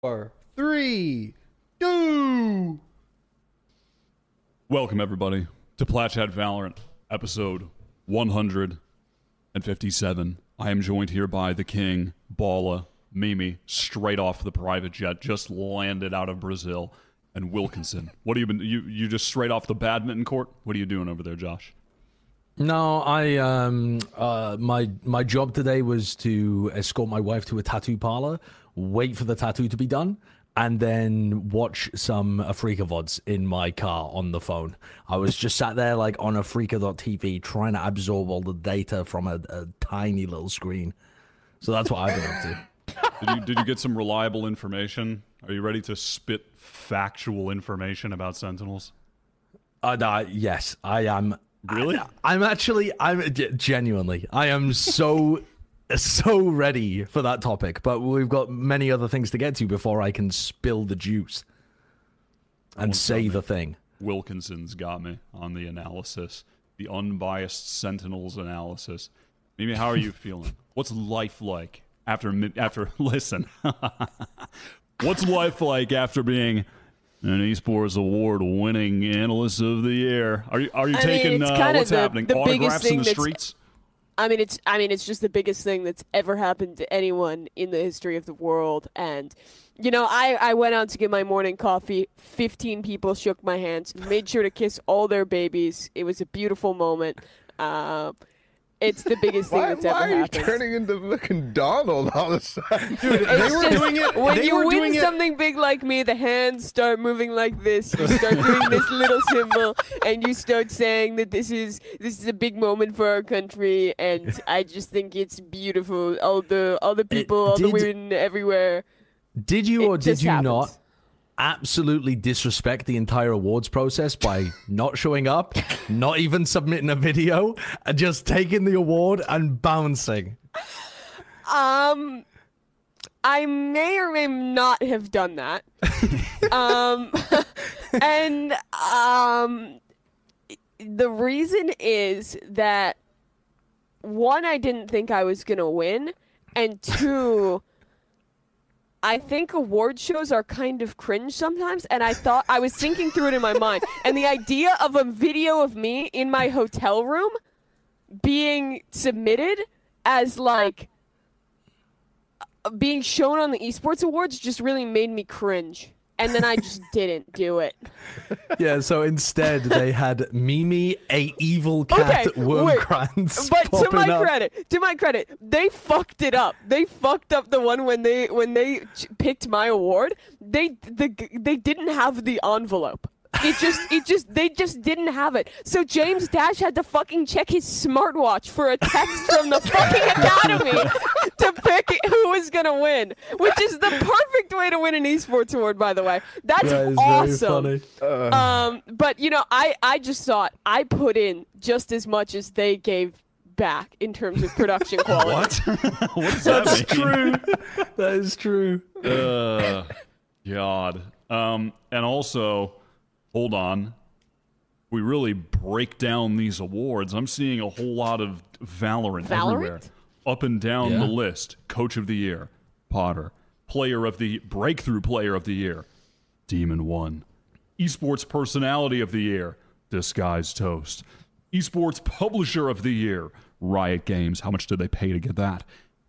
four, three, two. Welcome, everybody, to Platchat Valorant, episode 157. I am joined here by the king, Bala, Mimi, straight off the private jet, just landed out of Brazil, and Wilkinson. What have you been? You you just straight off the badminton court? What are you doing over there, Josh? No, I um uh my my job today was to escort my wife to a tattoo parlor, wait for the tattoo to be done, and then watch some Afreeca VODs in my car on the phone. I was just sat there like on AfreecaTV trying to absorb all the data from a, a tiny little screen. So that's what I've been up to. Did you did you get some reliable information? Are you ready to spit factual information about Sentinels? Uh, no, yes, I am. Really? I, am actually. I'm genuinely. I am so so ready for that topic. But we've got many other things to get to before I can spill the juice and say the thing. Wilkinson's got me on the analysis, the unbiased Sentinels analysis. Maybe how are you feeling? What's life like after after listen? What's life like after being an esports award winning analyst of the year? Are you are you I taking mean, uh, what's the- happening? the Autographs in the streets? I mean, it's I mean, it's just the biggest thing that's ever happened to anyone in the history of the world. And you know, I I went out to get my morning coffee. Fifteen people shook my hands, made sure to kiss all their babies. It was a beautiful moment. Uh, it's the biggest thing Why, that's why ever are you happened. turning into fucking Donald all of a sudden? Dude, they were just- doing it. When you win doing it. something big like me, the hands start moving like this. You start doing this little symbol, and you start saying that this is this is a big moment for our country. And I just think it's beautiful. All the all the people, all the women everywhere. Did you It or did you happens. not absolutely disrespect the entire awards process by not showing up, not even submitting a video, and just taking the award and bouncing? Um, I may or may not have done that. um, and um, the reason is that one, I didn't think I was gonna win, and two. I think award shows are kind of cringe sometimes, and I thought I was thinking through it in my mind, and the idea of a video of me in my hotel room being submitted as like uh, being shown on the esports awards just really made me cringe and then i just didn't do it Yeah, so instead they had Mimi, a evil cat, Okay, Wormkrantz. but to my up. credit to my credit they fucked it up they fucked up the one when they when they ch- picked my award they the they didn't have the envelope it just it just they just didn't have it so james dash had to fucking check his smartwatch for a text from the fucking academy to pick who was gonna win which is the perfect way to win an esports award by the way that's That is awesome very funny. um, but you know, I I just thought I put in just as much as they gave back in terms of production quality. What? what does that That's mean? true. that is true. Uh, God. Um, and also, hold on. We really break down these awards. I'm seeing a whole lot of Valorant, Valorant? everywhere, up and down Yeah. the list. Coach of the Year, Potter. Player of the Breakthrough Player of the Year, Demon1. Esports Personality of the Year, Disguised Toast. Esports Publisher of the Year, Riot Games. How much did they pay to get that?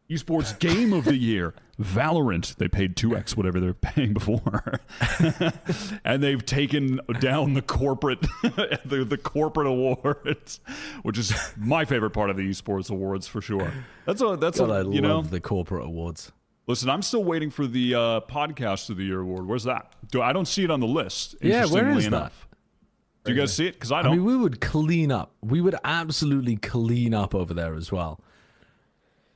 Esports Game of the Year, Valorant. They paid 2x whatever they're paying before. and they've taken down the corporate the, the corporate awards, which is my favorite part of the esports awards for sure. That's a that's God, a I you love know the corporate awards. Listen, I'm still waiting for the uh, podcast of the year award. Where's that? Do I don't see it on the list? Yeah, where is that? Do you guys see it? Because I I don't. mean, we would clean up. We would absolutely clean up over there as well.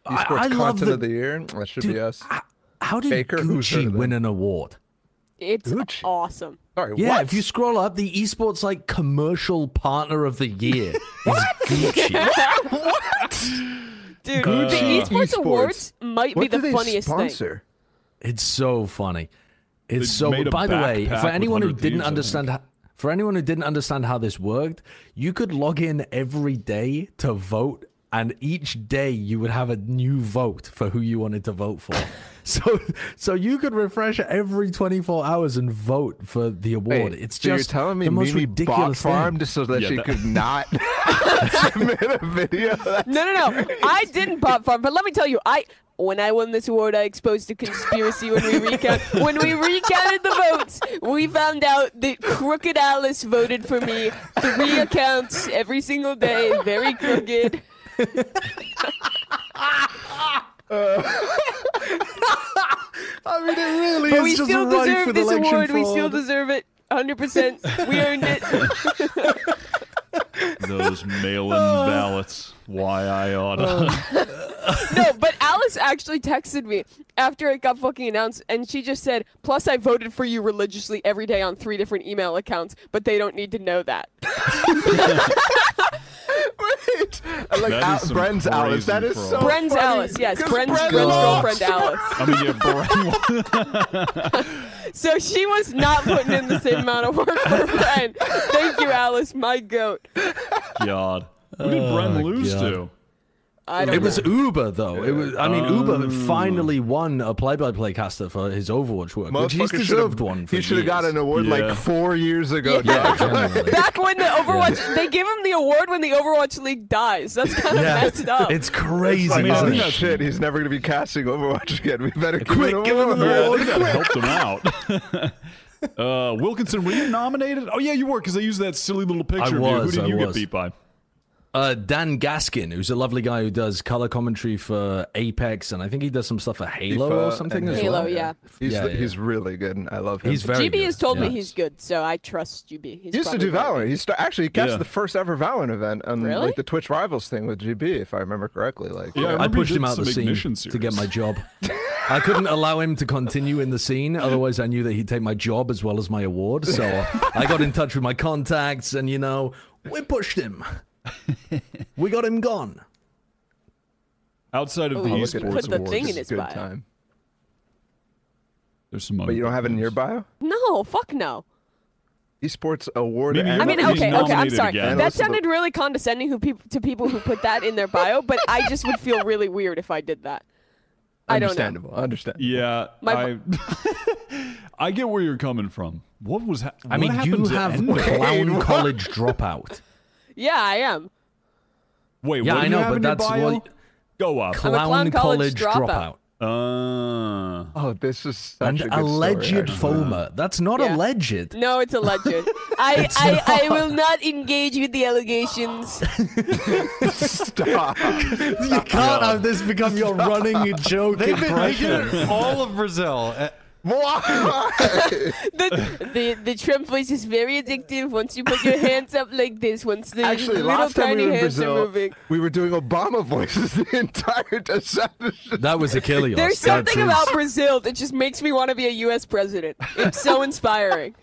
I- Esports I love content the- of the year. That should Dude, be us. h- How did Faker, who's heard Gucci win an award? It's Gucci. awesome. Sorry, Yeah, what? if you scroll up, the esports like commercial partner of the year is Gucci. Dude, Gucci the esports, Esports. awards might what be the do they funniest thing. sponsor? It's so funny. It's They so. By the way, for anyone who didn't thieves, understand, how, for anyone who didn't understand how this worked, you could log in every day to vote and each day you would have a new vote for who you wanted to vote for. so, so you could refresh every 24 hours and vote for the award. Wait, it's so you're just telling me the most Mimi ridiculous farm thing. just so that Yeah, she that- could not submit a video. That's No, no, no. I didn't bot farm, but let me tell you, I when I won this award, I exposed a conspiracy when we recount when we recounted the votes. We found out that Crooked Alice voted for me three accounts every single day, very crooked. I mean, it really But is we just still rife deserve with this election award. We still deserve it. 100%. We earned it. Those mail-in Oh. ballots. Why I oughta. Uh. No, but Alice actually texted me after it got fucking announced, and she just said, "Plus, I voted for you religiously every day on three different email accounts, but they don't need to know that." Wait, I like That is Al- some Bren's Alice. That is so. Bren's funny, Alice, Yes, Bren's, Bren Bren's girlfriend Alice. I mean, yeah, Bren, So she was not putting in the same amount of work for Bren. Thank you, Alice, my goat. God. Who did Bren Oh, lose God. to? I don't It was. Uber though. It was. I mean, Uber Oh. finally won a play-by-play caster for his Overwatch work, which he's deserved one. For He should have got an award Yeah. like four years ago. Yeah. dog. Genuinely. Back when the Overwatch, they give him the award when the Overwatch League dies. That's kind of Yeah, messed up. it's crazy. Like, I mean, I think isn't it? he's never gonna be casting Overwatch again. We better give Quick, him give him an an Yeah, I award. think that helped him out. uh, Wilkinson, were you nominated? Oh yeah, you were because I used that silly little picture I of you. Who did I you was. get beat by? Uh, Dan Gaskin, who's a lovely guy who does color commentary for Apex, and I think he does some stuff for Halo or something as Halo, well. yeah. He's Yeah, yeah. he's really good. and I love him. He's very. GB good. has told me he's good, so I trust GB. He's He used to do very Valorant. good. He sta- actually catch Yeah. the first ever Valorant event on Really? like the Twitch Rivals thing with GB, if I remember correctly. Like, Yeah, I I pushed him did out the scene ignition to get my job. I couldn't allow him to continue in the scene, otherwise I knew that he'd take my job as well as my award. So I got in touch with my contacts, and you know, we pushed him. we got him gone. Outside of Oh, the you look at esports put the thing in his a good bio. time. there's some. But you don't have it in your bio? No, fuck no. Esports award. Maybe I mean, okay, okay, I'm sorry. again. That sounded really condescending who peop to people who put that in their bio, but I just would feel really weird if I did that. I don't know. understandable. Understandable. Yeah, My- I. I get where you're coming from. What was? Ha- I what mean, happened you to have end clown college dropout. Yeah, I am. Wait, Yeah, what do I you know, have but that's bio? what Go up. clown, clown college college dropout. Uh, Oh, this is such and a good alleged story. FOMA. That's not Yeah. alleged. No, it's alleged. I, I, I will not engage with the allegations. Stop. You can't have this become your running joke They've been making it all of Brazil. Why? The, the the Trump voice is very addictive. Once you put your hands up like this, once the Actually, little last time tiny we were in hands are Brazil, moving. we were doing Obama voices the entire deception. That was Achilles. There's something his- about Brazil that just makes me want to be a U.S. president. It's so inspiring.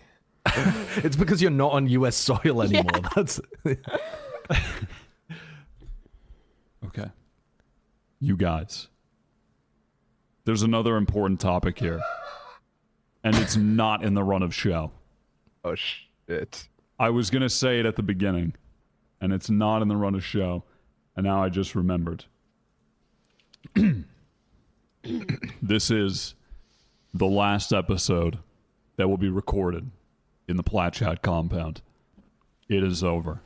It's because you're not on U.S. soil anymore. That's okay. You guys. There's another important topic here, and it's not in the run of show. Oh shit. I was gonna say it at the beginning, and it's not in the run of show, and now I just remembered. this is the last episode that will be recorded in the Platchat compound. It is over.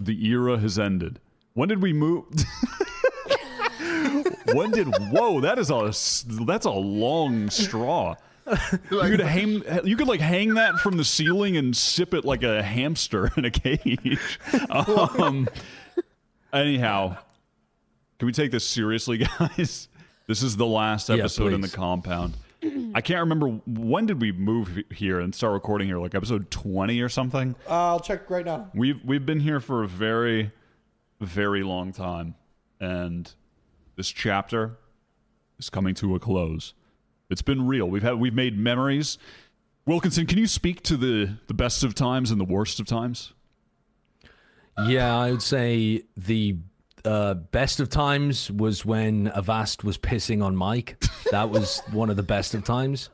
The era has ended. When did we move? when did? Whoa, that is a that's a long straw. You could hang. You could like hang that from the ceiling and sip it like a hamster in a cage. Um, anyhow, can we take this seriously, guys? This is the last Yeah, episode in the compound. I can't remember when did we move here and start recording here, like episode twenty or something. I'll check right now. We've we've been here for a very, very long time, and this chapter is coming to a close. It's been real. We've had we've made memories. Wilkinson, can you speak to the the best of times and the worst of times? yeah. I would say the uh, best of times was when Avast was pissing on Mike. That was one of the best of times.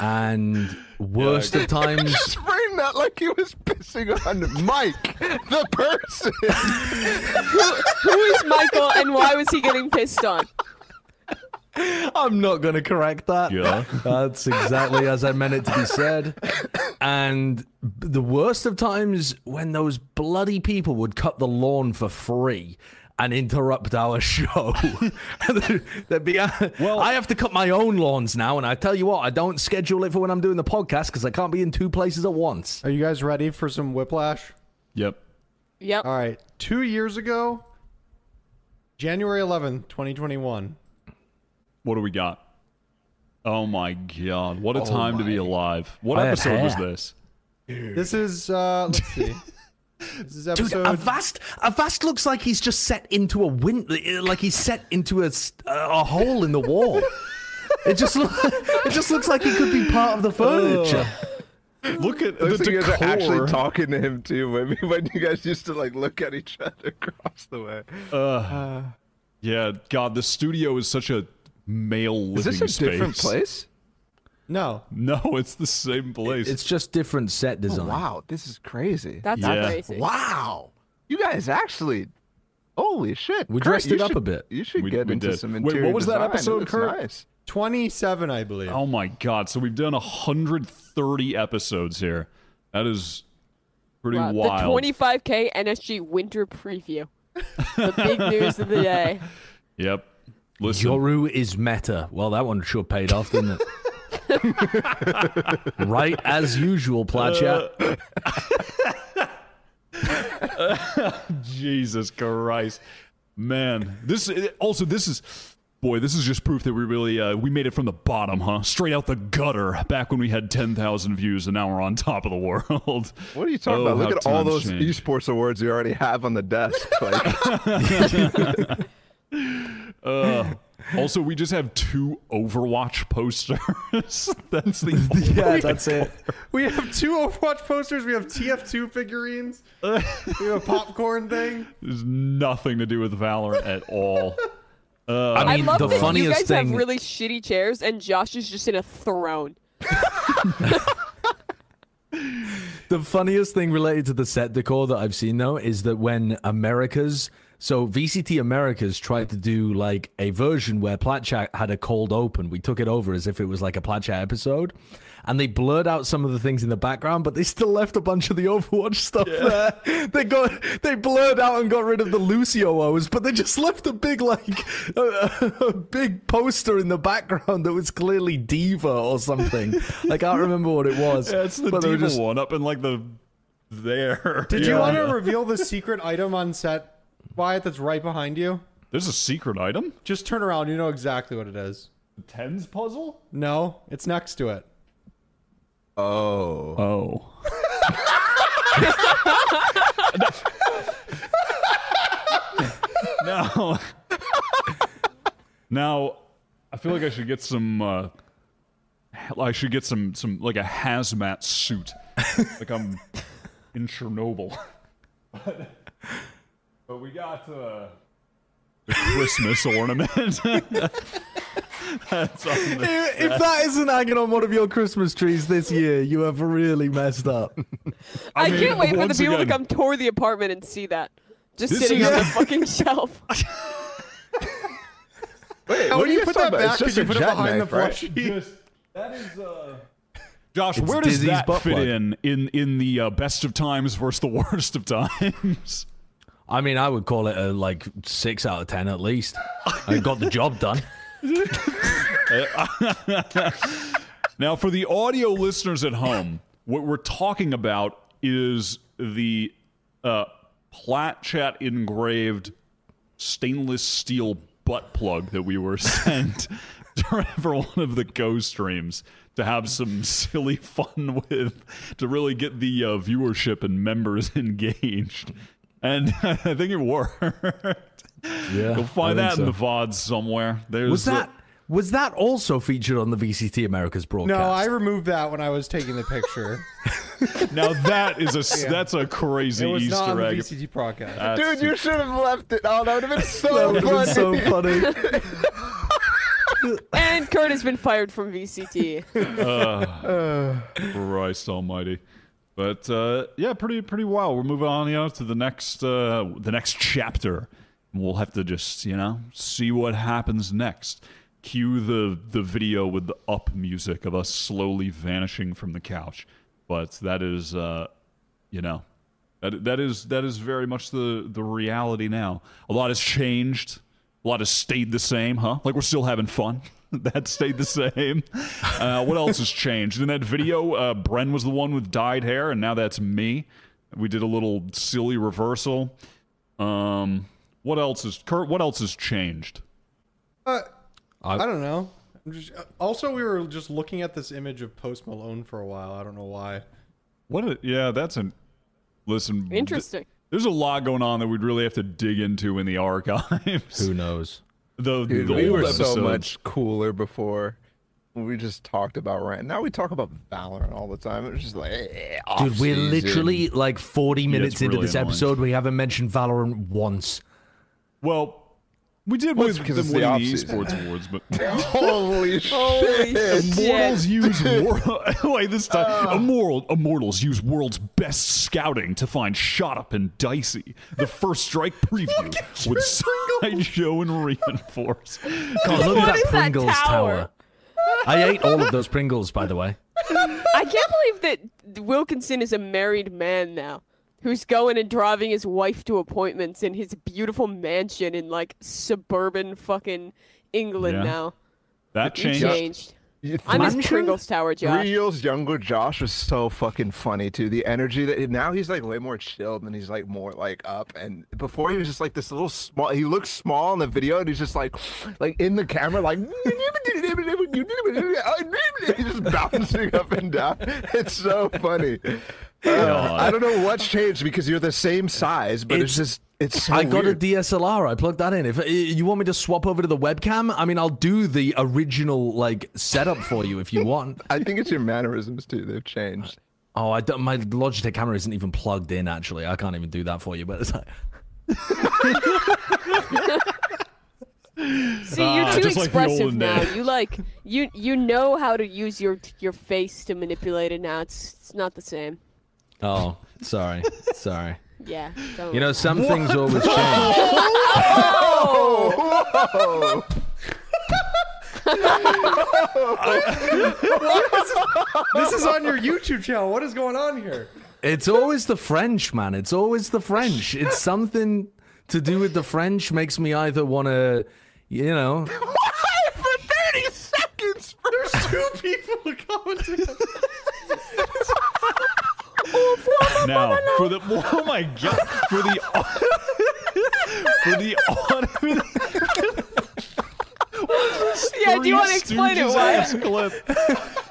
and worst of times. Just frame that like he was pissing on Mike, the person. Who is Michael and why was he getting pissed on? I'm not going to correct that. Yeah. That's exactly as I meant it to be said. And the worst of times when those bloody people would cut the lawn for free and interrupt our show. There'd be well, I have to cut my own lawns now, and I tell you what, I don't schedule it for when I'm doing the podcast because I can't be in two places at once. Are you guys ready for some whiplash? Yep. Yep. All right. Two years ago, January 11th, 2021. What do we got? Oh my god! What a time to be alive! What I episode was hair. this? This is, uh, let's see. this is episode... Dude, episode. Avast, Avast looks like he's just set into a win, like he's set into a, a hole in the wall. It just, look, it just looks like he could be part of the furniture. Look at the Looks like you guys are actually talking to him too. Maybe when you guys used to like look at each other across the way. Yeah, God, the studio is such a male living Is this a space. different place? no. No, it's the same place. It's just different set Oh, design. wow, this is crazy. That's Yeah. crazy. wow, you guys actually. Holy shit! We Kurt, dressed you it up should- a bit. You should We- get we into did. some Wait, interior what was that design. It episode, looks Kurt? Nice. 27, I believe. oh my God! So we've done 130 episodes here. That is pretty Wow, wild. The 25k NSG winter preview. the big news of the day. Yep. Listen, Yoru is meta. Well, that one sure paid off, didn't it? right as usual, Platchat. Jesus Christ, man! This also this is. Boy, this is just proof that we really uh, we made it from the bottom, huh? Straight out the gutter. Back when we had ten thousand views, and now we're on top of the world. What are you talking Oh, about? Look at all those change. esports awards you already have on the desk. Like, Uh, also, we just have two Overwatch posters. That's the yeah, that's it. We have two Overwatch posters. We have TF2 figurines. we have a popcorn thing. There's nothing to do with Valorant at all. I I mean, love the that you guys thing. have really shitty chairs and Josh is just in a throne. The funniest thing related to the set decor that I've seen though is that when Americas, so VCT Americas tried to do like a version where Platchat had a cold open. We took it over as if it was like a Platchat episode, and they blurred out some of the things in the background, but they still left a bunch of the Overwatch stuff there. They got they blurred out and got rid of the Lucio O's, but they just left a big like a, a big poster in the background that was clearly D.Va or something. I can't remember what it was. Yeah, it's the but D.Va just- one up in like the there. Did Yeah. you want to reveal the secret item on set, Wyatt, that's right behind you? There's a secret item. Just turn around. You know exactly what it is. The tens puzzle. No, it's next to it. oh, Oh. now, now, I feel like I should get some. Uh, I should get some, some like a hazmat suit, like I'm in Chernobyl. but, but we got uh, the Christmas ornament. That's on the If if that isn't hanging on one of your Christmas trees this year, you have really messed up. I, mean, can't wait for the people again- to come tour the apartment and see that. Just This sitting is- on the fucking shelf. wait, How what do are you put that about? back? It's just Could you put it behind the jackknife, right? plushie? Just- that is uh Josh, It's where does Dizzy's that butt fit plug. in in in the uh, best of times versus the worst of times? I mean, I would call it a like six out of ten at least. I got the job done. Now, for the audio listeners at home, what we're talking about is the uh, Plat Chat engraved stainless steel butt plug that we were sent for one of the Go streams to have some silly fun with, to really get the uh, viewership and members engaged. And I think it worked. Yeah, You'll find that think in the VODs somewhere. There's Was uh, that was that also featured on the VCT Americas broadcast? No, I removed that when I was taking the picture. Now that is a that's a crazy it was not on Easter the egg. VCT broadcast. That's- Dude, you should have left it. Oh, that would have been so would have funny. been so funny. and Kurt has been fired from VCT. Christ Almighty. But uh, yeah, pretty pretty wild. We're moving on, you know, to the next uh, the next chapter. We'll have to just you know see what happens next. Cue the the video with the up music of us slowly vanishing from the couch. But that is, uh, you know, that that is that is very much the the reality now. A lot has changed. A lot has stayed the same, huh? Like we're still having fun. that stayed the same. Uh, what else has changed? In that video, uh, Bren was the one with dyed hair, and now that's me. We did a little silly reversal. Um, what else is Kurt? What else has changed? Uh, I don't know. I'm just, also, we were just looking at this image of Post Malone for a while. I don't know why. What? A, yeah, that's an. Listen, th- Interesting. there's a lot going on that we'd really have to dig into in the archives. Who knows? The, Dude, the we old were so much cooler before. We just talked about rant. Now we talk about Valorant all the time. It was just like, eh, Dude, we're off-season. literally like 40 minutes it's into really this annoying. episode. We haven't mentioned Valorant once. Well, we did Well, with because them it's the the esports awards, but Holy shit! Holy Immortals shit. use wor- wait this time. Uh. Immoral Immortals use world's best scouting to find Shot Up and Dicey. The first strike preview with sideshow and reinforce. God, look at What that is that Pringles tower? tower. I ate all of those Pringles, by the way. I can't believe that Wilkinson is a married man now. Who's going and driving his wife to appointments in his beautiful mansion in like suburban fucking England Yeah. now. That changed. changed. I'm his Mansion? Pringles Tower, Josh. Real's younger Josh was so fucking funny too. The energy that now he's like way more chilled and he's like more like up. And before he was just like this little small. He looks small in the video and he's just like, like in the camera, like he's just bouncing up and down. It's so funny. Uh, I don't know what's changed because you're the same size, but it's, It's- just it's so I got weird. a DSLR. I plugged that in. If uh, you want me to swap over to the webcam, I mean, I'll do the original like setup for you if you want. I think it's your mannerisms too. They've changed. Oh, I don't, my Logitech camera isn't even plugged in. Actually, I can't even do that for you. But it's like, See, you're Ah, too just like expressive olden now. days. You like you you know how to use your your face to manipulate it now. It's it's not the same. Oh, sorry, sorry. Yeah. Don't You know, some things always change. Oh, This is on your YouTube channel. What is going on here? It's always the French, man. It's always the French. It's something to do with the French makes me either want to, you know, for 30 seconds. There's two people commenting. Now for the oh my god for the for the audio. Yeah, do you want to explain it, ass clip.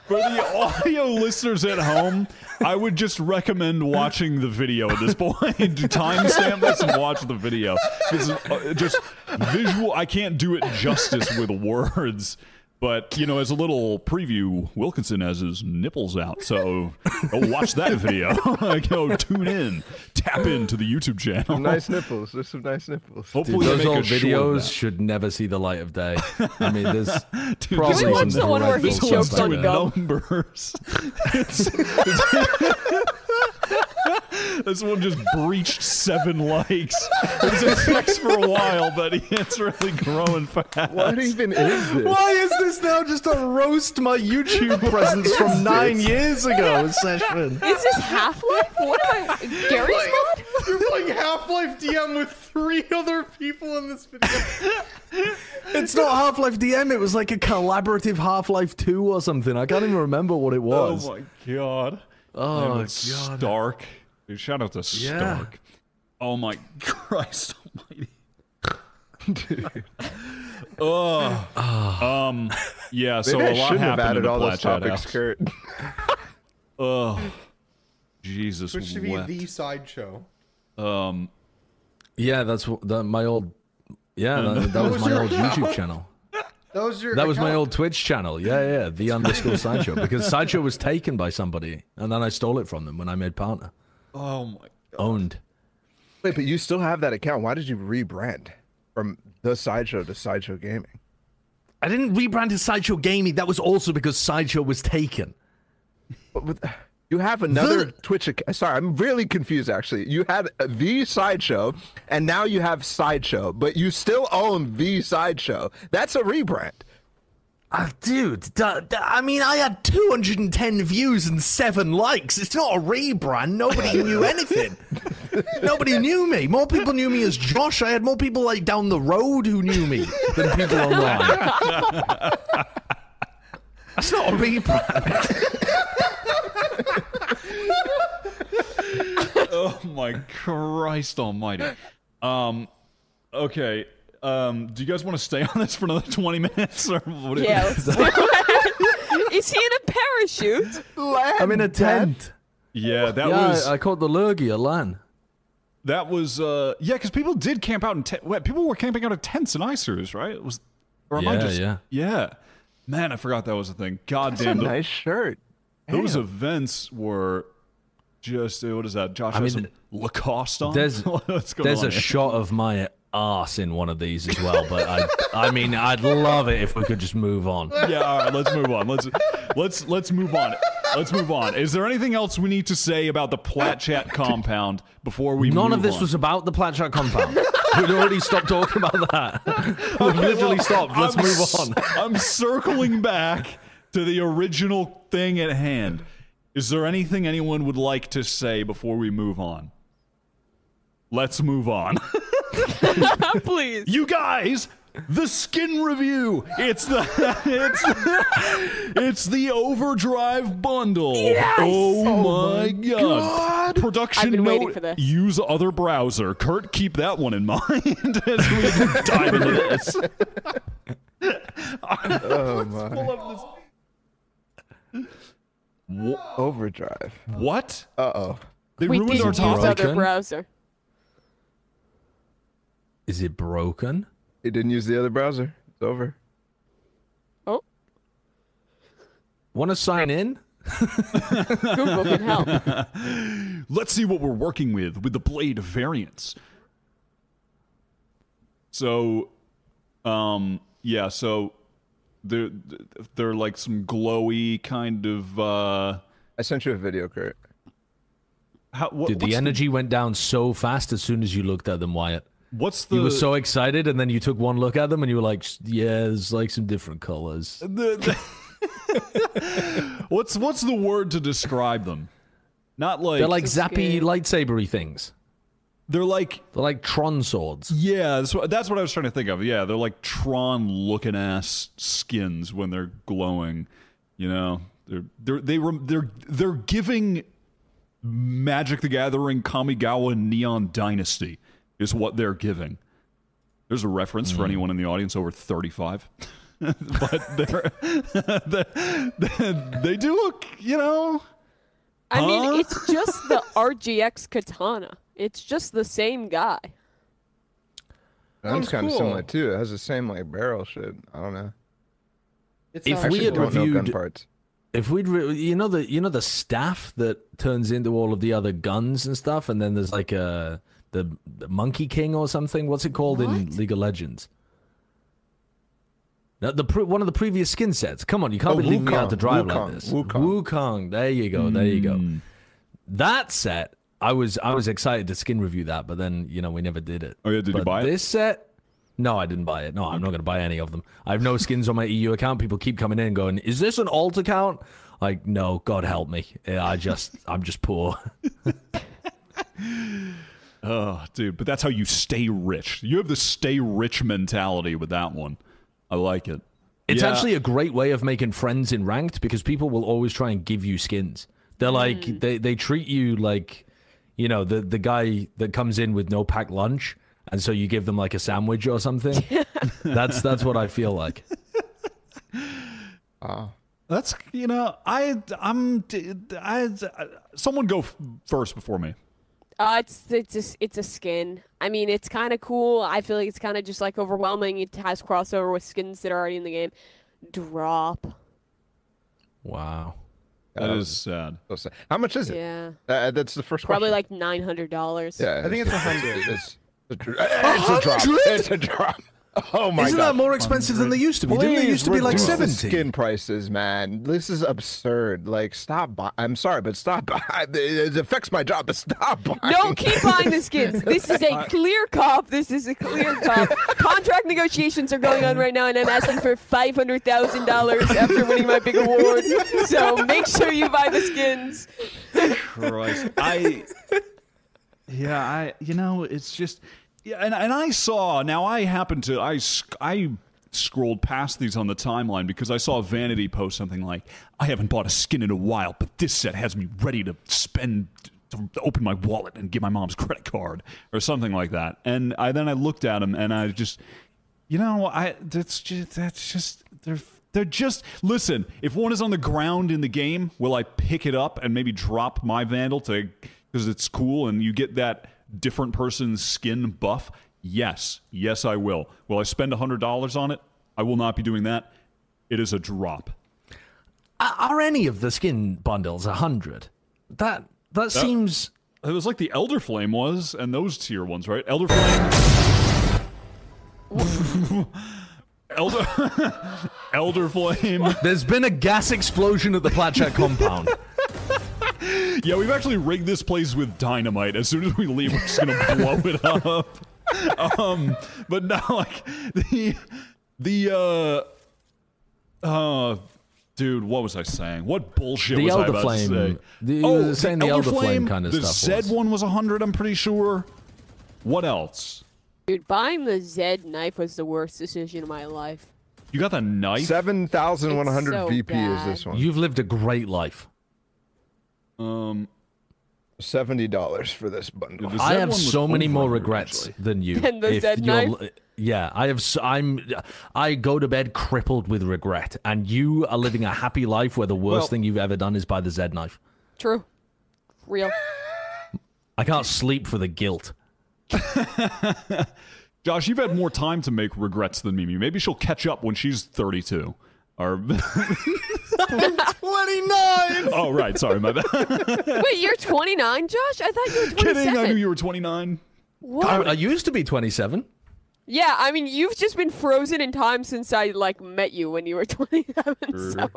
For the audio listeners at home, I would just recommend watching the video at this point. Do timestamp this and watch the video. It's uh, just visual. I can't do it justice with words. But you know, as a little preview, Wilkinson has his nipples out, so go watch that video. go tune in, tap into the YouTube channel. Some nice nipples. There's some nice nipples. Hopefully, those they make old a short of videos should never see the light of day. I mean, there's Dude, probably this we watch one's- the one where he dreadful this stuff one's chokes on gum? numbers. It's- this one just breached seven likes. It was a text for a while, but it's really growing fast. What even is this? Why is this now just a roast my YouTube presence from nine years ago session? Is this Half Life? What am I? Garry's mod? You're playing Half-Life DM with three other people in this video. It's not Half Life DM. It was like a collaborative Half Life 2 or something. I can't even remember what it oh was. Oh my god. Oh, God. it's Stark. Dude, shout out to Yeah. Stark. Oh my Christ almighty. Ugh. um yeah, so Maybe I a lot shouldn't have happened added in the all those topics, house. Kurt. Ugh. Jesus Which should be the sideshow. Um Yeah, that's wh- the, my old. Yeah, that, that was was my old? YouTube channel. That was. That was my old Twitch channel. Yeah, yeah, the underscore sideshow because sideshow was taken by somebody, and then I stole it from them when I made partner. Oh my Owned. Wait, but you still have that account. Why did you rebrand from the sideshow to sideshow gaming? I didn't rebrand to Sideshow Gaming. That was also because Sideshow was taken. But with, you have another The- Twitch account. Sorry, I'm really confused. Actually, you had uh, the sideshow, and now you have sideshow, but you still own the sideshow. That's a rebrand. Ah, dude, da- da- I mean, I had 210 views and seven likes. It's not a rebrand. Nobody knew anything. Nobody knew me. More people knew me as Josh. I had more people like down the road who knew me than people online. That's not a rebrand. oh my Christ Almighty. Um, okay. Um, do you guys want to stay on this for another twenty minutes or what? Yeah. let's do it. Is he in a parachute? I'm in a tent. yeah. That yeah, was I, I caught the lurgy at LAN. that was uh yeah because people did camp out in te- wait, people were camping out of tents in ICERs, right? It was or am I Yeah, just yeah. yeah. Man, I forgot that was a thing. God That's a damn, nice shirt. Those Damn. events were just what is that? Josh I has mean, some Lacoste on. There's there's on a here? shot of my ass in one of these as well, but I I mean I'd love it if we could just move on. yeah, all right, let's move on. Let's let's let's move on. Let's move on. Is there anything else we need to say about the Plat Chat compound before we None of this on? was about the Platchat compound. We'd already stopped talking about that. We've literally stopped. Let's I'm move on. I'm circling back to the original thing at hand. Is there anything anyone would like to say before we move on? Let's move on. Please. you guys, the skin review. It's the it's it's the overdrive bundle. Yes! Oh, oh my god. Production I've been note, waiting for this. use other browser. Kurt, keep that one in mind as we dive into this. Oh my. Pull up this- Wha- Overdrive. What? Uh oh. They We ruined didn't our use topic. other browser. Is it broken? It didn't use the other browser. It's over. Oh, Want to sign in? Google can help. Let's see what we're working with with the blade variants. So, um, yeah. So they're they're like some glowy kind of. uh I sent you a video, Kurt. how, what, Dude, the energy went down so fast as soon as you looked at them, Wyatt. what's the You were so excited, and then you took one look at them, and you were like, "Yeah, there's like some different colors." the, the- what's what's the word to describe them? Not like They're like zappy lightsabery things. They're like They're like Tron swords. Yeah, that's what, that's what I was trying to think of. Yeah, they're like Tron looking ass skins when they're glowing. You know, they're they're they rem- they're they're giving Magic the Gathering Kamigawa Neon Dynasty is what they're giving. There's a reference for mm. anyone in the audience over 35. but they're, they, they do look, you know, I Huh? mean, it's just the RGX katana. It's just the same guy. That's Sounds kind of cool. similar too. It has the same like barrel shit. I don't know. It If we had cool. don't gun reviewed- parts. If we'd, re- you know the, you know the staff that turns into all of the other guns and stuff, and then there's like a the, the Monkey King or something. What's it called in League of Legends? Now, the pre- one of the previous skin sets. Come on, you can't Oh, be leaving me out to Wukong. drive like Wukong. this. Wukong. Wukong. There you go. There you go. Hmm. That set, I was I was excited to skin review that, but then you know we never did it. Oh, yeah, did you But buy it? This set. No, I didn't buy it. No, I'm not going to buy any of them. I have no skins on my EU account. People keep coming in going, "Is this an alt account?" Like, no, God help me. I just, I'm just poor. Oh, dude, but that's how you stay rich. You have the stay rich mentality with that one. I like it. It's Yeah. actually a great way of making friends in ranked because people will always try and give you skins. They're like mm. they they treat you like you know the the guy that comes in with no packed lunch and so you give them like a sandwich or something. that's that's what I feel like. Oh. That's you know I I'm I, someone go f- first before me. Uh, it's it's a, it's a skin. I mean, it's kind of cool. I feel like it's kind of just like overwhelming. It has crossover with skins that are already in the game. Drop. Wow. That Uh, is sad. so sad. How much is it? Yeah. Uh, that's the first Probably question. Probably like nine hundred dollars. Yeah, I think it's a hundred. It's, it's, a it's a drop. It's a drop. Oh my god. Isn't god. that more expensive than they used to be? Didn't they used to be like reduce the seventy? skin prices, man. This is absurd. Like, stop. Buy- I'm sorry, but stop. Buy- it affects my job, but stop buying. No, keep buying the skins. This is a clear cop. This is a clear cop. Contract negotiations are going on right now, and I'm asking for five hundred thousand dollars after winning my big award. So make sure you buy the skins. Christ. I yeah, I you know, it's just yeah, and and I saw now I happened to I I scrolled past these on the timeline because I saw Vanity post something like I haven't bought a skin in a while, but this set has me ready to spend to open my wallet and get my mom's credit card or something like that. And I then I looked at them and I just you know, I that's just that's just they're they're just listen. If one is on the ground in the game, will I pick it up and maybe drop my vandal to because it's cool and you get that different person's skin buff? Yes, yes, I will. Will I spend hundred dollars on it? I will not be doing that. It is a drop. Are- any of the skin bundles a hundred? That that seems. It was like the Elder Flame was, and those tier ones, right? Elder Flame. Elder Elder Flame. There's been a gas explosion at the Platchat compound. Yeah, we've actually rigged this place with dynamite. As soon as we leave, we're just gonna blow it up. Um, but now, like the the uh uh, dude, what was I saying? What bullshit The was I about Flame. to say? The- you were saying the Elder Flame kind of the stuff Zed was. one was hundred. I'm pretty sure. What else? Dude, buying the Zed knife was the worst decision of my life. You got the knife? Seven thousand one hundred so VP is this one. You've lived a great life. Um, Seventy dollars for this bundle. The I have so many more regrets actually. than you. Than the If Zed you're- knife? Yeah, I have. I'm. I go to bed crippled with regret, and you are living a happy life where the worst Well- thing you've ever done is buy the Z knife. True. Real. I can't sleep for the guilt. Josh, you've had more time to make regrets than Mimi. Maybe she'll catch up when she's 32. Or 29. oh, right. Sorry, my bad. Wait, you're 29, Josh? I thought you were 27. Kidding. I knew you were 29. What? I, I used to be 27. Yeah, I mean, you've just been frozen in time since I like met you when you were 27. So.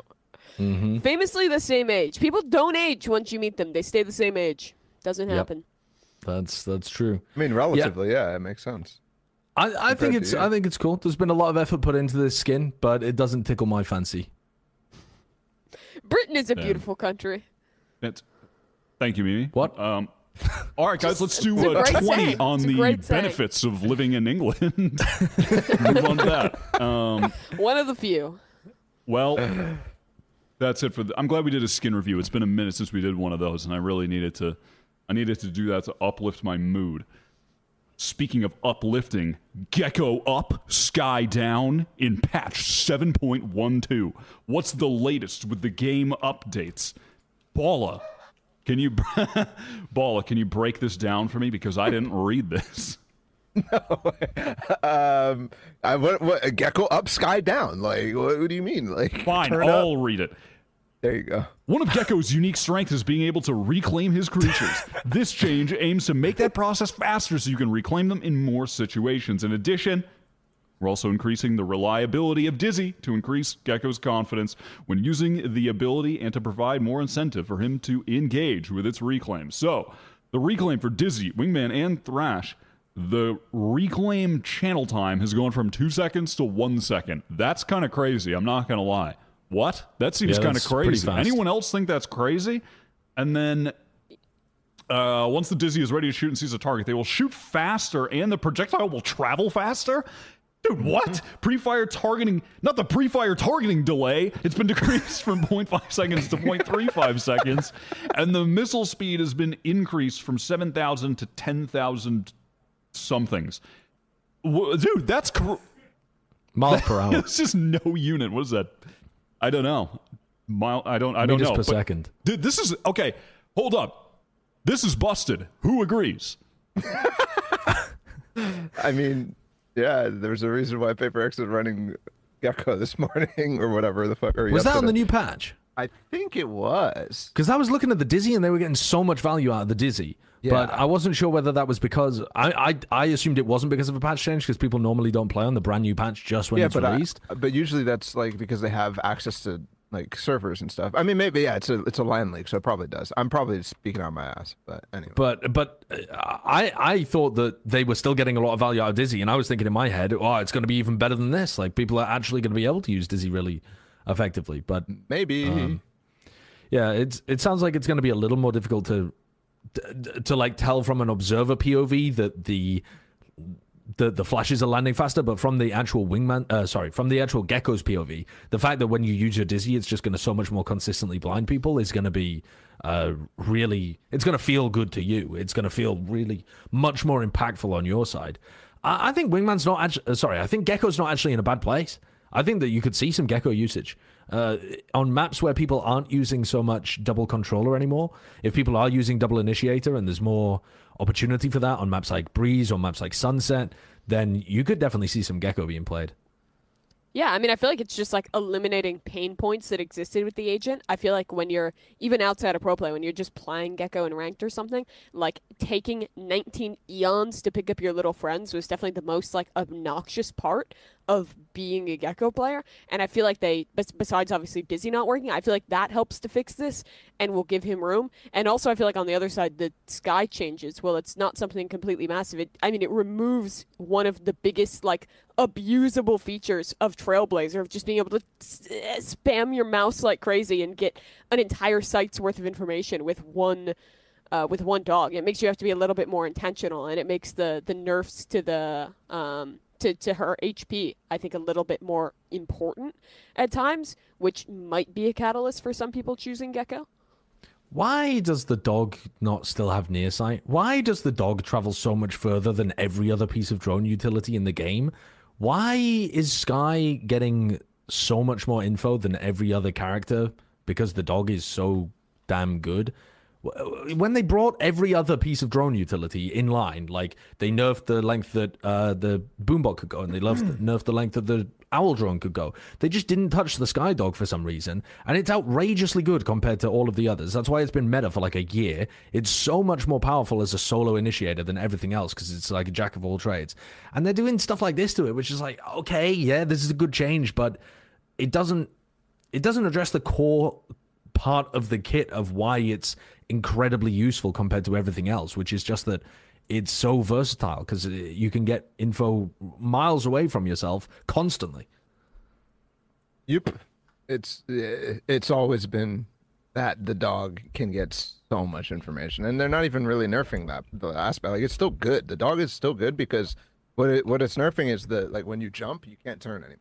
Mm-hmm. Famously the same age. People don't age once you meet them. They stay the same age. Doesn't Yep. happen. That's that's true. I mean, relatively, yeah, it makes sense. I, I think it's. I think it's cool. There's been a lot of effort put into this skin, but it doesn't tickle my fancy. Britain is a beautiful country. It's, thank you, Mimi. What? Um, all right, guys, let's do it's a uh, 20 saying. on It's the great saying. benefits of living in England. Move on to that. Um, One of the few. well, that's it for. The, I'm glad we did a skin review. It's been a minute since we did one of those, and I really needed to. I needed to do that to uplift my mood. Speaking of uplifting, Gekko up, Skye down in patch 7.12. What's the latest with the game updates? Balla, can you Balla, can you break this down for me because I didn't read this. No, um, I, what, what, gekko up, skye down. Like, what, what do you mean? Like, Fine. I'll read it. There you go. One of Gekko's unique strengths is being able to reclaim his creatures. this change aims to make that process faster so you can reclaim them in more situations. In addition, we're also increasing the reliability of Dizzy to increase Gekko's confidence when using the ability and to provide more incentive for him to engage with its reclaim. So, the reclaim for Dizzy, Wingman, and Thrash, the reclaim channel time has gone from two seconds to one second. That's kind of crazy, I'm not going to lie. What? That seems Yeah, kind of crazy. Anyone else think that's crazy? And then uh, once the Dizzy is ready to shoot and sees a target, they will shoot faster and the projectile will travel faster? Dude, what? pre-fire targeting, not the pre-fire targeting delay. It's been decreased from 0.5 seconds to 0.35 seconds. And the missile speed has been increased from 7,000 to 10,000 somethings. Dude, that's... Cr- Miles per hour. it's just no unit. What is that? I don't know. Mile. I don't. I don't Meters know. per but- second. Dude, this is okay. Hold up. This is busted. Who agrees? I mean, yeah, there's a reason why Paper Rex is running Gekko this morning or whatever the fuck. Or Was that on the new patch? I think it was. Because I was looking at the Dizzy and they were getting so much value out of the Dizzy. Yeah. But I wasn't sure whether that was because I, I I assumed it wasn't because of a patch change because people normally don't play on the brand new patch just when yeah, it's but I- released. but usually that's like because they have access to like servers and stuff. I mean, maybe yeah, it's a it's a LAN league, so it probably does. I'm probably speaking out my ass, but anyway. But but uh, I I thought that they were still getting a lot of value out of Dizzy, and I was thinking in my head, oh, it's going to be even better than this. Like people are actually going to be able to use Dizzy really effectively. But maybe Um, yeah, it's it sounds like it's going to be a little more difficult to to, to like tell from an observer POV that the the the flashes are landing faster, but from the actual wingman, uh, sorry, from the actual gekko's POV, the fact that when you use your dizzy, it's just going to so much more consistently blind people is going to be uh, really, it's going to feel good to you. It's going to feel really much more impactful on your side. I, I think wingman's not actually, uh, sorry, I think gekko's not actually in a bad place. I think that you could see some gekko usage uh, on maps where people aren't using so much double controller anymore. If people are using double initiator and there's more opportunity for that on maps like Breeze or maps like Sunset, then you could definitely see some gekko being played. Yeah, I mean, I feel like it's just like eliminating pain points that existed with the agent. I feel like when you're even outside of pro play, when you're just playing Gekko and ranked or something, like taking 19 eons to pick up your little friends was definitely the most like obnoxious part of being a Gekko player. And I feel like they, bes- besides obviously Dizzy not working, I feel like that helps to fix this and will give him room. And also, I feel like on the other side, the skye changes. Well, it's not something completely massive. It, I mean, it removes one of the biggest like abusable features of Trailblazer of just being able to spam your mouse like crazy and get an entire site's worth of information with one uh, with one dog. It makes you have to be a little bit more intentional, and it makes the the nerfs to the um, to to her HP I think a little bit more important at times, which might be a catalyst for some people choosing Gekko. Why does the dog not still have near sight? Why does the dog travel so much further than every other piece of drone utility in the game? Why is Skye getting so much more info than every other character because the dog is so damn good? W- When they brought every other piece of drone utility in line, like they nerfed the length that uh, the boombot could go, and they nerfed, nerfed the length that the owl drone could go. They just didn't touch the skye dog for some reason, and it's outrageously good compared to all of the others. That's why it's been meta for like a year. It's so much more powerful as a solo initiator than everything else because it's like a jack of all trades. And they're doing stuff like this to it, which is like, okay, yeah, this is a good change, but it doesn't it doesn't address the core part of the kit of why it's incredibly useful compared to everything else, which is just that it's so versatile because you can get info miles away from yourself constantly. Yep. It's eh, it's always been that the dog can get so much information, and they're not even really nerfing that the aspect. Like it's still good. The dog is still good because what it, what it's nerfing is the like when you jump, you can't turn anymore,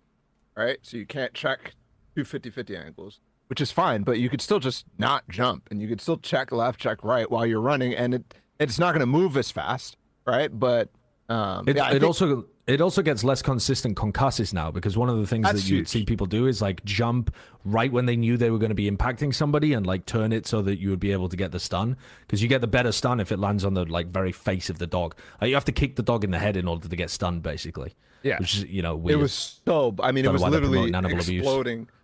right? So you can't check two 50-50 angles, which is fine, but you could still just not jump, and you could still check left, check right while you're running, and it it's not going to move as fast, right? But um, It, yeah, it think- also it also gets less consistent concusses now because one of the things That's that you huge. see people do is like jump right when they knew they were going to be impacting somebody and like turn it so that you would be able to get the stun because you get the better stun if it lands on the like very face of the dog. Like, you have to kick the dog in the head in order to get stunned, basically. Yeah. which is you know weird. It was so. I mean, it Don't know was literally animal abuse.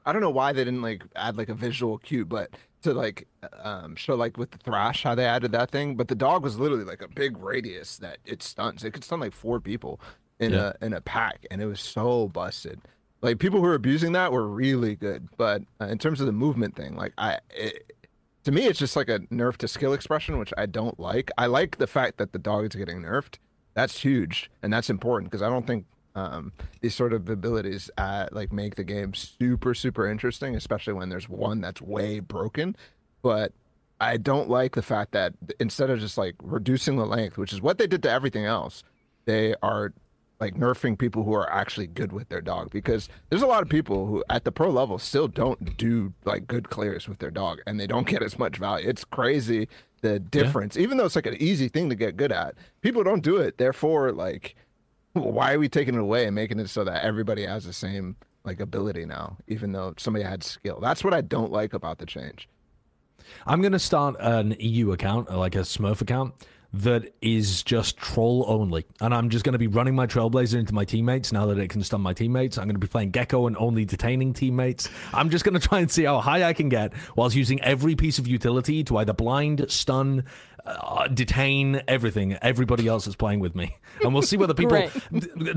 I don't know why they didn't like add like a visual cue, but to like um show like with the thrash how they added that thing. But the dog was literally like a big radius that it stuns. It could stun like four people in Yeah. a in a pack, and it was so busted. Like people who were abusing that were really good, but uh, in terms of the movement thing, like I. It, to me, it's just like a nerf to skill expression, which I don't like. I like the fact that the dog is getting nerfed. That's huge, and that's important because I don't think um, these sort of abilities uh, like make the game super super interesting, especially when there's one that's way broken. But I don't like the fact that instead of just like reducing the length, which is what they did to everything else, they are like nerfing people who are actually good with their dog because there's a lot of people who at the pro level still don't do like good clears with their dog and they don't get as much value. It's crazy the difference, even though it's like an easy thing to get good at. People don't do it. Therefore, like, why are we taking it away and making it so that everybody has the same like ability now, even though somebody had skill? That's what I don't like about the change. I'm gonna start an EU account, uh, like a Smurf account, that is just troll only. And I'm just going to be running my Trailblazer into my teammates now that it can stun my teammates. I'm going to be playing Gekko and only detaining teammates. I'm just going to try and see how high I can get whilst using every piece of utility to either blind, stun, uh, detain everything, everybody else is playing with me. And we'll see whether people,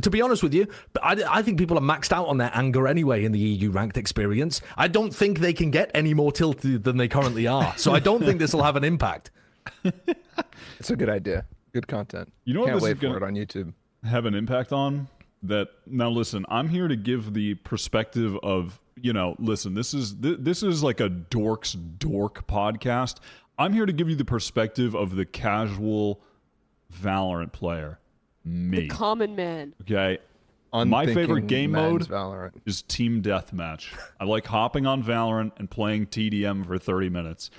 to be honest with you, I, I think people are maxed out on their anger anyway in the EU ranked experience. I don't think they can get any more tilted than they currently are. So I don't think this will have an impact. It's a good idea. Good content. You know what Can't this is wait for it on YouTube. have an impact on that now listen i'm here to give the perspective of you know listen this is th- this is like a dorks dork podcast i'm here to give you the perspective of the casual valorant player me Common man. okay my favorite game men's mode Valorant. is team deathmatch. I like hopping on Valorant and playing TDM for 30 minutes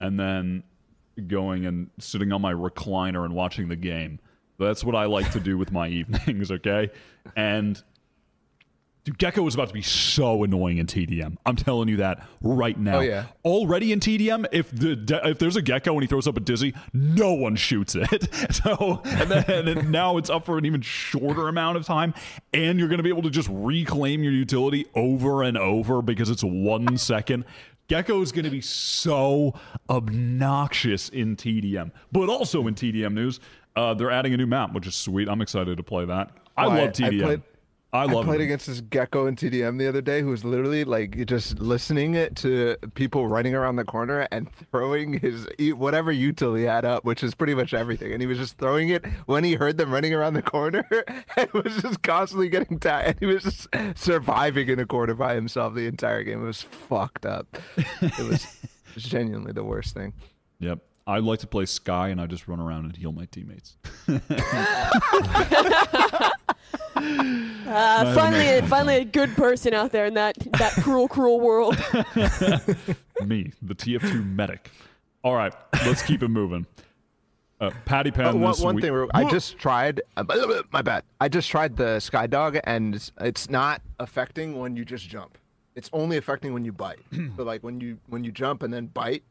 and then going and sitting on my recliner and watching the game. That's what I like to do with my evenings, okay? And Dude, Gekko is about to be so annoying in TDM. I'm telling you that right now. Oh, yeah. Already in TDM, if the if there's a Gekko and he throws up a dizzy, no one shoots it. So and then and now it's up for an even shorter amount of time, and you're going to be able to just reclaim your utility over and over because it's one second. Gekko is going to be so obnoxious in TDM, but also in TDM news, uh, they're adding a new map, which is sweet. I'm excited to play that. I I- love I TDM. played- I I played it. against this gekko in TDM the other day who was literally like just listening to people running around the corner and throwing his e- whatever util he had up, which is pretty much everything. And he was just throwing it when he heard them running around the corner and was just constantly getting tired. And he was just surviving in a corner by himself the entire game. It was fucked up. It was genuinely the worst thing. Yep. I like to play Skye and I just run around and heal my teammates. Uh, finally, finally, a good person out there in that that cruel, cruel world. Me, the TF2 medic. All right, let's keep it moving. Uh, Patiphan Oh, one, this one week. thing, I just tried. uh, My bad. I just tried the Skye dog, and it's, it's not affecting when you just jump. It's only affecting when you bite. so like when you when you jump and then bite,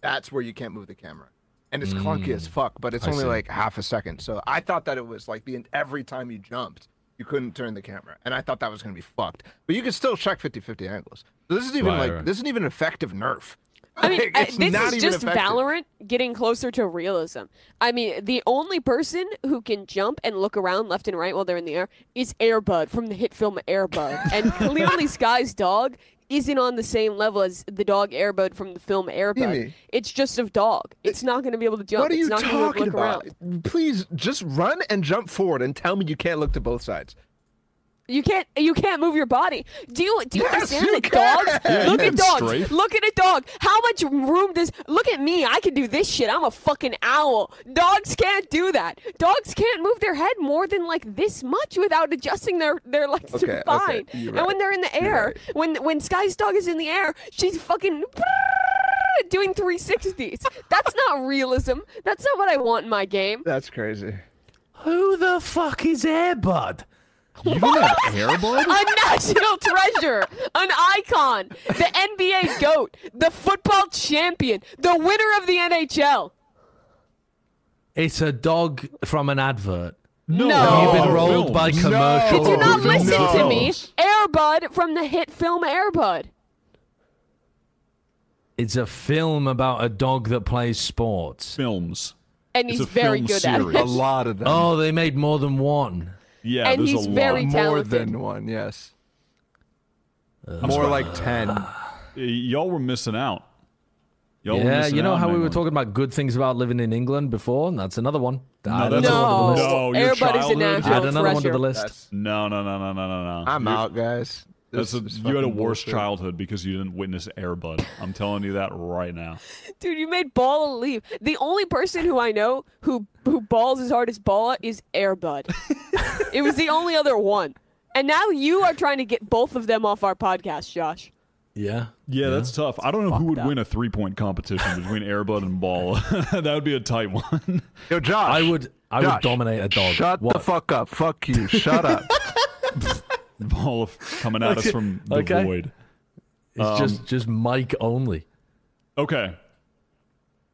that's where you can't move the camera. And it's clunky as mm. fuck, but it's I only see. like half a second. So I thought that it was like the every time you jumped, you couldn't turn the camera, and I thought that was gonna be fucked. But you can still check 50-50 angles. So this is even Right, like right. this isn't even an effective nerf. I mean, Like, it's this not is even just effective. Valorant getting closer to realism. I mean, the only person who can jump and look around left and right while they're in the air is Air Bud from the hit film Air Bud. and clearly Skye's dog isn't on the same level as the dog Air Bud from the film Air Bud. It's just a dog. It's not going to be able to jump. What are it's you not gonna be able to talking about? Around. Please just run and jump forward and tell me you can't look to both sides. You can't. You can't move your body. Do you? Do you Yes, understand you that can! dogs? Yeah, look at dogs. strafe. Look at a dog. How much room does? Look at me. I can do this shit. I'm a fucking owl. Dogs can't do that. Dogs can't move their head more than like this much without adjusting their their like Okay, okay, spine. you're And when they're in the air, when when Skye's dog is in the air, she's fucking. Doing 360s. That's not realism. That's not what I want in my game. That's crazy. Who the fuck is Air Bud? You don't have Air Bud? a national treasure, an icon, the NBA GOAT, the football champion, the winner of the NHL. It's a dog from an advert. No. No. Have you been rolled by films. commercial? Did you not no. listen to me? Air Bud from the hit film Air Bud. It's a film about a dog that plays sports. Films. And It's he's very good series. at A lot of them. Oh, they made more than one. Yeah, And there's he's a very lot. More than one, yes. More like 10. Y'all were missing out. Y'all were yeah, missing you know out how we that were talking about good things about living in England before? That's another one. Add that's another No, one to the list. No, your Air Bud is a childhood? Add another one to the list. That's, No, no, no, no, no, no, no. I'm You're- out, guys. That's a, you had a worse bullshit. childhood because you didn't witness Air Bud. I'm telling you that right now. Dude, you made Ball leave. The only person who I know who who balls as hard as Ball is Air Bud. it was the only other one. And now you are trying to get both of them off our podcast, Josh. Yeah. Yeah, that's tough. I don't know who would up. win a three point competition between Air Bud and Ball. that would be a tight one. Yo, Josh. I would I would dominate a dog. Shut the fuck up. Fuck you. Shut up. Ball of- coming at us from the okay. void. It's just just Mike only. Okay.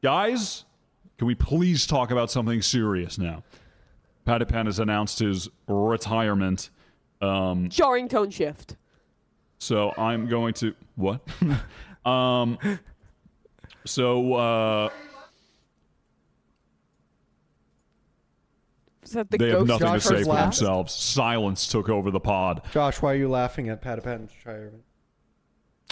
Guys, can we please talk about something serious now? Patiphan has announced his retirement. Um, Jarring tone shift. so I'm going to what? um, so uh, Is that the they have ghost nothing to Josh say for last. themselves. Silence took over the pod. Josh, why are you laughing at Patiphan's retirement?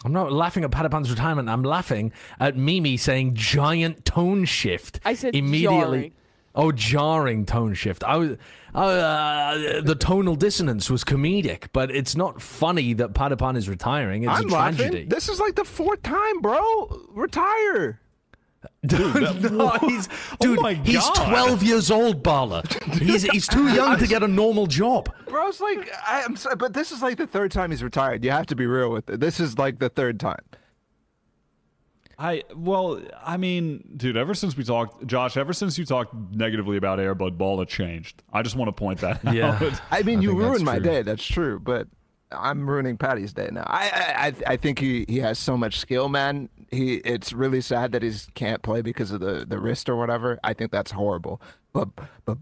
I'm not laughing at Patiphan's retirement. I'm laughing at Mimi saying giant tone shift. I said immediately. jarring. Oh, jarring tone shift. I was uh, the tonal dissonance was comedic, but it's not funny that Patiphan is retiring. It's I'm a tragedy. laughing. This is like the fourth time, bro. Retire. no, he's oh dude. my he's God. 12 years old, Bala. He's he's too young to get a normal job. Bro, it's like I, I'm sorry, but this is like the third time he's retired. You have to be real with it. This is like the third time. I well, I mean, dude. Ever since we talked, Josh. Ever since you talked negatively about Air Bud Ball, it changed. I just want to point that Yeah. out. I mean, I you ruined my true. day. That's true, but I'm ruining Patty's day now. I I I- I think he, he has so much skill, man. He it's really sad that he can't play because of the, the wrist or whatever. I think that's horrible. But but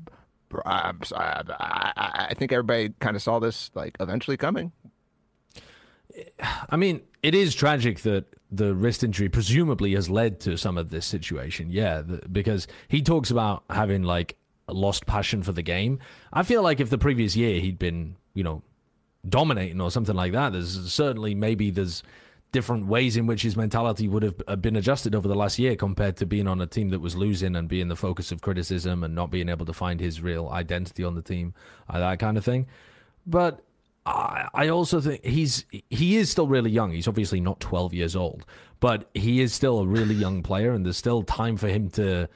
I'm sorry, I, I, think everybody kind of saw this like eventually coming. I mean, it is tragic that the wrist injury presumably has led to some of this situation. Yeah, the, because he talks about having like lost passion for the game. I feel like if the previous year he'd been, you know, dominating or something like that, there's certainly maybe there's different ways in which his mentality would have uh, been adjusted over the last year compared to being on a team that was losing and being the focus of criticism and not being able to find his real identity on the team, uh, that kind of thing. But I, I also think he's he is still really young. He's obviously not 12 years old, but he is still a really young player, and there's still time for him to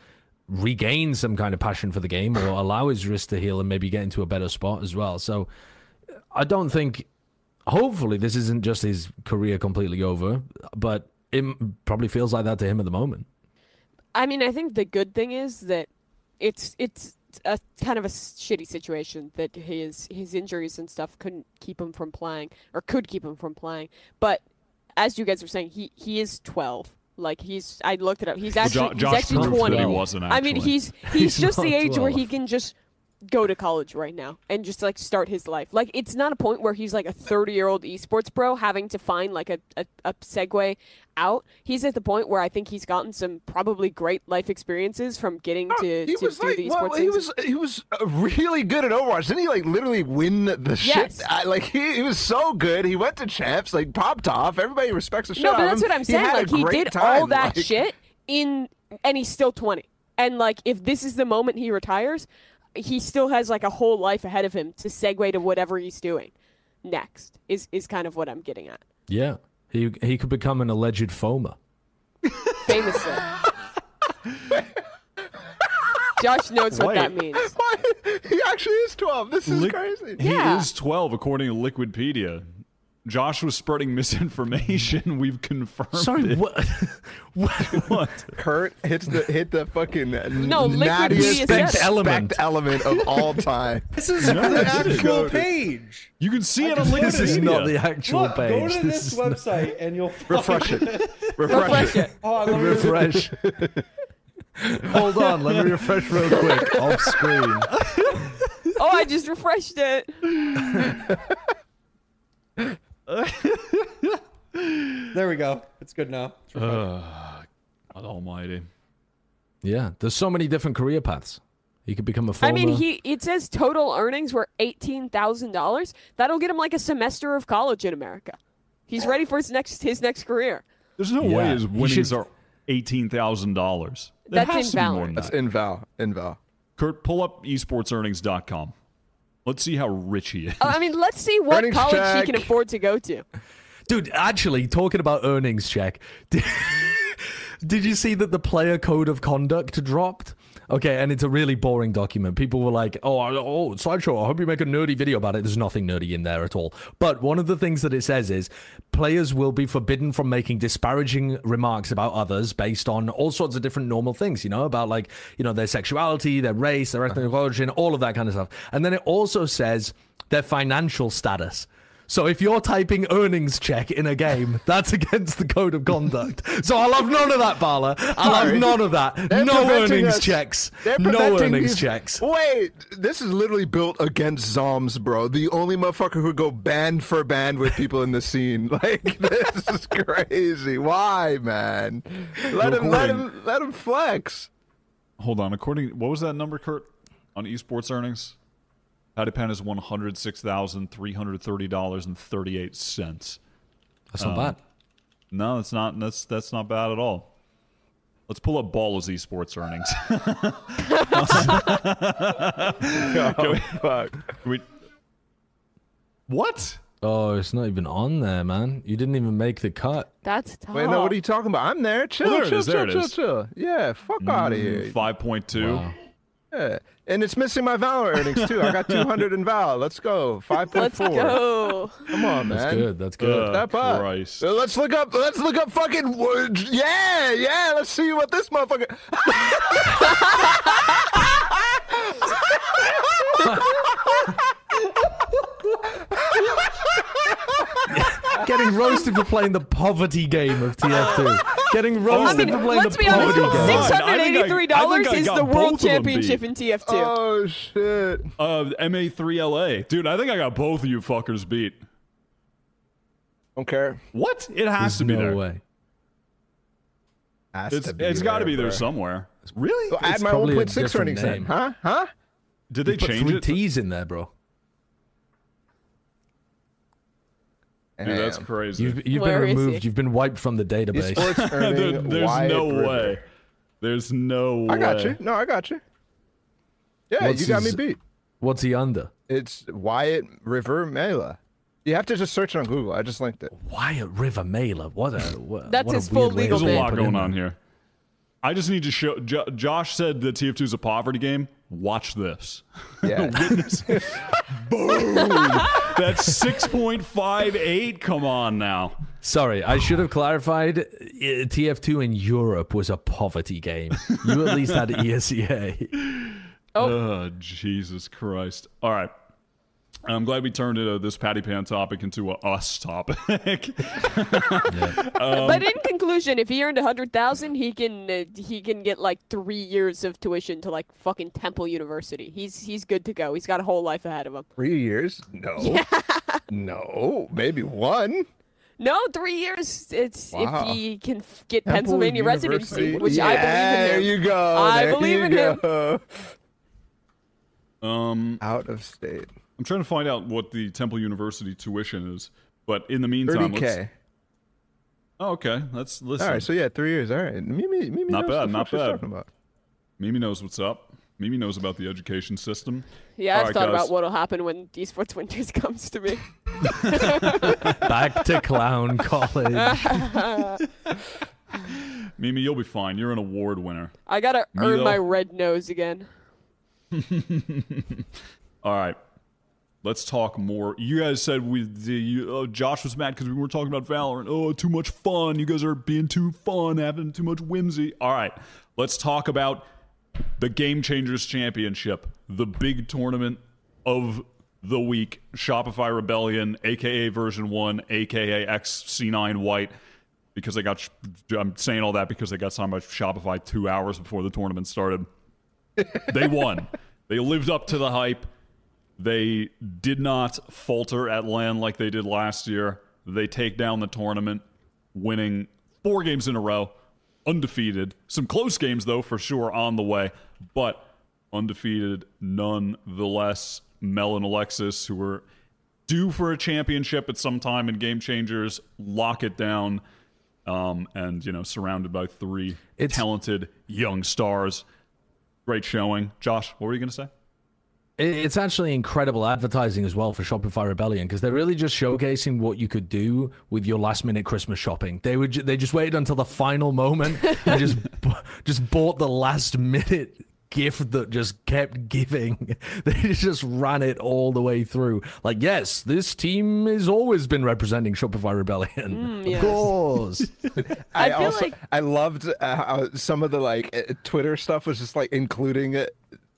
regain some kind of passion for the game or allow his wrist to heal and maybe get into a better spot as well. So I don't think. Hopefully, this isn't just his career completely over, but it probably feels like that to him at the moment. I mean, I think the good thing is that it's it's a kind of a shitty situation that his his injuries and stuff couldn't keep him from playing or could keep him from playing. But as you guys were saying, he he is 12. Like he's I looked it up. He's actually Jo- he's actually 20. that he wasn't. I mean, he's he's, He's just the not age where he can just go to college right now and just like start his life. Like it's not a point where he's like a 30 year old esports pro having to find like a, a, a segue out. He's at the point where I think he's gotten some probably great life experiences from getting to, he to was do like, the well, he things. was he was uh, really good at Overwatch. Didn't he like literally win the Yes. shit? I, like he, he was so good. He went to champs, like popped off. Everybody respects the shit. no, but that's what I'm saying. a Like he did all that like- shit in, and he's still 20. And like if this is the moment he retires, he still has like a whole life ahead of him to segue to whatever he's doing next. Is is kind of what I'm getting at. Yeah, he he could become an alleged FOMA. Famously. Josh knows what that Wait. means. he actually is 12. This is Lick- crazy. He Yeah. is 12, according to Liquipedia. Josh was spreading misinformation. Mm-hmm. We've confirmed Sorry, it. what? what? What? Kurt hits the hit the fucking No, Liquid nattiest Media Spect element. element of all time. This is No, the it isn't. actual page. You can see it on can Liquipedia. This is not the actual Look, page. go to This this, is not- website and you'll find Refresh it. Refresh, Refresh it. it. Oh, refresh. Hold on, let me refresh real quick off screen. Oh, I just refreshed it. There we go. It's good now. It's refreshed. God almighty. Yeah, there's so many different career paths. He could become a FOMA. I mean, he it says total earnings were eighteen thousand dollars. That'll get him like a semester of college in America. He's ready for his next his next career. There's no Yeah, way his he winnings should- are $18,000. It That's has to be invalid. than That's that. inval. Inval. Kurt, pull up esportsearnings.com. Let's see how rich he is. Uh, I mean, let's see what Earnings college check. he can afford to go to. Dude, actually, talking about earnings check, did, did you see that the player code of conduct dropped? Okay, and it's a really boring document. People were like, "Oh, oh, slideshow. I hope you make a nerdy video about it." There's nothing nerdy in there at all. But one of the things that it says is players will be forbidden from making disparaging remarks about others based on all sorts of different normal things. You know, about like you know their sexuality, their race, their ethnic origin, all of that kind of stuff. And then it also says their financial status. So if you're typing earnings check in a game, that's against the code of conduct. So I'll have none of that, Bala. I'll have none of that. They're no earnings us- checks. They're No earnings these- checks. Wait, this is literally built against Zoms, bro. The only motherfucker who go band for band with people in the scene. Like this is crazy. Why, man? Let him, let him, let him flex. Hold on. According, what was that number, Kurt, on esports earnings? Patiphan is one hundred six thousand three hundred thirty dollars and thirty eight cents. That's not bad. Um, no, that's not. That's that's not bad at all. Let's pull up Ball's esports earnings. Oh, fuck. Can we, what? Oh, it's not even on there, man. You didn't even make the cut. That's tough. Wait, no, what are you talking about? I'm there. Chill, Oh, there it chill, is, there chill, it chill, chill. Yeah, fuck out of mm, here. Five point two. Wow. Yeah. And it's missing my Valor earnings too. I got 200 in Val. Let's go. 5.4. Let's go. Come on, man. That's good. That's good. Uh, Step up. Christ. Uh, Let's look up. Let's look up fucking. words. Yeah, yeah. Let's see what this motherfucker. Getting roasted for playing the poverty game of TF2. Getting roasted I mean, for playing let's the be honest. poverty game. on. Six hundred I think I- eighty-three I dollars is the world championship in TF2. Oh shit. Uh, MA3LA. Dude, I think I got both of you fuckers beat. Don't care. What? It has to be no there. way. Has It's, to be it's got to be there somewhere. Really? So add It's my probably a 1.6 different earnings then. name. Huh? Huh? Did they Put change three it? T's in there, bro. Dude, that's crazy. You've, you've been is removed. he? You've been wiped from the database. Esports There- earning there's Wyatt no River. way. There's no way. I got you. No, I got you. Yeah, What's you got his- me beat. What's he under? It's Wyatt River Mela. You have to just search it on Google. I just linked it. Wyatt River Mailer. What a what, That's what a his full weird way legal to There's a name. lot put going in on here. I just need to show. Jo- Josh said that TF2 is a poverty game. Watch this. Yeah. Witness. Boom. That's 6.58. Come on now. Sorry, I should have clarified. uh, TF2 in Europe was a poverty game. You at least had ESEA. Oh, Jesus Christ. All right. I'm glad we turned uh, this Patiphan topic into a us topic. but in conclusion, if he earned a hundred thousand, he can uh, he can get like three years of tuition to like fucking Temple University. He's he's good to go. He's got a whole life ahead of him. Three years? No. Yeah. No. Maybe one. No, three years. It's Wow. if he can f- get Temple Pennsylvania University. residency, which yeah, I believe in There you go. I there believe you in him. um, Out of state. I'm trying to find out what the Temple University tuition is. But in the meantime, let's. 30K. Oh, okay. Let's listen. All right, so yeah, three years. All right. Mimi, Mimi Not knows bad, the not bad. talking about. Mimi knows what's up. Mimi knows about the education system. Yeah, All I've right, thought guys. about what'll happen when esports winters comes to me. Back to clown college. Mimi, you'll be fine. You're an award winner. I gotta Me earn my red nose again. All right. Let's talk more. You guys said we. The, you, oh, Josh was mad because we weren't talking about Valorant. Oh, too much fun. You guys are being too fun, having too much whimsy. All right. Let's talk about the Game Changers Championship, the big tournament of the week. Shopify Rebellion, aka Version One, aka XC9 White. Because I got, I'm saying all that because they got signed by Shopify two hours before the tournament started. they won. They lived up to the hype. They did not falter at LAN like they did last year. They take down the tournament, winning four games in a row, undefeated. Some close games, though, for sure, on the way, but undefeated nonetheless. Mel and Alexis, who were due for a championship at some time in Game Changers, lock it down. Um, and, you know, surrounded by three It's- talented young stars. Great showing. Josh, what were you going to say? It- It's actually incredible advertising as well for Shopify Rebellion because they're really just showcasing what you could do with your last minute Christmas shopping. They would ju- they just waited until the final moment and just b- just bought the last minute gift that just kept giving. They just ran it all the way through. Like, yes, this team has always been representing Shopify Rebellion. yes. Of course. I I, feel also like- I loved uh, some of the like uh, Twitter stuff was just like including uh,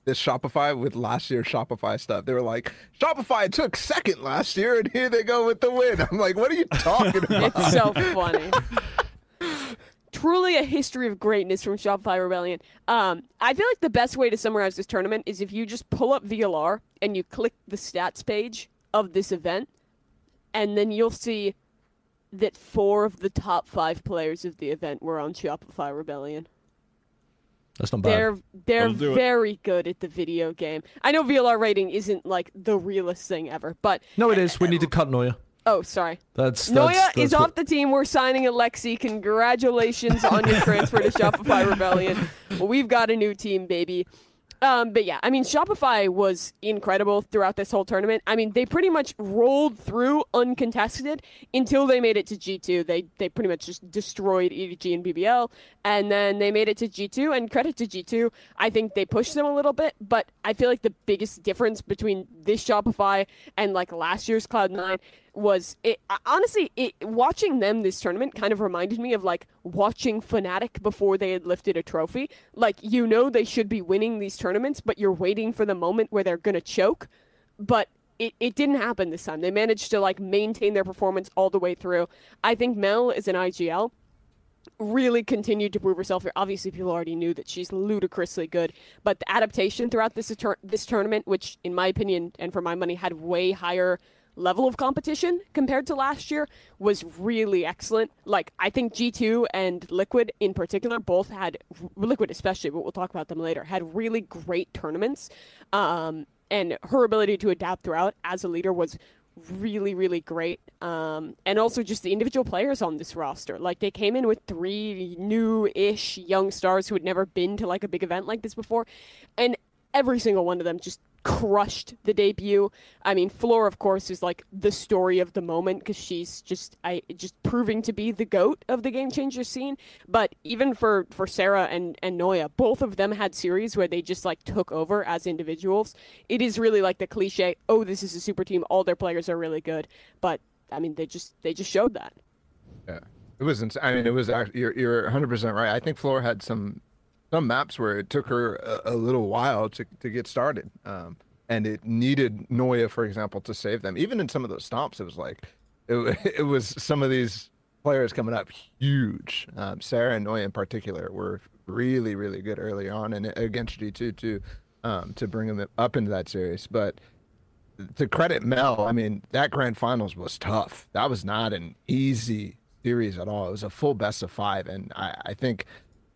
this Shopify with last year's Shopify stuff. They were like, Shopify took second last year, and here they go with the win. I'm like, what are you talking about? It's so funny. Truly a history of greatness from Shopify Rebellion. Um, I feel like the best way to summarize this tournament is if you just pull up VLR and you click the stats page of this event, and then you'll see that four of the top five players of the event were on Shopify Rebellion. That's not bad. They're they're That'll it. very good at the video game. I know VLR rating isn't like the realest thing ever, but no, it is. We need to cut noia. oh, sorry. That's, that's noia that's is what- off the team. We're signing Alexi. Congratulations on your transfer to Shopify Rebellion. Well, we've got a new team, baby. Um, but yeah, I mean, Shopify was incredible throughout this whole tournament. I mean, they pretty much rolled through uncontested until they made it to G2. They they pretty much just destroyed EDG and BBL, and then they made it to G2. And credit to G2, I think they pushed them a little bit. But I feel like the biggest difference between this Shopify and like last year's Cloud9 was it honestly it watching them this tournament kind of reminded me of like watching Fnatic before they had lifted a trophy. Like you know they should be winning these tournaments, but you're waiting for the moment where they're gonna choke. But it, it didn't happen this time. They managed to like maintain their performance all the way through. I think Mel is an IGL really continued to prove herself. Here. Obviously, people already knew that she's ludicrously good, but the adaptation throughout this this tournament, which in my opinion and for my money had way higher level of competition compared to last year, was really excellent. Like I think G2 and Liquid in particular both had Liquid especially, but we'll talk about them later. Had really great tournaments. Um, and her ability to adapt throughout as a leader was really really great um, and also just the individual players on this roster like they came in with three new-ish young stars who had never been to like a big event like this before and every single one of them just crushed the debut i mean floor of course is like the story of the moment because she's just i just proving to be the goat of the game changer scene but even for for sarah and and noia both of them had series where they just like took over as individuals it is really like the cliche oh this is a super team all their players are really good but i mean they just they just showed that Yeah, it was. Ins- I mean, it was. You're you're 100 percent right. I think Floor had some some maps where it took her a, a little while to to get started, um, and it needed noia, for example, to save them. Even in some of those stomps, it was like it, it was some of these players coming up huge. Um, Sarah and noia in particular were really really good early on, and against G2 too, um, to bring them up into that series, but to credit Mel, I mean, that grand finals was tough. That was not an easy series at all. It was a full best of five. And I, I think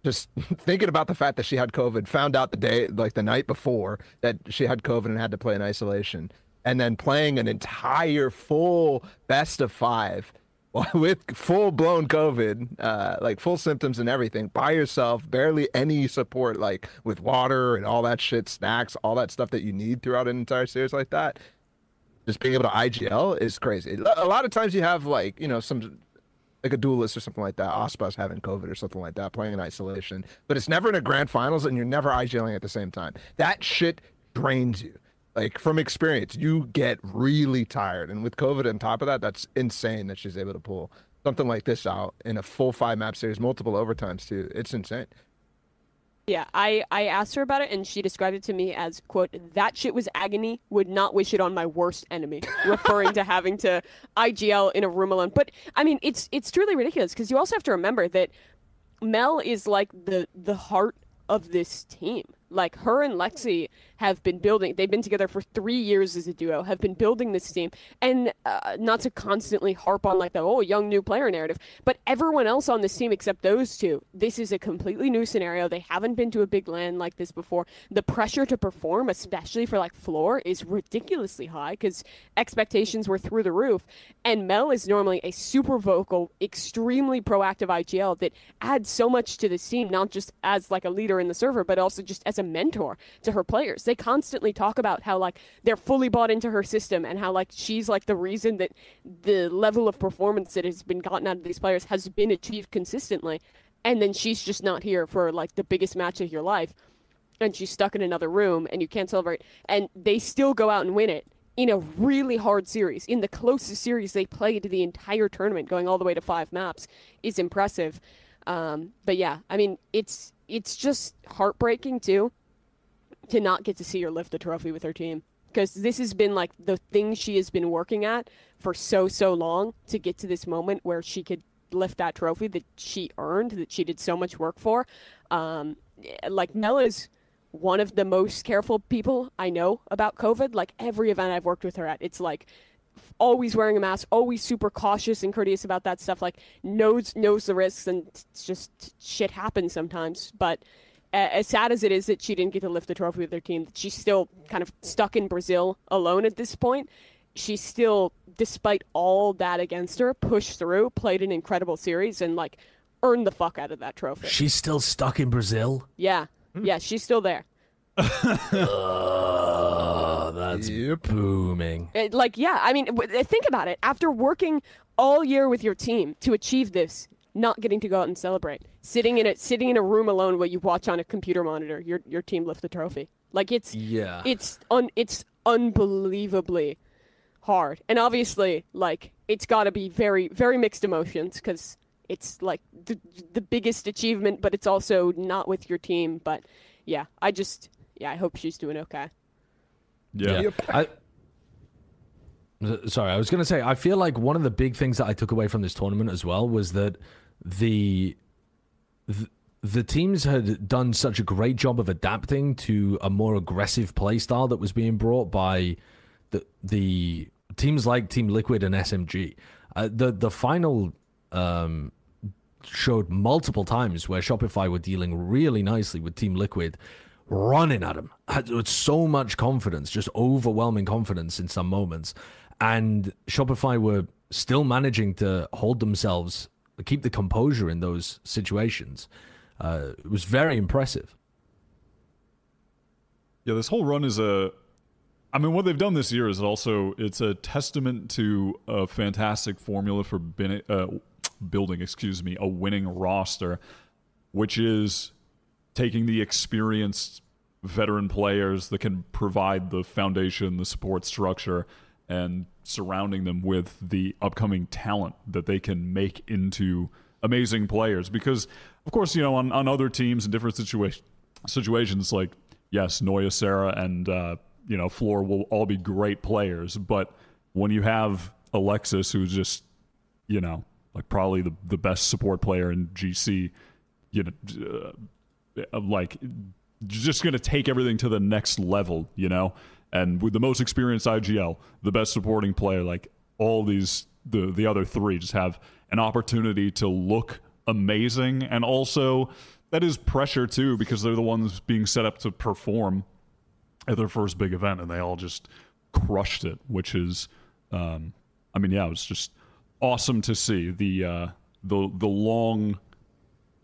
just thinking about the fact that she had COVID, found out the day, like the night before, that she had COVID and had to play in isolation, and then playing an entire full best of five with full blown COVID, uh, like full symptoms and everything, by yourself, barely any support, like with water and all that shit, snacks, all that stuff that you need throughout an entire series like that. Just being able to IGL is crazy. A lot of times you have like you know some like a duelist or something like that. Ospas having COVID or something like that, playing in isolation, but it's never in a grand finals, and you're never IGLing at the same time. That shit drains you. Like from experience, you get really tired, and with COVID on top of that, that's insane that she's able to pull something like this out in a full five map series, multiple overtimes too. It's insane. Yeah, I, I asked her about it and she described it to me as, quote, that shit was agony, would not wish it on my worst enemy, referring to having to IGL in a room alone. But I mean, it's it's truly ridiculous because you also have to remember that Mel is like the the heart of this team. Like her and Lexi have been building. They've been together for three years as a duo. Have been building this team, and uh, not to constantly harp on like the oh young new player narrative, but everyone else on this team except those two. This is a completely new scenario. They haven't been to a big LAN like this before. The pressure to perform, especially for like floor, is ridiculously high because expectations were through the roof. And Mel is normally a super vocal, extremely proactive IGL that adds so much to the team, not just as like a leader in the server, but also just as a mentor to her players. They constantly talk about how like they're fully bought into her system and how like she's like the reason that the level of performance that has been gotten out of these players has been achieved consistently. And then she's just not here for like the biggest match of your life. And she's stuck in another room and you can't celebrate. And they still go out and win it in a really hard series, in the closest series they played the entire tournament, going all the way to five maps, is impressive. Um, but yeah, I mean, it's it's just heartbreaking too, to not get to see her lift the trophy with her team because this has been like the thing she has been working at for so so long to get to this moment where she could lift that trophy that she earned that she did so much work for um, like Nella's one of the most careful people I know about COVID. Like every event I've worked with her at, it's like always wearing a mask, always super cautious and courteous about that stuff. Like knows knows the risks, and it's just shit happens sometimes. But uh, as sad as it is that she didn't get to lift the trophy with her team, that she's still kind of stuck in Brazil alone at this point. She still, despite all that against her, pushed through, played an incredible series, and like earned the fuck out of that trophy. She's still stuck in Brazil. Yeah, yeah, she's still there. Oh, that's Yep. booming. It- like, yeah, I mean, w- uh, think about it. After working all year with your team to achieve this, not getting to go out and celebrate, sitting in a sitting in a room alone while you watch on a computer monitor your your team lift the trophy. Like it's Yeah. it's un it's unbelievably hard, and obviously, like it's got to be very very mixed emotions because it's like the the biggest achievement, but it's also not with your team. But yeah, I just yeah, I hope she's doing okay. Yeah. I, sorry, I was going to say, I feel like one of the big things that I took away from this tournament as well was that the, the the teams had done such a great job of adapting to a more aggressive play style that was being brought by the the teams like Team Liquid and SMG. Uh, the the final um, showed multiple times where Shopify were dealing really nicely with Team Liquid, running at had with so much confidence, just overwhelming confidence in some moments, and Shopify were still managing to hold themselves, keep the composure in those situations. Uh, it was very impressive. Yeah, this whole run is a. I mean, what they've done this year is also it's a testament to a fantastic formula for uh, building, excuse me, a winning roster, which is taking the experienced veteran players that can provide the foundation, the support structure, and surrounding them with the upcoming talent that they can make into amazing players. Because, of course, you know, on, on other teams in different situa- situations, like, yes, noia, Sarah, and, uh, you know, Floor will all be great players. But when you have Alexis, who's just, you know, like probably the, the best support player in GC, you know, uh, like just going to take everything to the next level, you know? And with the most experienced IGL, the best supporting player, like all these, the, the other three just have an opportunity to look amazing. And also, that is pressure too, because they're the ones being set up to perform at their first big event, and they all just crushed it, which is, um, I mean, yeah, it was just awesome to see the uh, the the long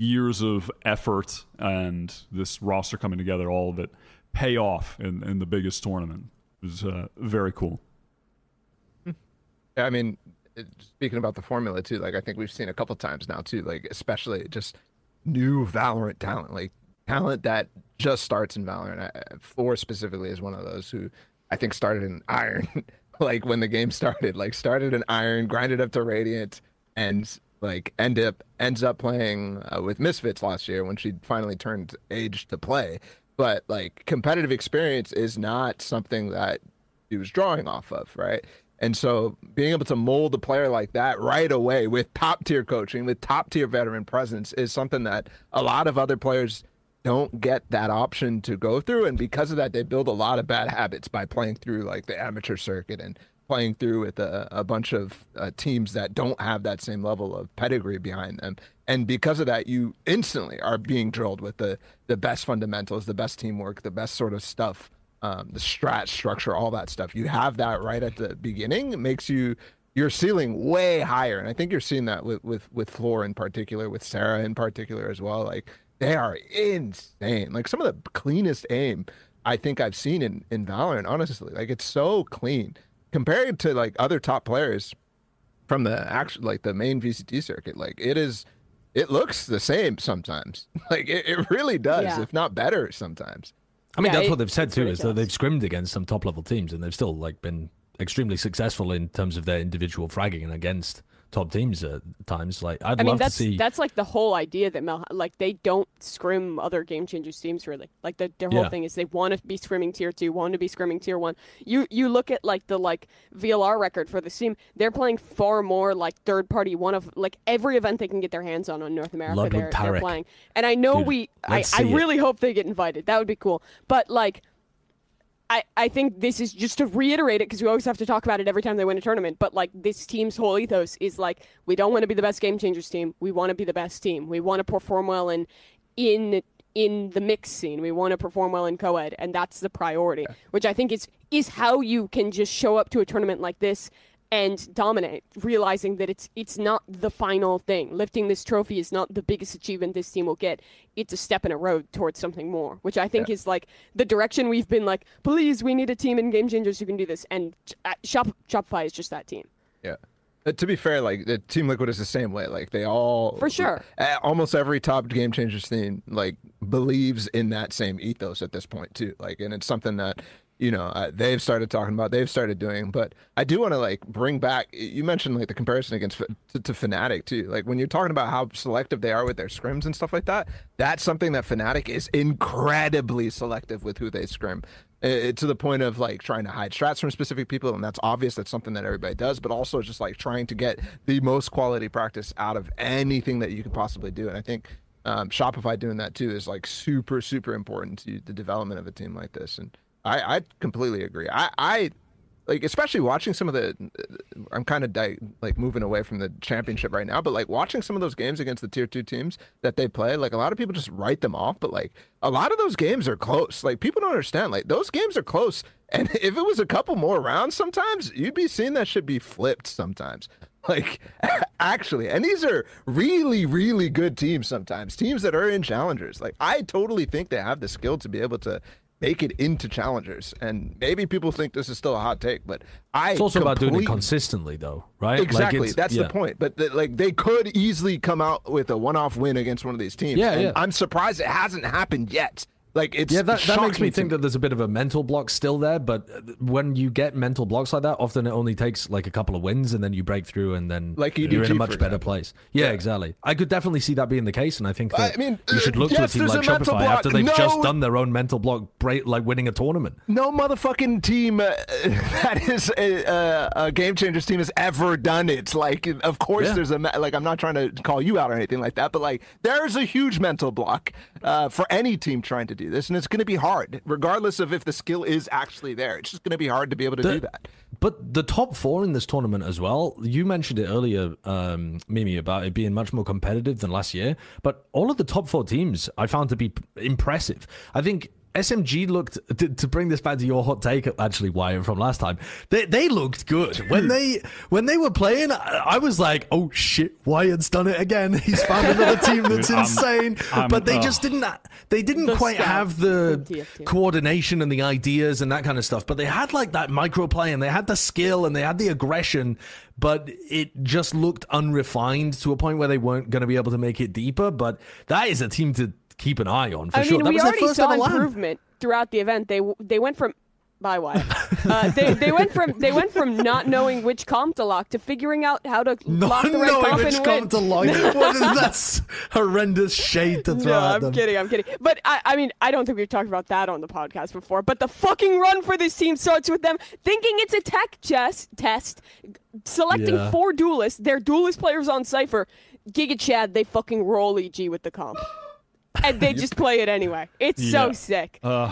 years of effort and this roster coming together, all of it pay off in, in the biggest tournament. It was uh, very cool. I mean, speaking about the formula too, like I think we've seen a couple times now too, like especially just new Valorant talent, like talent that just starts in Valorant. I- specifically is one of those who I think started in Iron, like when the game started, like started in Iron, grinded up to Radiant, and like end up ends up playing uh, with Misfits last year when she finally turned age to play. But like competitive experience is not something that he was drawing off of, right? And so being able to mold a player like that right away with top tier coaching, with top tier veteran presence is something that a lot of other players don't get that option to go through. And because of that, they build a lot of bad habits by playing through like the amateur circuit and playing through with a, a bunch of uh, teams that don't have that same level of pedigree behind them. And because of that, you instantly are being drilled with the, the best fundamentals, the best teamwork, the best sort of stuff um, the strat structure, all that stuff. You have that right at the beginning. It makes you your ceiling way higher, and I think you're seeing that with with with Floor in particular, with Sarah in particular as well. Like they are insane. Like some of the cleanest aim I think I've seen in in Valorant. Honestly, like it's so clean compared to like other top players from the actual like the main VCT circuit. Like it is. It looks the same sometimes. Like it, it really does, Yeah. if not better sometimes. I mean, Yeah, that's it- what they've said too, is that they've scrimmed against some top level teams and they've still like been extremely successful in terms of their individual fragging and against top teams at times. Like I'd I mean, love that's to see. that's like the whole idea that Mel like they don't scrim other game changers teams really. Like the, their whole Yeah. thing is they want to be scrimming tier two, want to be scrimming tier one. You you look at like the like VLR record for the team, they're playing far more like third party one of like every event they can get their hands on on North America. Ludwig They're, they're playing, and I know Dude, we. I, I it. really hope they get invited. That would be cool. But like. I, I think this is just to reiterate it because we always have to talk about it every time they win a tournament. But like this team's whole ethos is like we don't want to be the best game changers team. We want to be the best team. We want to perform well in in in the mix scene. We want to perform well in co-ed, and that's the priority. Which I think is is how you can just show up to a tournament like this and dominate, realizing that it's it's not the final thing. Lifting this trophy is not the biggest achievement this team will get. It's a step in a road towards something more, which I think is like the direction we've been like, please, we need a team in Game Changers who can do this. And uh, Shop Shopify is just that team. Yeah. Uh, to be fair, like the Team Liquid is the same way. Like they all, For sure. uh, almost every top game changers team like believes in that same ethos at this point too. Like, and it's something that you know uh, they've started talking about, they've started doing. But I do want to like bring back. You mentioned like the comparison against to, to Fnatic too. Like when you're talking about how selective they are with their scrims and stuff like that. That's something that Fnatic is incredibly selective with who they scrim uh, to the point of like trying to hide strats from specific people and that's obvious that's something that everybody does but also just like trying to get the most quality practice out of anything that you could possibly do and i think um, shopify doing that too is like super super important to the development of a team like this and i i completely agree. I i like especially watching some of the i'm kind of di- like moving away from the championship right now but like watching some of those games against the tier two teams that they play like a lot of people just write them off but like a lot of those games are close. Like people don't understand like those games are close and if it was a couple more rounds sometimes you'd be seeing that should be flipped sometimes. Like actually and these are really really good teams sometimes teams that are in challengers. Like i totally think they have the skill to be able to make it into challengers and maybe people think this is still a hot take but i it's also about doing it consistently, though, right? Like, Exactly. it's- That's yeah. the point. But the, like they could easily come out with a one-off win against one of these teams. Yeah, and yeah. I'm surprised it hasn't happened yet. Like it's Yeah, that, that makes me think that there's a bit of a mental block still there. But uh, when you get mental blocks like that, often it only takes like a couple of wins, and then you break through, and then Like you're in a much better place. Yeah, exactly. I could definitely see that being the case, and I think that I mean, you should uh, look to a team like a Shopify after they've just done their own mental block, break, like winning a tournament. no motherfucking team uh, that is a, a, a game changers team has ever done it. Like, of course, Yeah. there's a like. I'm not trying to call you out or anything like that, but like, there's a huge mental block uh, for any team trying to do this, and it's going to be hard, regardless of if the skill is actually there. It's just going to be hard to be able to The- do that. But the top four in this tournament as well, you mentioned it earlier, um, Mimi, about it being much more competitive than last year. But all of the top four teams I found to be impressive. I think SMG looked to, to bring this back to your hot take, actually, Wyatt, from last time. They they looked good when they when they were playing. I, I was like, oh shit, Wyatt's done it again. He's found another team that's I'm- insane. I'm- but they ugh. just didn't. They didn't The quite scout have the coordination and the ideas and that kind of stuff. But they had like that micro play and they had the skill and they had the aggression, but it just looked unrefined to a point where they weren't going to be able to make it deeper. But that is a team to keep an eye on for I sure. mean, that we was already saw improvement throughout the event. They they went from by Wyatt. Uh, they, they went from they went from not knowing which comp to lock to figuring out how to lock Not the right knowing comp which and comp win. to lock. What is that's horrendous shade to throw No, at I'm them. kidding. I'm kidding. But I, I mean, I don't think we've talked about that on the podcast before. But the fucking run for this team starts with them thinking it's a tech chess test, selecting Yeah. four duelists. They're duelist players on Cypher. Giga Chad, they fucking roll EG with the comp. And they just play it anyway. It's so Yeah. sick. They I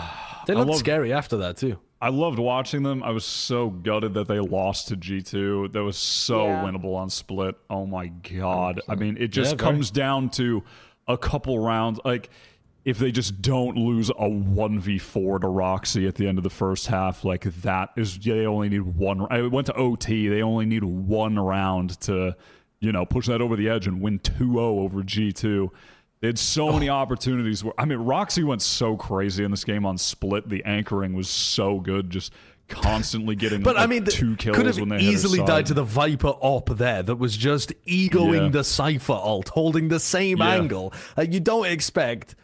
looked love- scary after that too. I loved watching them. I was so gutted that they lost to G2. That was so Yeah. winnable on split. Oh my god. I mean, it just Yeah, very. comes down to a couple rounds like if they just don't lose a 1v4 to Roxy at the end of the first half, like that is they only need one I went to OT. They only need one round to, you know, push that over the edge and win 2-0 over G2. They had so Oh. many opportunities where I mean Roxy went so crazy in this game on split. The anchoring was so good, just constantly getting But like, I mean, two kills could have when they easily died to the Viper op there that was just egoing Yeah. the Cypher alt, holding the same Yeah. angle. Uh, you don't expect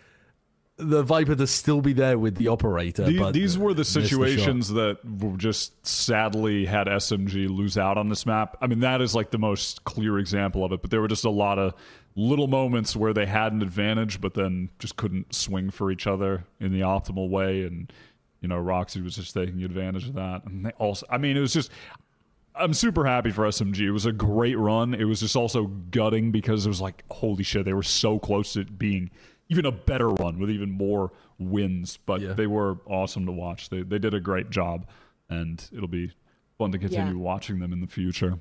the Viper to still be there with the operator. The- these were the situations that were just sadly had SMG lose out on this map. I mean, that is like the most clear example of it. But there were just a lot of little moments where they had an advantage, but then just couldn't swing for each other in the optimal way. And you know, Roxy was just taking advantage of that. And they also, I mean, it was just. I'm super happy for SMG. It was a great run. It was just also gutting because it was like, holy shit, they were so close to being even a better run with even more wins. But Yeah. they were awesome to watch. They they did a great job, and it'll be fun to continue Yeah. watching them in the future.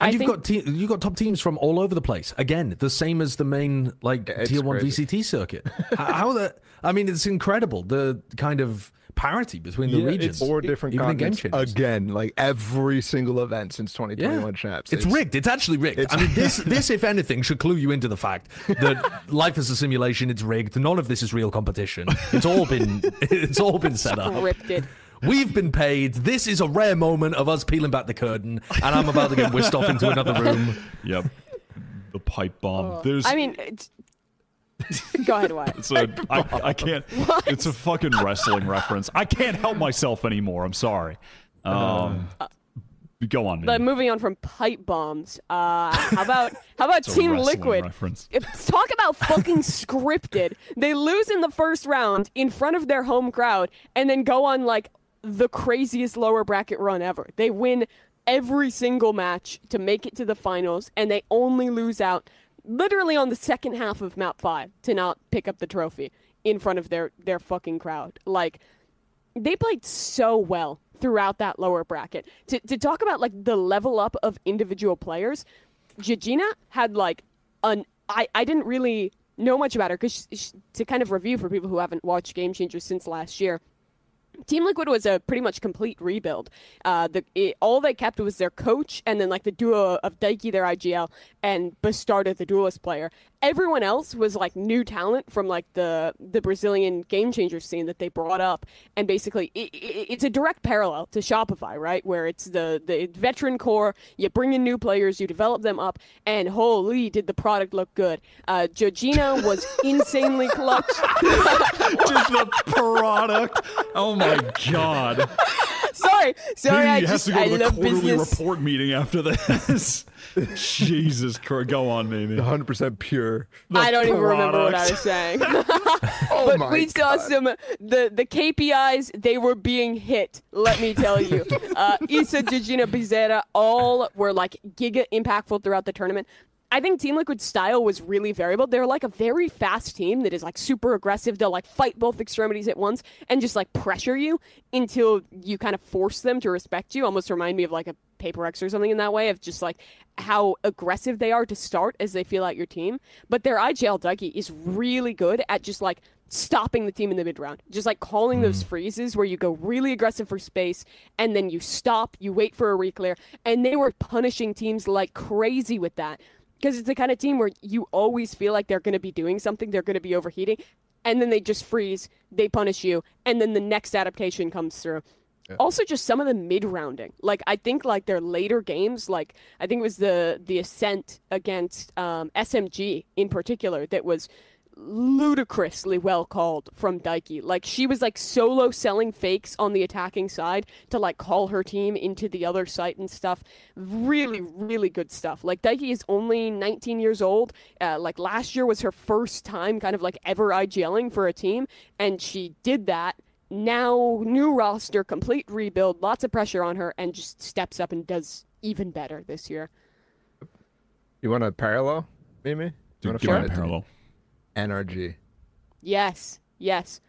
And I you've think- got te- you've got top teams from all over the place. Again, the same as the main like it's tier one crazy. VCT circuit. how, how the? I mean, it's incredible the kind of parity between the Yeah, regions. it's Four different even in game continents again, like every single event since 2021 champs. It's, rigged. It's actually rigged. I mean, this, this, if anything, should clue you into the fact that life is a simulation. It's rigged. None of this is real competition. It's all been, it's all been set up. Scripted. We've been paid. This is a rare moment of us peeling back the curtain, and I'm about to get whisked off into another room. Yep. the pipe bomb. There's I mean, it's... go ahead, Wyatt. it's a, I, I can't What? it's a fucking wrestling reference. I can't help myself anymore. I'm sorry. Um go on, But moving on from pipe bombs, uh, how about how about It's a Team wrestling Liquid? reference. If, talk about fucking scripted. They lose in the first round in front of their home crowd and then go on like the craziest lower bracket run ever. They win every single match to make it to the finals and they only lose out literally on the second half of map 5 to not pick up the trophy in front of their their fucking crowd. Like they played so well throughout that lower bracket. To, to talk about like the level up of individual players, Joojina had like an I, I didn't really know much about her because to kind of review for people who haven't watched Game Changers since last year. Team Liquid was a pretty much complete rebuild. Uh, the it, all they kept was their coach, and then like the duo of Daiki, their IGL, and Bastarda, the duelist player. Everyone else was like new talent from like the the Brazilian game changer scene that they brought up, and basically it, it, it's a direct parallel to Shopify, right? Where it's the the veteran core, you bring in new players, you develop them up, and holy, did the product look good? Uh, Joojina was insanely clutch. Just the product. Oh my god. sorry, sorry, he I has just to go I to the quarterly business. report meeting after this. Jesus Christ. Go on, Mimi. 100% pure. I don't even remember what I was saying. Oh but my we saw God. some the the KPIs they were being hit. Let me tell you, uh, Issa, Joojina, Bizerra, all were like giga impactful throughout the tournament. I think Team Liquid's style was really variable. They're like a very fast team that is like super aggressive. They'll like fight both extremities at once and just like pressure you until you kind of force them to respect you. Almost remind me of like a Paper Rex or something in that way of just like how aggressive they are to start as they feel out your team. But their IGL Daiki is really good at just like stopping the team in the mid round. Just like calling those hmm. freezes where you go really aggressive for space and then you stop, you wait for a reclear, and they were punishing teams like crazy with that. Because it's the kind of team where you always feel like they're going to be doing something, they're going to be overheating, and then they just freeze, they punish you, and then the next adaptation comes through. Also, just some of the mid rounding. Like I think, like their later games, like I think it was the the ascent against um, SMG in particular that was ludicrously well called from Daiki. Like she was like solo selling fakes on the attacking side to like call her team into the other site and stuff. Really, really good stuff. Like Daiki is only 19 years old. Uh, like last year was her first time kind of like ever IGLing for a team, and she did that now new roster, complete rebuild, lots of pressure on her, and just steps up and does even better this year. You want a parallel, Mimi? Do you want give me a parallel. NRG. Yes, yes.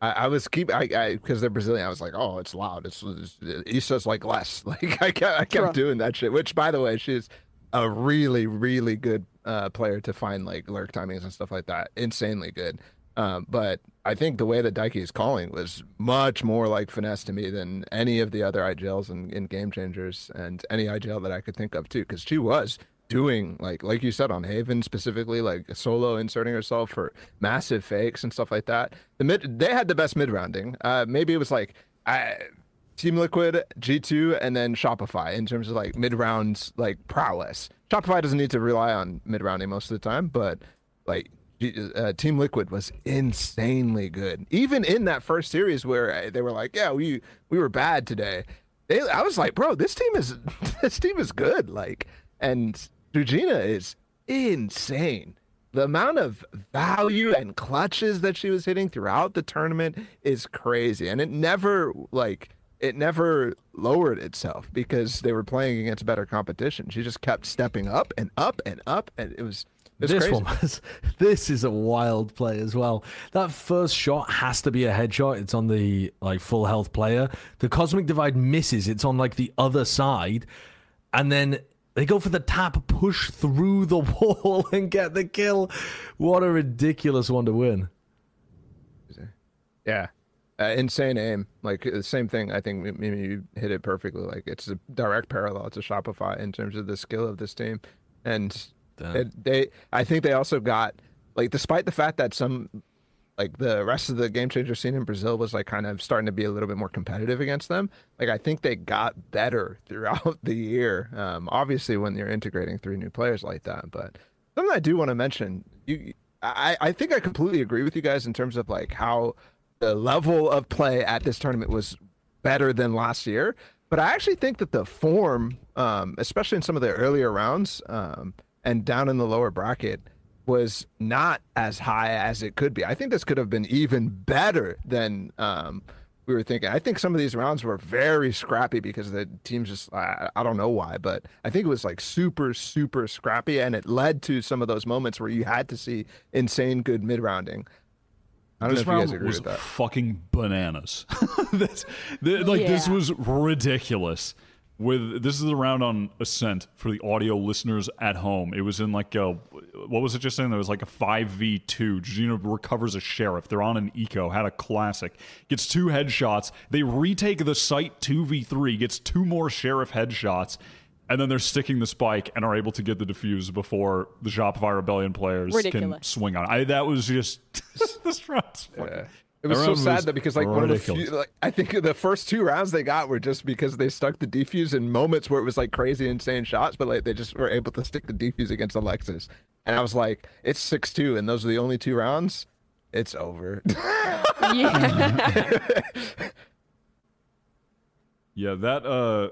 I, I was keep I because they're Brazilian. I was like, oh, it's loud. It's, it's Issa's like less. Like I kept I kept True. doing that shit. Which, by the way, she's a really really good uh, player to find like lurk timings and stuff like that. Insanely good. Um, but I think the way that Daiki is calling was much more like finesse to me than any of the other IGLs in, in Game Changers and any IGL that I could think of too. Because she was doing like like you said on Haven specifically, like solo inserting herself for massive fakes and stuff like that. The mid they had the best mid rounding. Uh, maybe it was like I. Team Liquid, G2, and then Shopify in terms of like mid rounds like prowess. Shopify doesn't need to rely on mid rounding most of the time, but like uh, Team Liquid was insanely good. Even in that first series where uh, they were like, "Yeah, we we were bad today," they, I was like, "Bro, this team is this team is good." Like, and Joojina is insane. The amount of value and clutches that she was hitting throughout the tournament is crazy, and it never like it never lowered itself because they were playing against better competition. She just kept stepping up and up and up, and it was. It was this crazy. one was, this is a wild play as well. That first shot has to be a headshot. It's on the like full health player. The cosmic divide misses. It's on like the other side, and then they go for the tap, push through the wall, and get the kill. What a ridiculous one to win. Yeah. Uh, insane aim. Like the same thing. I think maybe you hit it perfectly. Like it's a direct parallel to Shopify in terms of the skill of this team, and it, they. I think they also got like, despite the fact that some, like the rest of the game changer scene in Brazil was like kind of starting to be a little bit more competitive against them. Like I think they got better throughout the year. Um, obviously, when you're integrating three new players like that, but something I do want to mention, you. I, I think I completely agree with you guys in terms of like how the level of play at this tournament was better than last year. But I actually think that the form, um, especially in some of the earlier rounds um, and down in the lower bracket, was not as high as it could be. I think this could have been even better than um, we were thinking. I think some of these rounds were very scrappy because the teams just, I, I don't know why, but I think it was like super, super scrappy. And it led to some of those moments where you had to see insane good mid rounding. I don't this know if you guys round agree was with that. fucking bananas. This- th- like this was ridiculous. With this is the round on Ascent for the audio listeners at home. It was in like a what was it just saying? There was like a five v two. Gina recovers a sheriff. They're on an eco. Had a classic. Gets two headshots. They retake the site two v three. Gets two more sheriff headshots. And then they're sticking the spike and are able to get the defuse before the Shopify Rebellion players can swing on. it. I that was just this round's fucking It was so sad was though because like one of the few, like I think the first two rounds they got were just because they stuck the defuse in moments where it was like crazy insane shots, but like they just were able to stick the defuse against Alexis, and I was like, it's six two, and those are the only two rounds. It's over. Yeah. Yeah, that uh,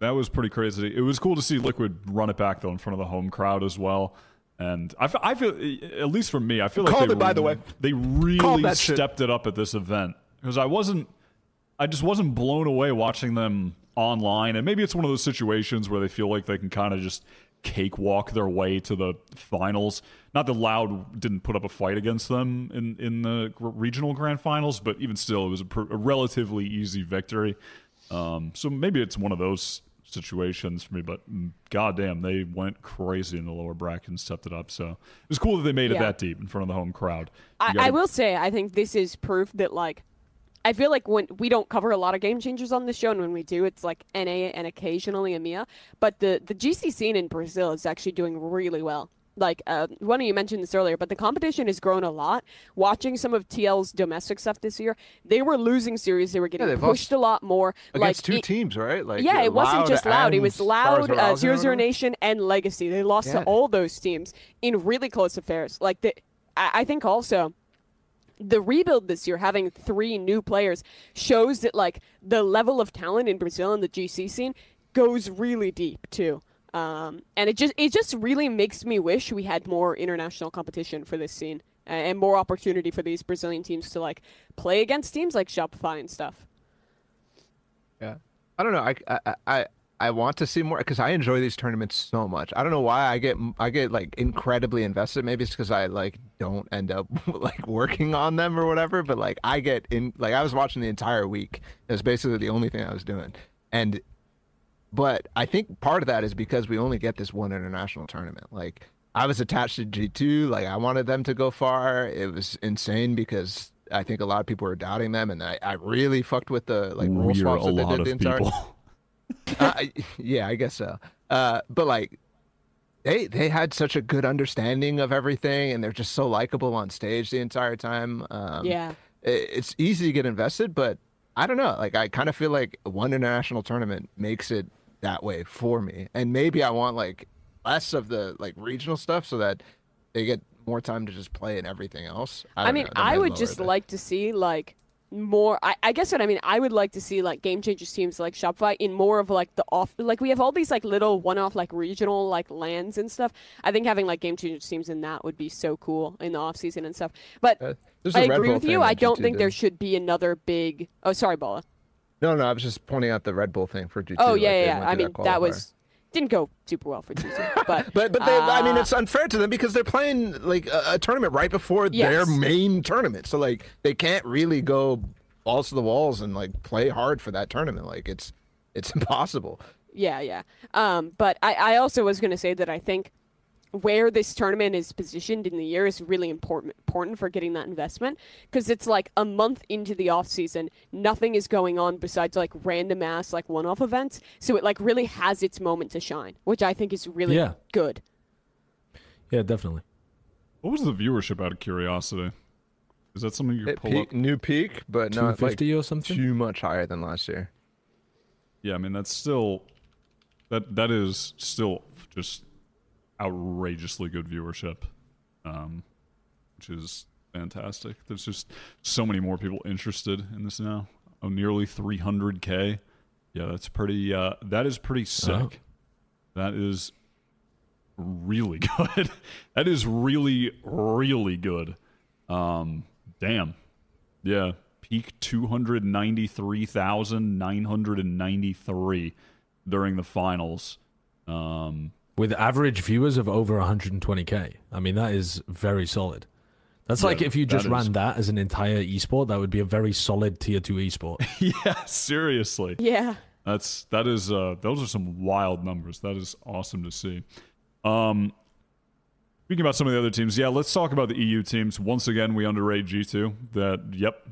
that was pretty crazy. It was cool to see Liquid run it back though in front of the home crowd as well. And I, f- I feel, at least for me, I feel like they, it, by the way. they really that shit. stepped it up at this event because I wasn't, I just wasn't blown away watching them online. And maybe it's one of those situations where they feel like they can kind of just cakewalk their way to the finals. Not that Loud didn't put up a fight against them in in the regional grand finals, but even still, it was a, pr- a relatively easy victory. Um, so maybe it's one of those situations for me, but mm, goddamn, they went crazy in the lower bracket and stepped it up. So it was cool that they made it that deep in front of the home crowd. I, gotta- I will say, I think this is proof that like, I feel like when we don't cover a lot of game changers on the show, and when we do, it's like NA and occasionally EMEA. But the the GC scene in Brazil is actually doing really well. Like uh, one of you mentioned this earlier, but the competition has grown a lot. Watching some of TL's domestic stuff this year, they were losing series. They were getting they've pushed a lot more. against like two it- teams, right? Like yeah, uh, it wasn't just loud. It was loud, uh, Zero Zero. Nation, and Legacy. They lost Yeah. to all those teams in really close affairs. Like the, I, I think also the rebuild this year, having three new players, shows that like the level of talent in Brazil and the GC scene goes really deep too. Um, and it just it just really makes me wish we had more international competition for this scene and more opportunity for these Brazilian teams to like play against teams like Shopify and stuff. Yeah, I don't know. I I I, I want to see more because I enjoy these tournaments so much. I don't know why I get I get like incredibly invested. Maybe it's because I like don't end up like working on them or whatever. But like I get in like I was watching the entire week. It was basically the only thing I was doing, and but I think part of that is because we only get this one international tournament. Like I was attached to G two. Like I wanted them to go far. It was insane because. I think a lot of people were doubting them, and I, I really fucked with the like role we're swaps that they did the entire people. uh, I- yeah, I guess so. Uh, but like, they they had such a good understanding of everything, and they're just so likable on stage the entire time. Um, Yeah. i- it's easy to get invested, but I don't know. Like, I kind of feel like one international tournament makes it that way for me, and maybe I want like less of the like regional stuff so that they get more time to just play and everything else. I, I mean, I would just like to see like more. I, I guess what I mean. I would like to see like game changers teams like Shopify in more of like the off. Like we have all these like little one-off like regional like lands and stuff. I think having like game changers teams in that would be so cool in the off season and stuff. But Uh, there's I agree with you. I don't think there should be another big. Oh, sorry, Bala. No, no, I was just pointing out the Red Bull thing for G2. Oh yeah, they yeah. yeah. I mean, that qualifier. was didn't go super well for G2, but But but they, I mean, uh, it's unfair to them because they're playing like a, a tournament right before their main tournament. So like they can't really go balls to the walls and like play hard for that tournament. Like it's it's impossible. Yeah, yeah. Um, but I, I also was going to say that I think where this tournament is positioned in the year is really important important for getting that investment because it's like a month into the off season, nothing is going on besides like random ass like one off events. So it like really has its moment to shine, which I think is really Yeah. good. Yeah, definitely. What was the viewership out of curiosity? Is that something you could pull peak, up? new peak, but not like 250 or something? too much higher than last year. Yeah, I mean that's still that that is still just outrageously good viewership, um, which is fantastic. There's just so many more people interested in this now. Oh, nearly 300k. Yeah, that's pretty. Uh, that is pretty sick. That is really good. that is really really good. Um, damn. Yeah, peak 293,993 during the finals. Um, With average viewers of over 120k. I mean, that is very solid. That's like if you that just is- ran that as an entire esport, that would be a very solid tier two esport. yeah, seriously. Yeah. That's that is uh those are some wild numbers. That is awesome to see. Um speaking about some of the other teams, yeah, let's talk about the EU teams. Once again, we underrate G2. That yep.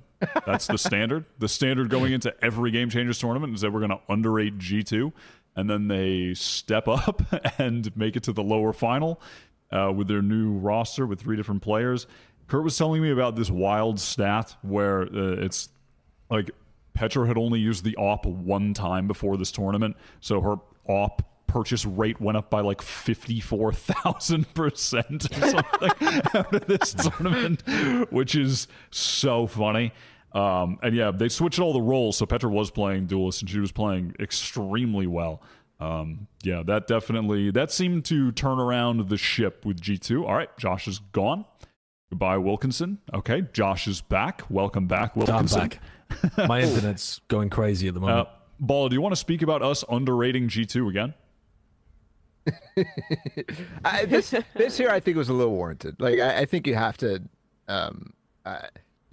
That's the standard. The standard going into every game changers tournament is that we're gonna underrate G2 and then they step up and make it to the lower final uh, with their new roster with three different players. Kurt was telling me about this wild stat where uh, it's like Petra had only used the op one time before this tournament, so her op purchase rate went up by like fifty four thousand percent or something out of this tournament, which is so funny. Um, and yeah, they switched all the roles, so Petra was playing duelist and she was playing extremely well. Um, yeah, that definitely that seemed to turn around the ship with G two. All right, Josh is gone. Goodbye, Wilkinson. Okay, Josh is back. Welcome back, I'm Wilkinson. back. My internet's going crazy at the Uh, moment. Ball, do you want to speak about us underrating G2 again? I, this this year I think was a little warranted. Like I, I think you have to, um, uh,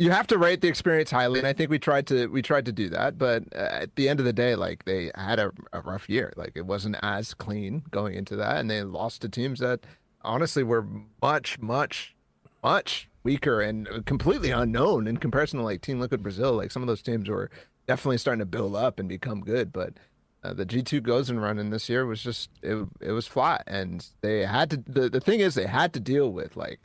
you have to rate the experience highly, and I think we tried to we tried to do that. But uh, at the end of the day, like they had a, a rough year. Like it wasn't as clean going into that, and they lost to teams that honestly were much much much weaker and completely unknown in comparison to like Team Liquid Brazil. Like some of those teams were definitely starting to build up and become good, but uh, the G2 goes run running this year was just it, it was flat and they had to the, the thing is they had to deal with like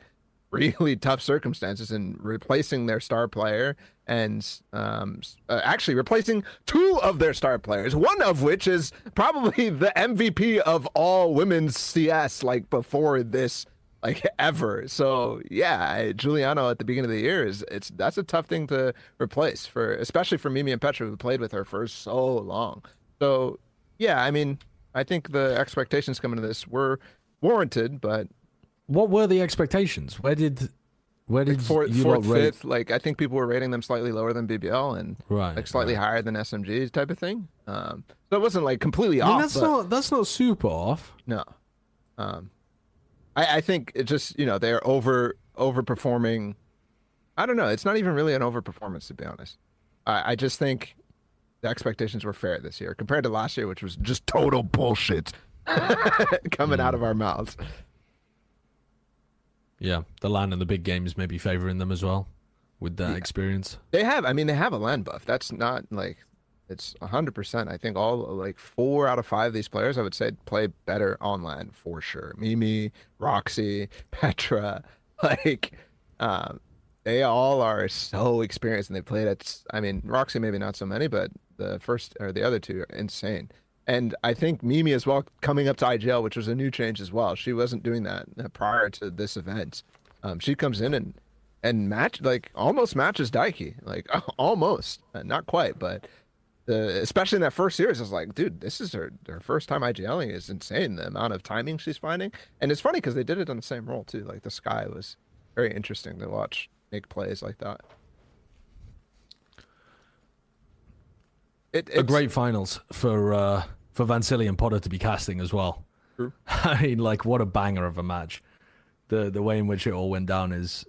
really tough circumstances and replacing their star player and um, uh, actually replacing two of their star players one of which is probably the MVP of all women's CS like before this like ever. So yeah juliano at the beginning of the year is it's that's a tough thing to replace for especially for Mimi and Petra who played with her for so long. So yeah, I mean, I think the expectations coming to this were warranted, but What were the expectations? Where did where did fourth, you fourth fifth, like I think people were rating them slightly lower than BBL and Right, like slightly higher than SMGs type of thing. Um, so it wasn't like completely I mean, off. that's not that's not super off. no. Um, I, I think it just you know they're over overperforming. I don't know. It's not even really an overperformance to be honest. I, I just think the expectations were fair this year compared to last year, which was just total bullshit coming out of our mouths. Yeah, the land and the big games maybe favoring them as well with that experience. They have. I mean, they have a land buff. That's not like it's hundred percent. I think all like four out of five of these players, I would say, play better on land for sure. Mimi, Roxy, Petra, like, um, they all are so experienced and they played at. I mean, Roxy maybe not so many, but the first or the other two are insane. And I think Mimi as well coming up to IGL, which was a new change as well. She wasn't doing that uh, prior to this event. Um, she comes in and and match like almost matches Daiki, like almost, uh, not quite, but the especially in that first series, I was like, dude, this is her her first time IGLing is insane. The amount of timing she's finding, and it's funny because they did it on the same role too. Like the Skye was very interesting to watch make plays like that. It, a great finals for uh, for Vansilli and Potter to be casting as well. True. I mean, like what a banger of a match. The the way in which it all went down is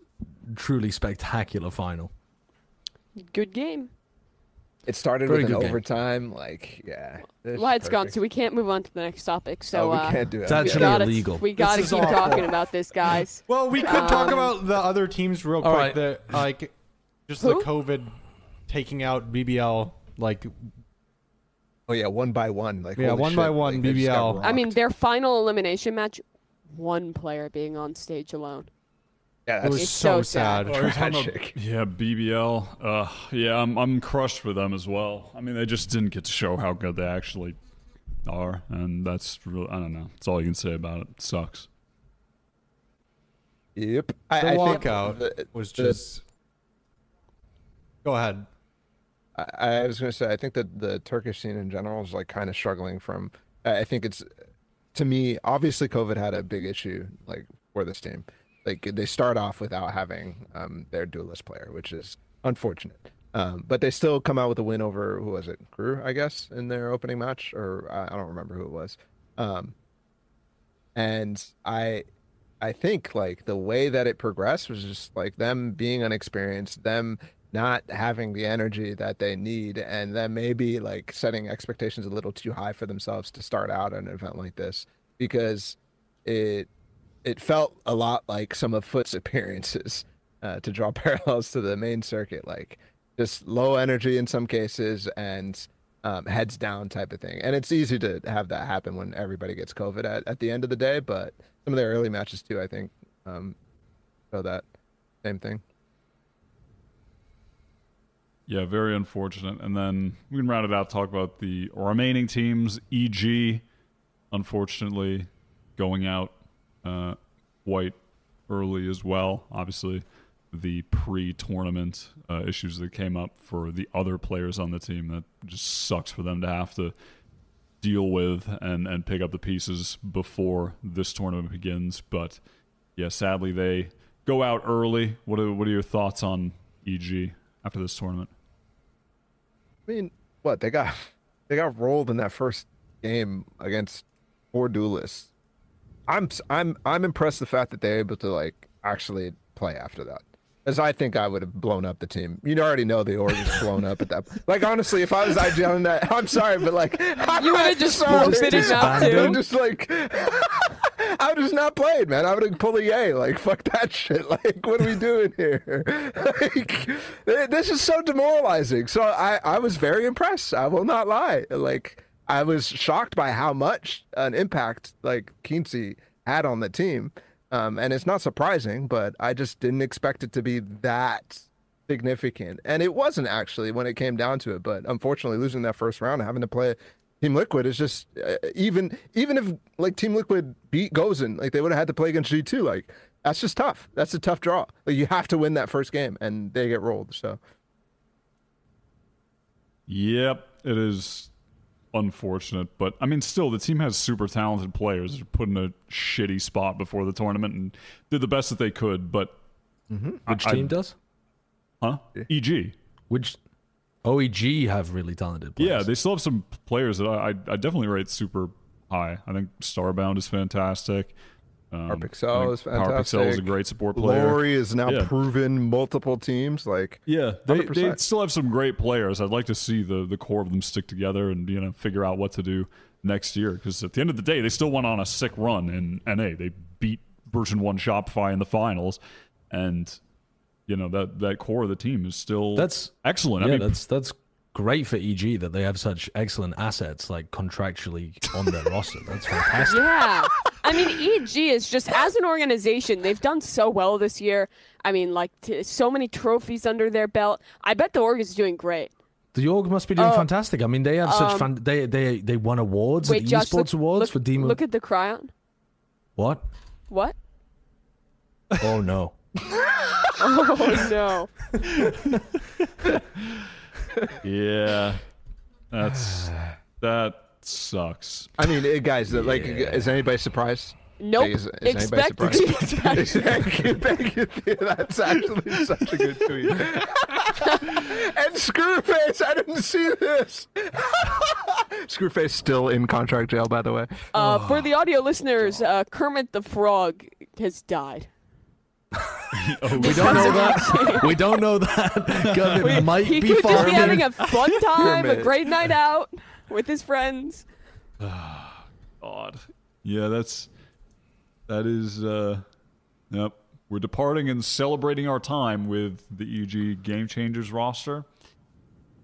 truly spectacular final. Good game. It started Very with an good game. overtime, like yeah. this Well, is it's gone, so we can't move on to the next topic. So oh, we uh, can't do It's that. we actually gotta, illegal. We gotta keep awful. talking about this, guys. Well, we could talk Um, about the other teams real quick. right. That like just Who? the COVID taking out BBL. Like Oh yeah, one by one, like Yeah, one shit, by one, like, they just got BBL. I mean, their final elimination match, one player being on stage alone. yeah, it that's was so, so sad. sad. Oh, you're talking about- tragic. yeah, BBL. Uh, yeah, I'm I'm crushed for them as well. I mean, they just didn't get to show how good they actually are, and that's real. I don't know. That's all you can say about it. sucks. Yep. The I, I think walkout the- was the- just. Go ahead. I, I was going to say, I think that the Turkish scene in general is like kind of struggling from. I think it's, to me, obviously COVID had a big issue like for this team. Like they start off without having um, their duelist player, which is unfortunate. Um, but they still come out with a win over who was it, KRÜ, I guess, in their opening match, or I I don't remember who it was. Um, and I, I think like the way that it progressed was just like them being unexperienced, them not having the energy that they need, and then maybe like setting expectations a little too high for themselves to start out an event like this because it it felt a lot like some of FUT's appearances uh, to draw parallels to the main circuit, like just low energy in some cases and um, heads down type of thing. And it's easy to have that happen when everybody gets COVID at, at the end of the day, but some of their early matches too, I think, um, show that same thing. Yeah, very unfortunate. And then we can round it out. Talk about the remaining teams. EG, unfortunately, going out uh, quite early as well. Obviously, the pre-tournament uh, issues that came up for the other players on the team that just sucks for them to have to deal with and and pick up the pieces before this tournament begins. But yeah, sadly they go out early. What are what are your thoughts on EG after this tournament? I mean, what they got they got rolled in that first game against four duelists. I'm I'm I'm impressed the fact that they're able to like actually play after that. As I think I would have blown up the team. You already know the org is blown up at that. Point. Like honestly, if I was IGL in that, I'm sorry, but like You would have just sorry. forfeited out disbanded? I'm too. just like I would just not played, man. I would have pulled a yay. Like fuck that shit. Like what are we doing here? like this is so demoralizing. So I I was very impressed. I will not lie. Like I was shocked by how much an impact like Kinsey had on the team. Um, and it's not surprising, but I just didn't expect it to be that significant. And it wasn't actually when it came down to it. But unfortunately, losing that first round having to play Team Liquid is just uh, even even if like Team Liquid beat Gozen, like they would have had to play against G two. Like that's just tough. That's a tough draw. Like you have to win that first game, and they get rolled. So Yep, it is unfortunate, but I mean, still, the team has super talented players. They're put in a shitty spot before the tournament and did the best that they could. But Which I- team does? huh? EG. Which OEG have really talented players. Yeah, they still have some players that I, I, I definitely rate super high. I think Starbound is fantastic. Um, Parpixel I think is Parpixel is a great support player. Lori is now Yeah. proven multiple teams. Like Yeah, they, they still have some great players. I'd like to see the the core of them stick together and you know figure out what to do next year. Because at the end of the day, they still went on a sick run in NA. They beat version one Shopify in the finals, and you know that that core of the team is still That's- excellent. yeah, I mean, that's that's great for EG that they have such excellent assets like contractually on their roster. That's fantastic. Yeah. I mean, EG is just, as an organization, they've done so well this year. I mean, like, t- so many trophies under their belt. I bet the org is doing great. The org must be doing Oh, fantastic. I mean, they have such um, fan. They they they won awards Wait, at the Josh, esports look, awards look, for Demon. look at the chyron. what? What? Oh no! Oh no. Yeah, that's that sucks. I mean, guys, uh, like, is anybody surprised? Nope. Like, is, is Expect to be surprised? Thank you, thank you. That's actually such a good tweet. and Screwface, I didn't see this. Screwface still in contract jail, by the way. Uh, for the audio listeners, uh, Kermit the Frog has died. We don't know that. we don't know that. Kermit might he be could just be having a fun time, a great night out with his friends. God, Yeah, that's that is. uh Yep, we're departing and celebrating our time with the EG Game Changers roster,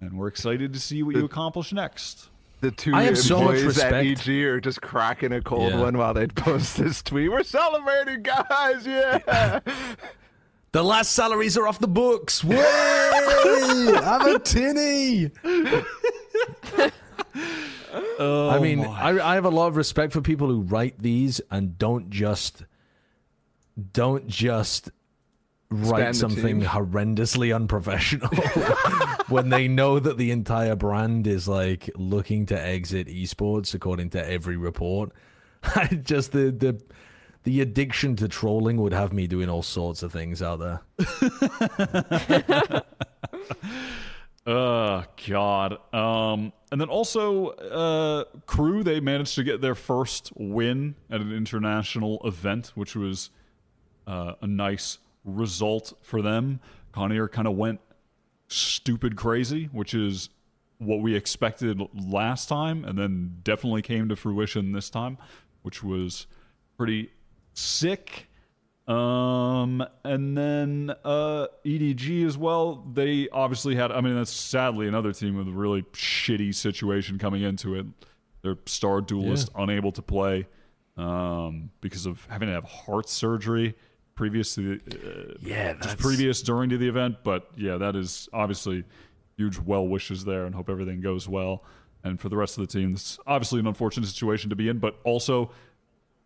and we're excited to see what you accomplish next. The two I have so much employees at. EG are just cracking a cold Yeah. one while they post this tweet. We're celebrating, guys! Yeah. The last salaries are off the books. Way! I'm a tinny. Oh, I mean, I, I have a lot of respect for people who write these and don't just don't just write something horrendously unprofessional when they know that the entire brand is like looking to exit esports according to every report. Just the the the addiction to trolling would have me doing all sorts of things out there. Oh God. Um, and then also, uh, KRÜ they managed to get their first win at an international event, which was uh, a nice result for them. Conair kind of went stupid crazy, which is what we expected last time, and then definitely came to fruition this time, which was pretty sick. Um, and then uh, EDG as well. They obviously had. I mean, that's sadly another team with a really shitty situation coming into it. Their star duelist unable to play um, because of having to have heart surgery previous to the, uh, Yeah, just previous during to the event. But yeah, that is obviously huge well wishes there, and hope everything goes well. And for the rest of the team, it's obviously an unfortunate situation to be in, but also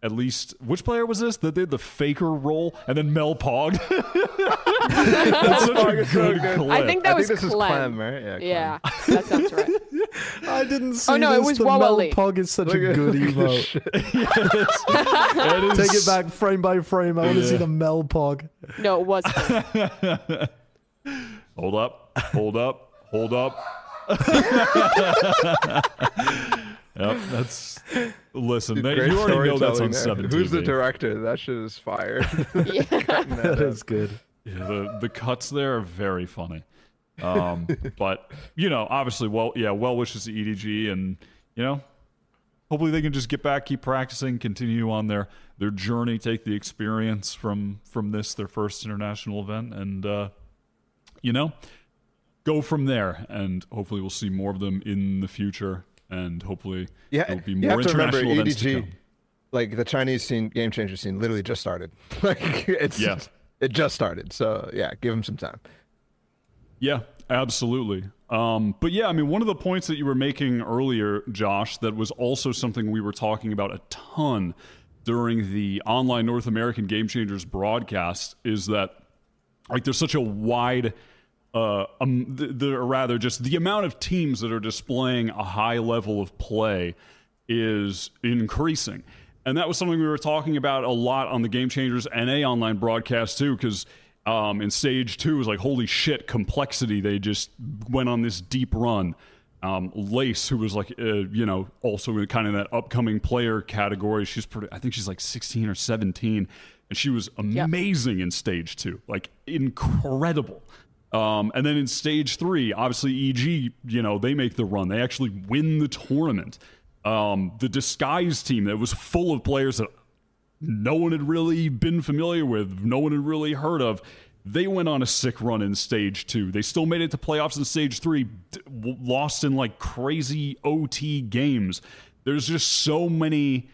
at least which player was this that did the faker role and then Mel Pog? That's such a good clip. I think that I was think this Clem. is Clem, right? Yeah. Clem. Yeah, that sounds right. I didn't oh, see Oh, no, it was the Wawa Mel Lee. Pog is such Look a good look at emote. this shit. That is- Take it back frame by frame. I want to see the Mel Pog. No, it wasn't. Hold up, hold up, hold up. Yep, that's. Listen, they, you already know that's on there. seven. Who's the director? That shit is fire. Yeah. That That up. is good. Yeah, the the cuts there are very funny. Um, but you know, obviously, well, yeah, well wishes to EDG, and you know, hopefully they can just get back, keep practicing, continue on their their journey, take the experience from from this their first international event, and uh, you know, go from there. And hopefully, we'll see more of them in the future, and hopefully, Yeah, there'll be more to remember international events to come. like the Chinese scene, game changer scene, literally just started. like it's Yeah. it just started. So yeah, give them some time. Yeah, absolutely. Um, but yeah, I mean, one of the points that you were making earlier, Josh, that was also something we were talking about a ton during the online North American Game Changers broadcast is that like there's such a wide uh um the, the or rather just the amount of teams that are displaying a high level of play is increasing and that was something we were talking about a lot on the game changers na online broadcast too because um in stage two it was like holy shit complexity they just went on this deep run um, Lace, who was like, uh, you know, also in kind of that upcoming player category. She's pretty, I think she's like 16 or 17, and she was amazing in stage two, like incredible. Um, and then in stage three, obviously EG, you know, they make the run. They actually win the tournament. Um, the disguise team that was full of players that no one had really been familiar with, no one had really heard of. They went on a sick run in stage two. They still made it to playoffs in stage three, d- lost in like crazy OT games. There's just so many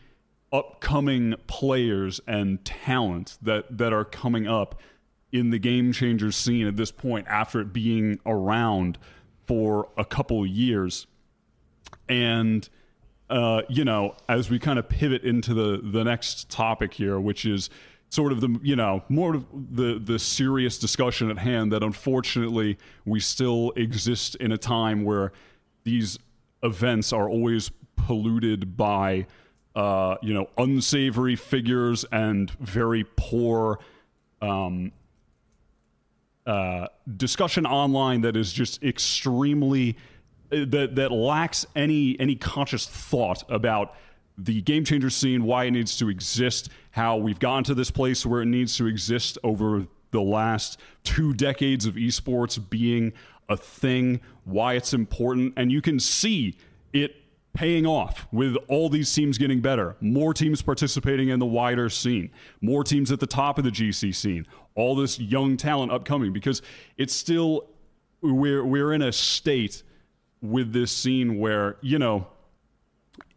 upcoming players and talent that, that are coming up in the game changers scene at this point after it being around for a couple years. And uh, you know, as we kind of pivot into the the next topic here, which is sort of the you know more of the the serious discussion at hand that unfortunately we still exist in a time where these events are always polluted by uh, you know unsavory figures and very poor um, uh, discussion online that is just extremely uh, that that lacks any any conscious thought about the game changer scene, why it needs to exist, how we've gotten to this place where it needs to exist over the last two decades of esports being a thing, why it's important, and you can see it paying off with all these teams getting better, more teams participating in the wider scene, more teams at the top of the GC scene, all this young talent upcoming because it's still we're we're in a state with this scene where you know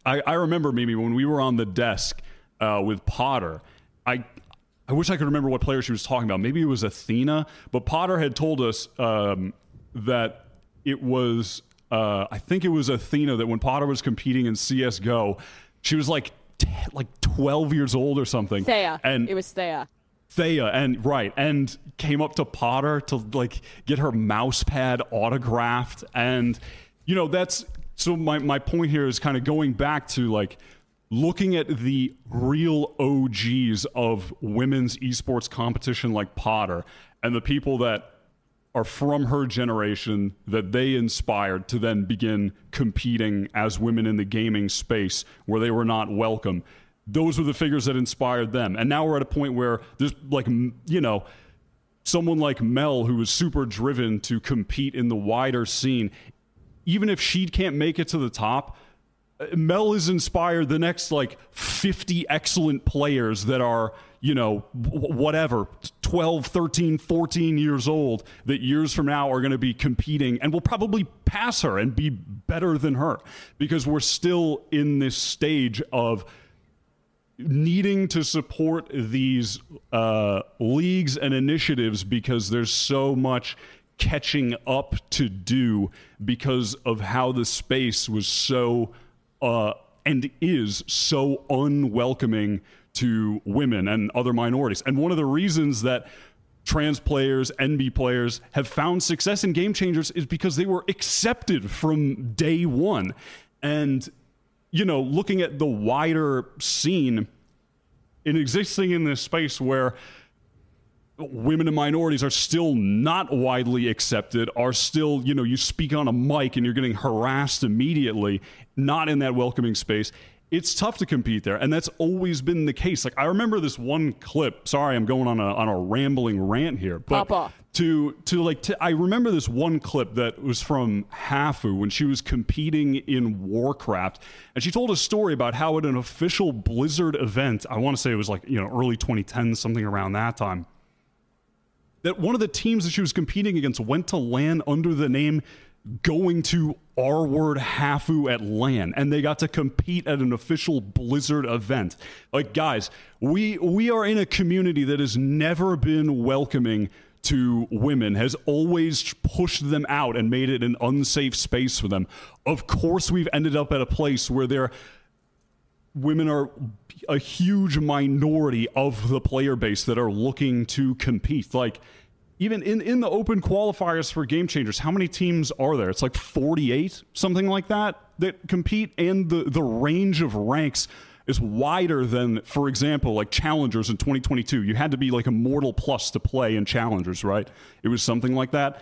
I, I remember maybe when we were on the desk uh, with Potter, I I wish I could remember what player she was talking about. Maybe it was Athena, but Potter had told us um, that it was uh, I think it was Athena that when Potter was competing in CS:GO, she was like t- like 12 years old or something. Thea. and it was Thea. Thea and right and came up to Potter to like get her mouse pad autographed and you know that's so my, my point here is kind of going back to like looking at the real OGs of women's esports competition like Potter and the people that are from her generation that they inspired to then begin competing as women in the gaming space where they were not welcome. Those were the figures that inspired them. And now we're at a point where there's like, you know, someone like Mel who was super driven to compete in the wider scene even if she can't make it to the top, uh, Mel has inspired the next like 50 excellent players that are, you know, whatever, 12, 13, 14 years old that years from now are going to be competing and will probably pass her and be better than her because we're still in this stage of needing to support these uh, leagues and initiatives because there's so much catching up to do because of how the space was so uh, and is so unwelcoming to women and other minorities. And one of the reasons that trans players, NB players have found success in game changers is because they were accepted from day one. And, you know, looking at the wider scene, in existing in this space where women and minorities are still not widely accepted, are still, you know, you speak on a mic and you're getting harassed immediately, not in that welcoming space. It's tough to compete there, and that's always been the case. Like I remember this one clip. Sorry, I'm going on a on a rambling rant here, but Pop off. To to like to, I remember this one clip that was from Hafu when she was competing in Warcraft, and she told a story about how at an official Blizzard event, I want to say it was like you know early 2010, something around that time that one of the teams that she was competing against went to LAN under the name going to R word Hafu at LAN and they got to compete at an official Blizzard event. Like guys, we we are in a community that has never been welcoming to women has always pushed them out and made it an unsafe space for them. Of course, we've ended up at a place where there women are a huge minority of the player base that are looking to compete. Like even in, in the open qualifiers for game changers, how many teams are there? It's like 48, something like that, that compete, and the, the range of ranks is wider than, for example, like challengers in 2022. You had to be like a mortal plus to play in challengers, right? It was something like that.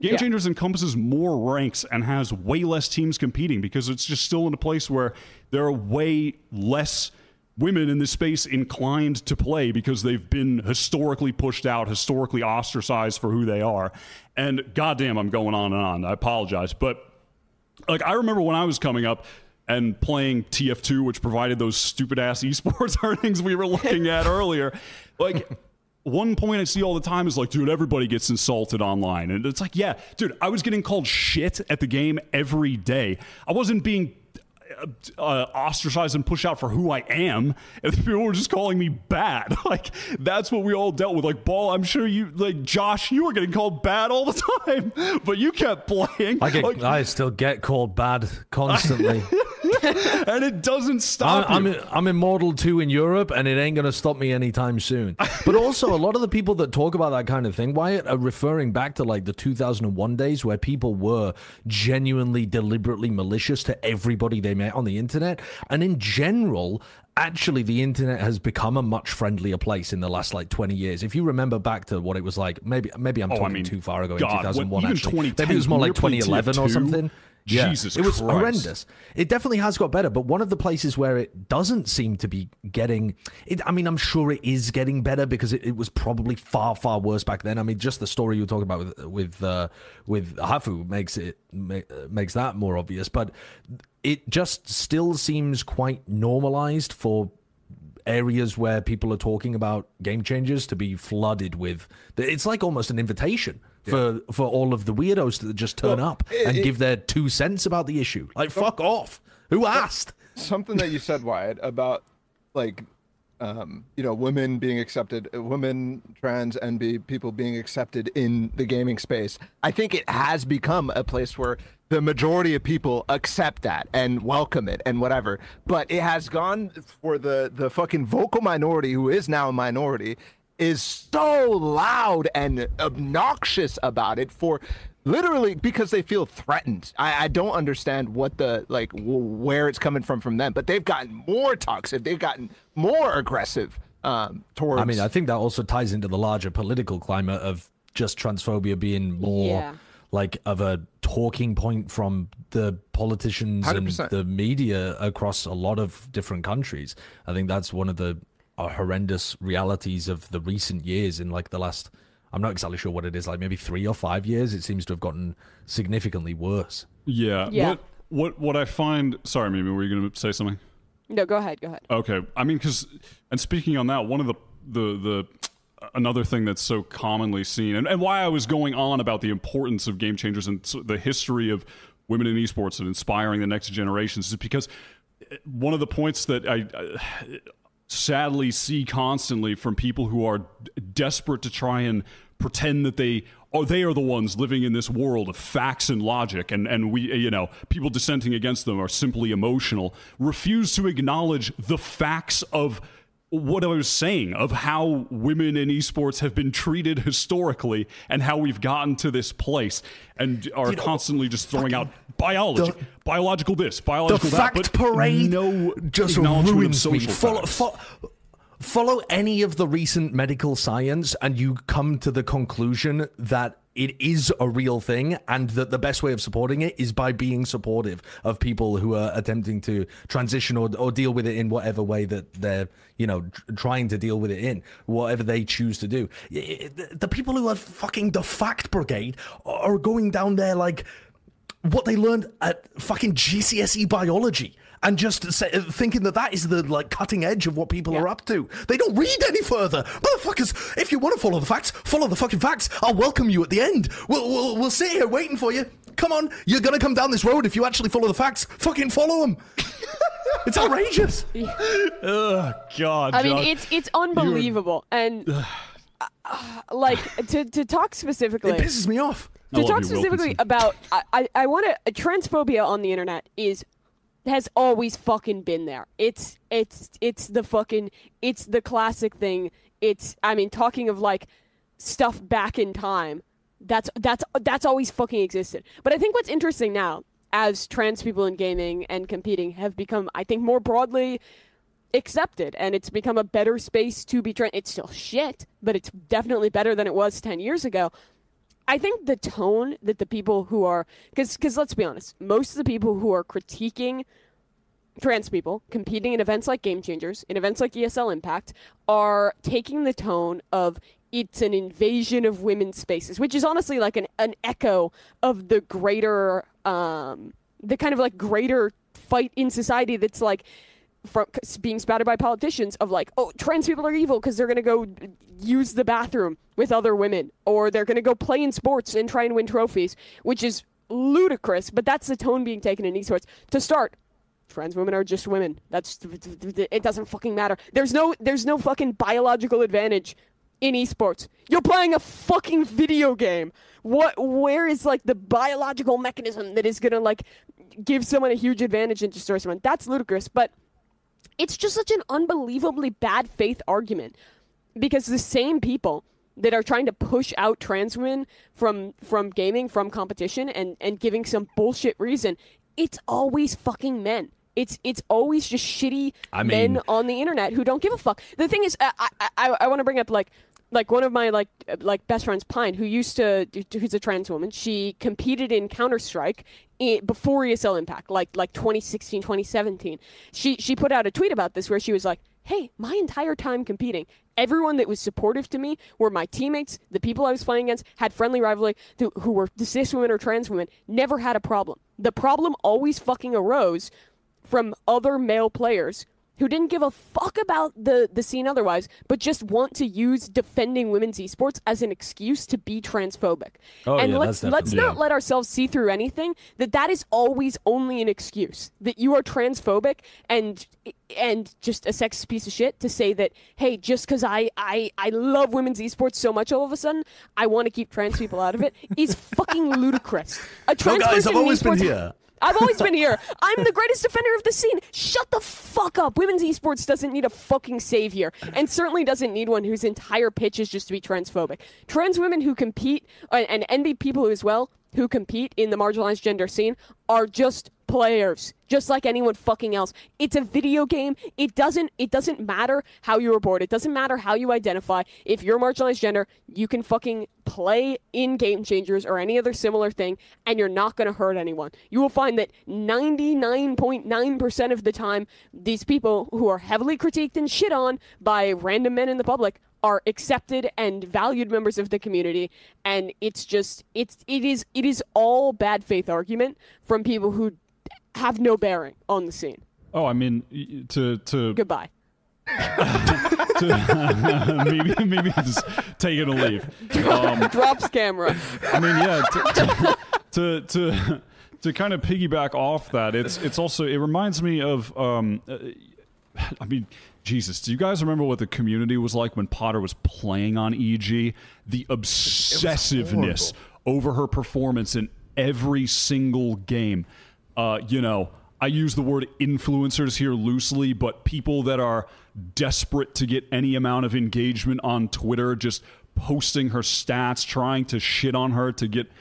Game Yeah. Changers encompasses more ranks and has way less teams competing because it's just still in a place where there are way less women in this space inclined to play because they've been historically pushed out, historically ostracized for who they are. And goddamn, I'm going on and on. I apologize. But like I remember when I was coming up and playing TF2, which provided those stupid ass esports earnings we were looking at earlier. Like one point I see all the time is like, dude, everybody gets insulted online. And it's like, yeah, dude, I was getting called shit at the game every day. I wasn't being uh, ostracized and pushed out for who I am. And people were just calling me bad. Like that's what we all dealt with. Like ball, I'm sure you like Josh, you were getting called bad all the time, but you kept playing. I get, Like, I still get called bad constantly. and it doesn't stop I'm. I'm, I'm immortal too in Europe, and it ain't gonna stop me anytime soon. But also, a lot of the people that talk about that kind of thing, Wyatt, are referring back to like the 2001 days where people were genuinely, deliberately malicious to everybody they on the internet, and in general. Actually, the internet has become a much friendlier place in the last like 20 years. If you remember back to what it was like, maybe maybe I'm Oh, I talking mean, too far ago God, in 2001. even actually, maybe it was more like we were playing 2011 or something. Yeah, Jesus it was Christ. horrendous. It definitely has got better, but one of the places where it doesn't seem to be getting it, I mean, I'm sure it is getting better because it, it was probably far, far worse back then. I mean, just the story you were talking about with with uh, with Hafu makes it ma- makes that more obvious, but it just still seems quite normalized for areas where people are talking about game changers to be flooded with it's like almost an invitation for for all of the weirdos that just turn Well, up it- and it- give their two cents about the issue like fuck off who asked something that you said, Wyatt, about like, um, you know, women being accepted, uh, women, trans, NB people being accepted in the gaming space. I think it has become a place where the majority of people accept that and welcome it and whatever. But it has gone for the the fucking vocal minority who is now a minority is so loud and obnoxious about it for literally because they feel threatened. I, I don't understand what the like w- where it's coming from from them, but they've gotten more toxic. They've gotten more aggressive um, towards. i mean i think that also ties into the larger political climate of just transphobia being more Yeah. like of a talking point from the politicians and 100%. the media across a lot of different countries i think that's one of the horrendous realities of the recent years in like the last i'm not exactly sure what it is like maybe three or five years it seems to have gotten significantly worse yeah. Yeah. What what what I find? Sorry, Mimi, were you going to say something? No, go ahead. Go ahead. Okay, I mean, because and speaking on that, one of the the the another thing that's so commonly seen, and, and why I was going on about the importance of game changers and so- the history of women in esports and inspiring the next generations, is because eh, one of the points that I. Sadly see constantly from people who are desperate to try and pretend that they are they are the ones living in this world of facts and logic and and we you know people dissenting against them are simply emotional refuse to acknowledge the facts of what I was saying of how women in esports have been treated historically and how we've gotten to this place and are constantly just throwing out biology, the- biological this, the biological that, fact but parade no just ruins me. Follow, fo- follow any of the recent medical science, and you come to the conclusion that it is a real thing, and that the best way of supporting it is by being supportive of people who are attempting to transition or, or deal with it in whatever way that they're, you know, trying to deal with it in, whatever they choose to do. The the people who are fucking the fact brigade are going down there like what they learned at fucking GCSE biology and just say, thinking that that is the like cutting edge of what people are up to. They don't read any further, motherfuckers. If you want to follow the facts, follow the fucking facts. I'll welcome you at the end. We'll we'll, we'll sit here waiting for you. Come on, you're gonna come down this road if you actually follow the facts. Fucking follow them. it's outrageous. Oh God! I mean, it's it's unbelievable, and uh, like to to talk specifically. It pisses me off. To talk specifically about I, I, I want to transphobia on the internet is has always fucking been there. It's it's it's the fucking it's the classic thing. It's I mean talking of like stuff back in time. That's that's that's always fucking existed. But I think what's interesting now as trans people in gaming and competing have become I think more broadly accepted and it's become a better space to be trans. It's still shit, but it's definitely better than it was 10 years ago. I think the tone that the people who are because because let's be honest, most of the people who are critiquing trans people competing in events like Game Changers, in events like ESL Impact, are taking the tone of it's an invasion of women's spaces, which is honestly like an, an echo of the greater, um, the kind of like greater fight in society that's like from being spouted by politicians of like, oh, trans people are evil because they're gonna go use the bathroom with other women, or they're gonna go play in sports and try and win trophies, which is ludicrous. But that's the tone being taken in esports. To start, trans women are just women. That's it. Doesn't fucking matter. There's no there's no fucking biological advantage in esports. You're playing a fucking video game. What where is like the biological mechanism that is going to like give someone a huge advantage and destroy someone? That's ludicrous, but it's just such an unbelievably bad faith argument because the same people that are trying to push out trans women from from gaming from competition and and giving some bullshit reason it's always fucking men. It's it's always just shitty I mean- men on the internet who don't give a fuck. The thing is i i, I, I want to bring up like like one of my like like best friends pine who used to who's a trans woman she competed in counter-strike before esl impact like like 2016 2017 she she put out a tweet about this where she was like hey my entire time competing everyone that was supportive to me were my teammates the people i was playing against had friendly rivalry who were cis women or trans women never had a problem. The problem always fucking arose from other male players who didn't give a fuck about the, the scene otherwise, but just want to use defending women's esports as an excuse to be transphobic. Oh, and yeah, let's let's not let ourselves see through anything that that is always only an excuse that you are transphobic and and just a sexist piece of shit to say that hey just because I, I I love women's esports so much all of a sudden I want to keep trans people out of it is fucking ludicrous. A trans guys, person I've always been here. I've always been here. I'm the greatest defender of the scene. Shut the fuck up. Women's esports doesn't need a fucking savior, and certainly doesn't need one whose entire pitch is just to be transphobic. Trans women who compete, uh, and NB people as well, who compete in the marginalized gender scene are just players just like anyone fucking else. It's a video game. It doesn't it doesn't matter how you were born. It doesn't matter how you identify. If you're marginalized gender you can fucking play in game changers or any other similar thing and you're not going to hurt anyone. You will find that 99.9% of the time these people who are heavily critiqued and shit on by random men in the public are accepted and valued members of the community and it's just it's it is it is all bad faith argument from people who have no bearing on the scene Oh, I mean, y- to to goodbye maybe maybe just taking a leave. Um, drops camera I mean, yeah, to to to, to kind of piggyback off that, it's it's also it reminds me of um, uh, I mean, Jesus, do you guys remember what the community was like when Potter was playing on EG? The obsessiveness over her performance in every single game. Uh, you know, I use the word influencers here loosely, but people that are desperate to get any amount of engagement on Twitter, just posting her stats, trying to shit on her to get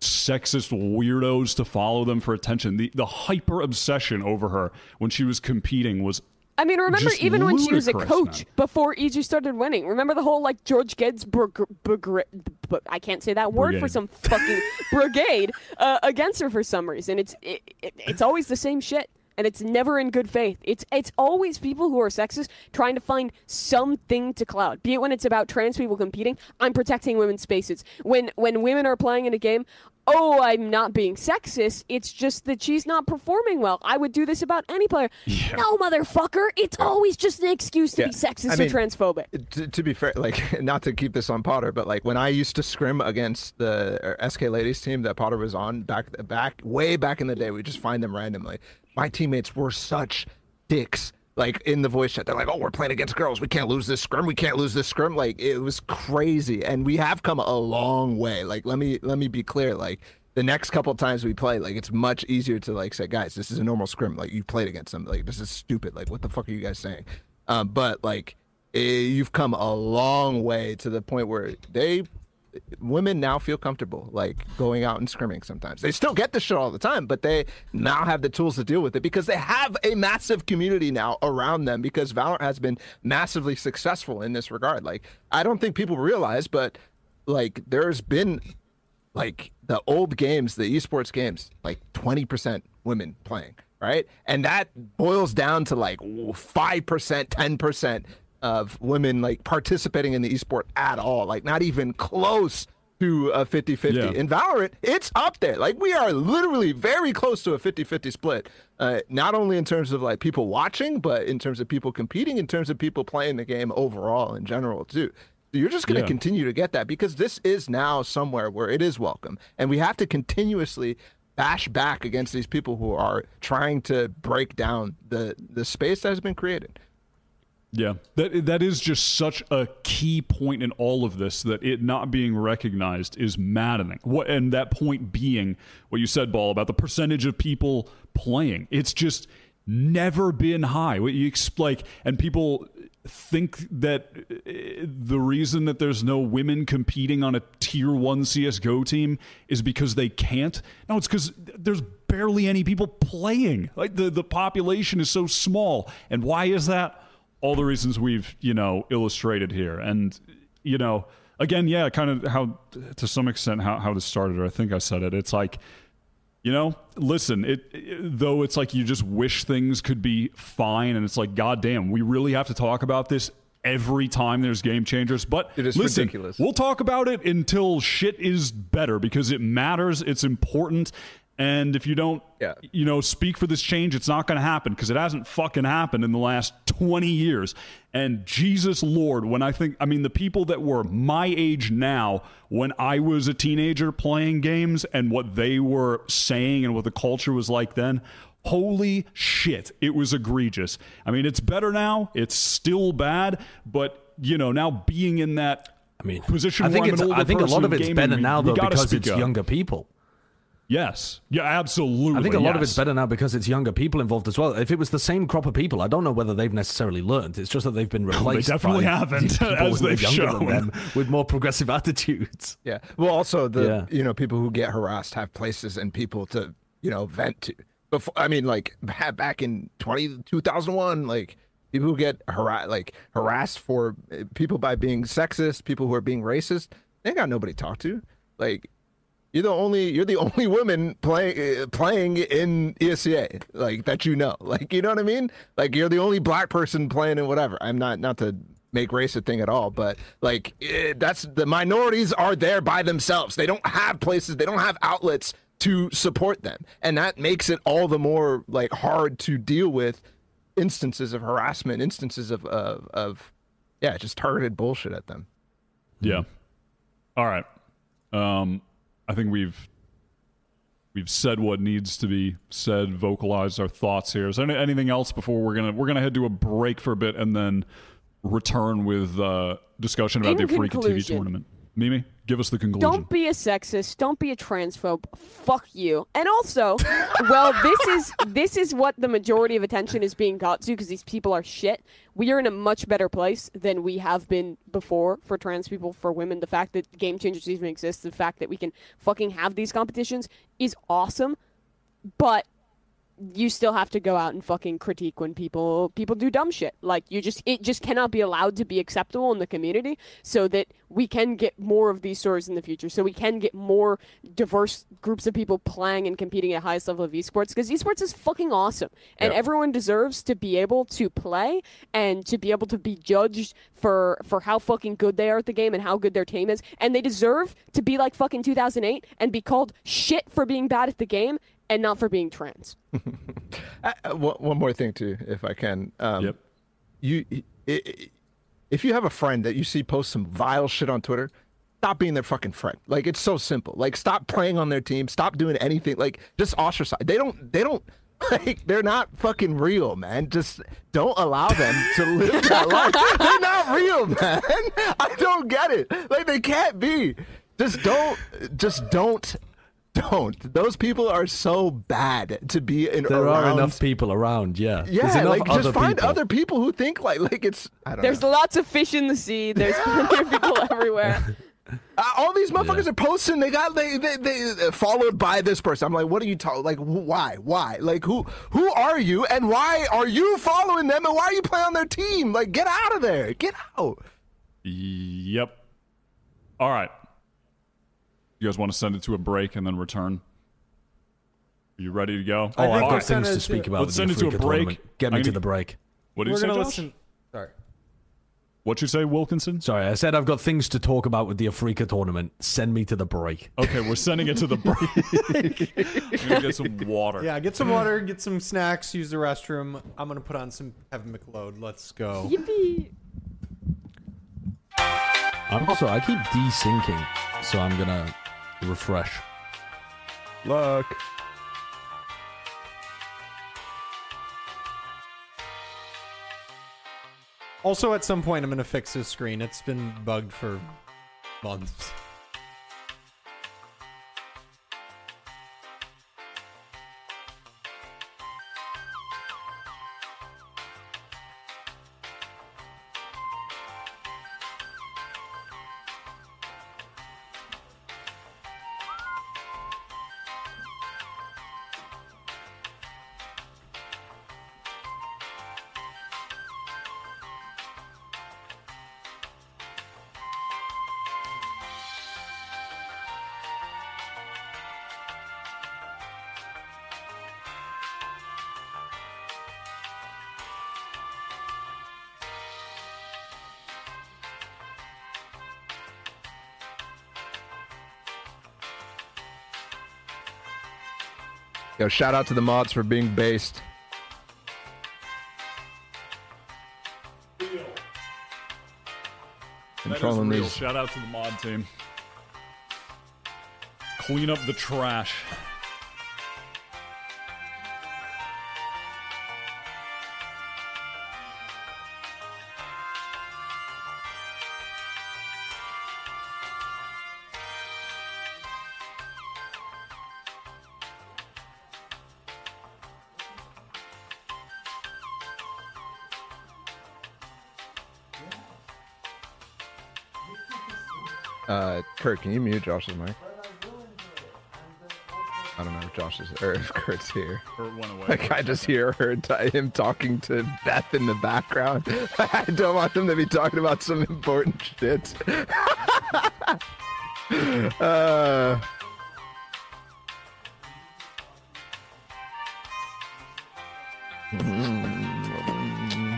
sexist weirdos to follow them for attention. The the hyper obsession over her when she was competing was I mean, remember Just even when she was a coach before EG started winning. Remember the whole like George Geddes brigade, I can't say that word for some fucking brigade uh, against her for some reason. It's it, it, it's always the same shit, and it's never in good faith. It's it's always people who are sexist trying to find something to cloud. Be it when it's about trans people competing, I'm protecting women's spaces. When when women are playing in a game. Oh, I'm not being sexist. It's just that she's not performing well. I would do this about any player. No, motherfucker. It's always just an excuse to Yeah. be sexist I or transphobic. to, to be fair, like not to keep this on Potter, but like when I used to scrim against the er, SK ladies team that Potter was on back back way back in the day, we just find them randomly. My teammates were such dicks. Like in the voice chat, they're like, "Oh, we're playing against girls. We can't lose this scrim. We can't lose this scrim." Like it was crazy, and we have come a long way. Like let me let me be clear. Like the next couple times we play, like it's much easier to like say, "Guys, this is a normal scrim. Like you played against them. Like this is stupid. Like what the fuck are you guys saying?" Um, but like eh, you've come a long way to the point where they women now feel comfortable like going out and scrimming sometimes they still get this shit all the time but they now have the tools to deal with it because they have a massive community now around them because valorant has been massively successful in this regard like i don't think people realize but like there's been like the old games, the esports games, like 20% women playing, right? And that boils down to like 5%, 10% of women like participating in the esport at all, like not even close to a 50 50. Yeah. In Valorant, it's up there. Like we are literally very close to a 50 50 split, uh, not only in terms of like people watching, but in terms of people competing, in terms of people playing the game overall in general, too. So you're just going to Yeah. continue to get that because this is now somewhere where it is welcome. And we have to continuously bash back against these people who are trying to break down the, the space that has been created. Yeah, that that is just such a key point in all of this that it not being recognized is maddening. What and that point being what you said, Ball, about the percentage of people playing. It's just never been high. What you like, and people think that uh, the reason that there's no women competing on a tier one CS:GO team is because they can't. No, it's because there's barely any people playing. Like the the population is so small, and why is that? All the reasons we've you know illustrated here. And you know again yeah kind of how to some extent how, how this started or i think i said it. It's like you know listen it, it, though it's like you just wish things could be fine and it's like god damn we really have to talk about this every time there's game changers. But It is listen, ridiculous. we'll talk about it until shit is better because it matters it's important and if you don't Yeah. you know speak for this change it's not going to happen because it hasn't fucking happened in the last 20 years and jesus lord when i think i mean the people that were my age now when i was a teenager playing games and what they were saying and what the culture was like then holy shit it was egregious i mean it's better now it's still bad but you know now being in that I mean, position I think where it's. I'm an older I think a lot of it's better now though because it's up. younger people. Yes yeah absolutely I think a lot of it's better now because it's younger people involved as well. If it was the same crop of people, I don't know whether they've necessarily learned. It's just that they've been replaced. They definitely by haven't, as they've shown. them with more progressive attitudes. Yeah. Well, also the Yeah. you know people who get harassed have places and people to you know vent to. Before I mean, like back in 20, 2001, like people who get harassed, like harassed for uh, people by being sexist, people who are being racist, they ain't got nobody to talk to. Like you're the only you're the only woman playing playing in ESEA like that you know. Like you know what I mean? Like you're the only black person playing in whatever. I'm not not to make race a thing at all, but like eh, that's the minorities are there by themselves. They don't have places, they don't have outlets to support them. And that makes it all the more like hard to deal with instances of harassment, instances of of, of yeah, just targeted bullshit at them. Yeah. All right. Um, I think we've we've said what needs to be said, vocalized our thoughts here. Is there any, anything else before we're gonna we're gonna head to a break for a bit and then return with uh, discussion about In the AfreecaTV tournament? Mimi, give us the conclusion. Don't be a sexist. Don't be a transphobe. Fuck you. And also, well, this is this is what the majority of attention is being got to because these people are shit. We are in a much better place than we have been before for trans people, for women. The fact that Game Changers even exists, the fact that we can fucking have these competitions is awesome. But you still have to go out and fucking critique when people people do dumb shit. Like you just it just cannot be allowed to be acceptable in the community so that we can get more of these stories in the future. So we can get more diverse groups of people playing and competing at the highest level of esports because esports is fucking awesome. And Yeah. everyone deserves to be able to play and to be able to be judged for for how fucking good they are at the game and how good their team is. And they deserve to be like fucking 2008 and be called shit for being bad at the game and not for being trans. Uh, uh, one, one more thing too, if I can. Um, Yep. You, i- i- if you have a friend that you see post some vile shit on Twitter, stop being their fucking friend. Like it's so simple. Like stop playing on their team. Stop doing anything. Like just ostracize. They don't. They don't. Like they're not fucking real, man. Just don't allow them to live that life. They're not real, man. I don't get it. Like they can't be. Just don't. Just don't. Don't. Those people are so bad to be in. There around. are enough people around. Yeah. Yeah, enough like just find people. other people who think like like it's. I don't There's know. lots of fish in the sea. There's plenty of people everywhere. Uh, all these motherfuckers are posting. They got they they, they uh, followed by this person. I'm like, what are you talking? Like, wh- why? Why? Like, who who are you? And why are you following them? And why are you playing on their team? Like, get out of there. Get out. Yep. All right. You guys want to send it to a break and then return? Are you ready to go? Oh, I've got sending things to speak about. Let's send it to a break. tournament. Get me to gonna- the break. What did We're you say, gonna Josh? listen. Sorry. What you say, Wilkinson? Sorry, I said I've got things to talk about with the Afreeca tournament. Send me to the break. Okay, we're sending it to the break. I'm gonna get some water. Yeah, get some water, get some snacks, use the restroom. I'm gonna put on some Kevin MacLeod. Let's go. Yippee. I'm also I keep desyncing, so I'm gonna refresh. Luck. Also, at some point, I'm gonna fix this screen. It's been bugged for months. Yo, shout out to the mods for being based. Is Controlling real. these. Shout out to the mod team. Clean up the trash. Kurt, can you mute Josh's mic? I don't know if Josh is or if Kurt's here. Kurt went away. Like I just hear her t- him talking to Beth in the background. I don't want them to be talking about some important shit. uh,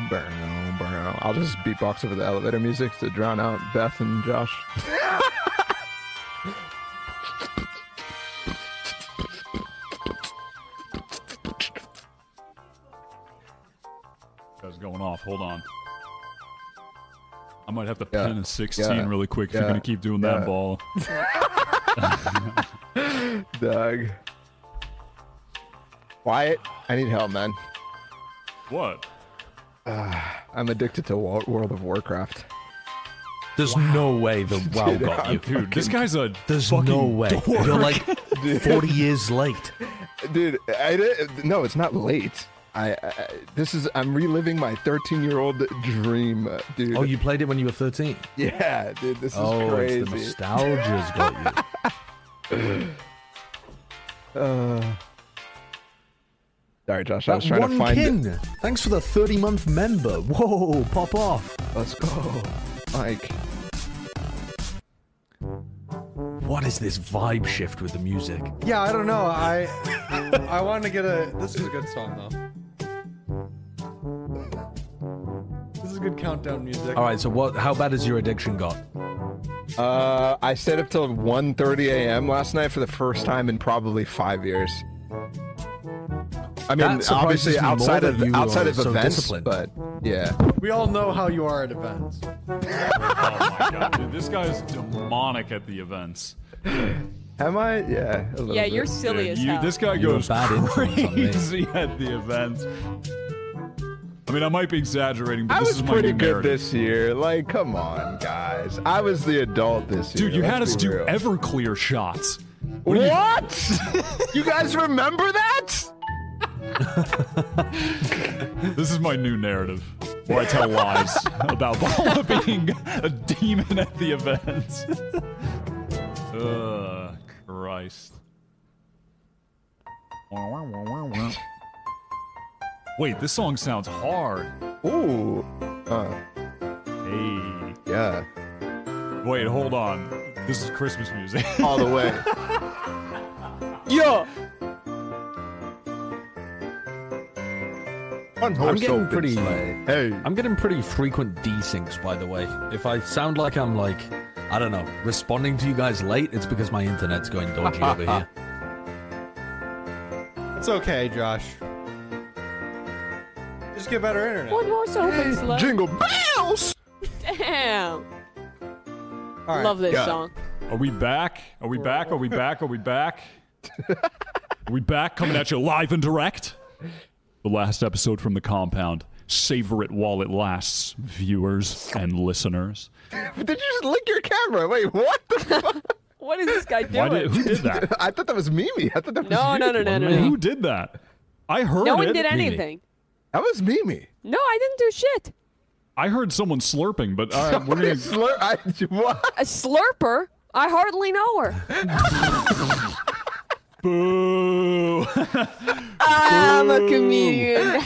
burn. I'll just beatbox over the elevator music to drown out Beth and Josh. Hold on. I might have to Yeah. pin a 16 Yeah. really quick if Yeah. you're going to keep doing Yeah. that ball. Doug. Wyatt, I need help, man. What? I'm addicted to World of Warcraft. There's no way the WoW Dude, got you. Dude, this guy's a There's fucking no way. dork. You're like 40 years late. Dude, I did, no, it's not late. I, I this is I'm reliving my 13 year old dream, uh, dude. Oh, you played it when you were 13? yeah, dude, this is Oh, crazy. it's the nostalgia's got you. uh, sorry, Josh. I was trying one to find kin. it. Thanks for the 30 month member. Whoa, pop off. Let's go, Mike. What is this vibe shift with the music? Yeah, I don't know. I I, I wanted to get a. This is a good song though. Good countdown music. All right, so what? How bad has your addiction got? Uh, I stayed up till 1:30 a.m. last night for the first time in probably five years. I mean, obviously outside of you outside of so events, disciplined. but yeah. We all know how you are at events. Oh my god, dude, this guy's demonic at the events. Am I? Yeah. a Yeah, bit. you're silly Dude, as you- this guy You're a goes bad influence on me. crazy at the events. I mean, I might be exaggerating, but I this was is my pretty good narrative. this year. Like, come on, guys. I was the adult this year. Dude, you let's had us do real. Everclear shots. What? What? you guys remember that? This is my new narrative, where I tell lies about Bala being a demon at the events. Ugh, Christ. Wait, this song sounds hard. Ooh. Uh, Hey. yeah. Wait, hold on. This is Christmas music. All the way. Yeah. One I'm getting pretty. sleigh. Hey. I'm getting pretty frequent desyncs, by the way. If I sound like I'm like, I don't know, responding to you guys late, it's because my internet's going dodgy over here. It's okay, Josh. Just get better internet. One horse open sleigh. Jingle bells. Damn. All right. Love this Yeah. song. Are we back? Are we back? Are we back? Are we back? Are we back coming at you live and direct? The last episode from the compound. Savor it while it lasts, viewers and listeners. Did you just lick your camera? Wait, what the fuck? What is this guy doing? did, who did that? I thought that was Mimi. I thought that was No, you. no, no, no, no, Who did that? I heard that. No it. one did anything. That was Mimi. No, I didn't do shit. I heard someone slurping, but uh, we're gonna. Slur- I, what? A slurper? I hardly know her. Boo! I'm a comedian.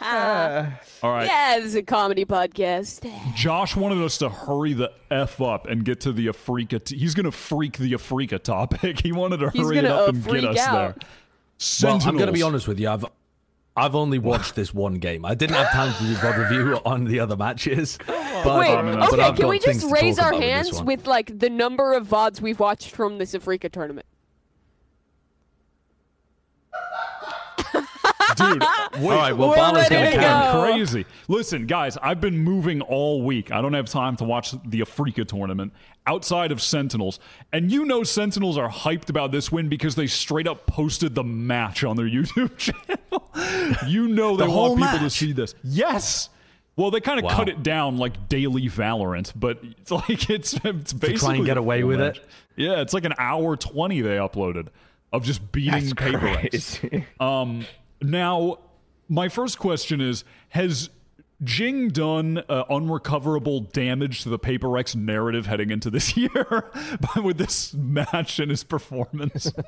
All right. yeah, this is a comedy podcast. Josh wanted us to hurry the f up and get to the Afreeca. T- he's gonna freak the Afreeca topic. He wanted to hurry it up uh, and get us out. there. Well, I'm going to be honest with you. I've I've only watched this one game. I didn't have time to do VOD review on the other matches. But, Wait, Um, okay, can we just raise our about with hands with like the number of VODs we've watched from this Afreeca tournament? Dude. Wait, All right, well, We're Bala's going to to go. crazy. Listen, guys, I've been moving all week. I don't have time to watch the Afreeca tournament outside of Sentinels. And you know Sentinels are hyped about this win because they straight up posted the match on their YouTube channel. you know they The want people to see this. Yes. Well, they kind of Wow. cut it down like daily Valorant, but it's like it's, it's basically try and get away with match. it? Yeah, it's like an hour twenty they uploaded of just beating That's paper Rex. Um, now, my first question is: Has Jinggg done uh, unrecoverable damage to the Paper Rex narrative heading into this year with this match and his performance?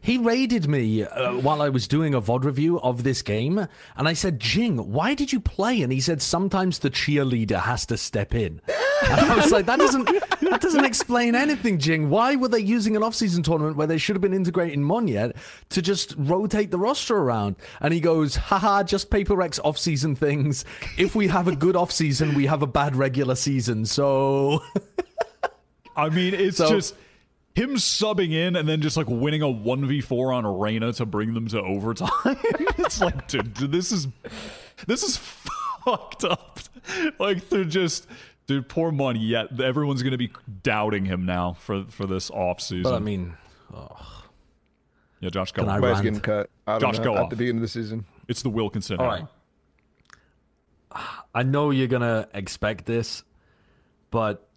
He raided me uh, while I was doing a VOD review of this game, and I said, Jinggg, why did you play? And he said, sometimes the cheerleader has to step in. And I was like, that doesn't that doesn't explain anything, Jinggg. Why were they using an off-season tournament where they should have been integrating Monyet to just rotate the roster around? And he goes, haha, just Paper Rex off-season things. If we have a good off-season, we have a bad regular season. So I mean, it's So- just him subbing in and then just like winning a one v four on Arena to bring them to overtime. it's like, dude, dude, this is this is fucked up. Like they're just. Dude, poor money. Yet everyone's gonna be doubting him now for for this off season. but I mean, yeah, Josh, go. Can I. Everybody's getting cut. I Josh, know, go at off. the beginning of the season. It's the Wilkinson. All hour. right. I know you're gonna expect this, but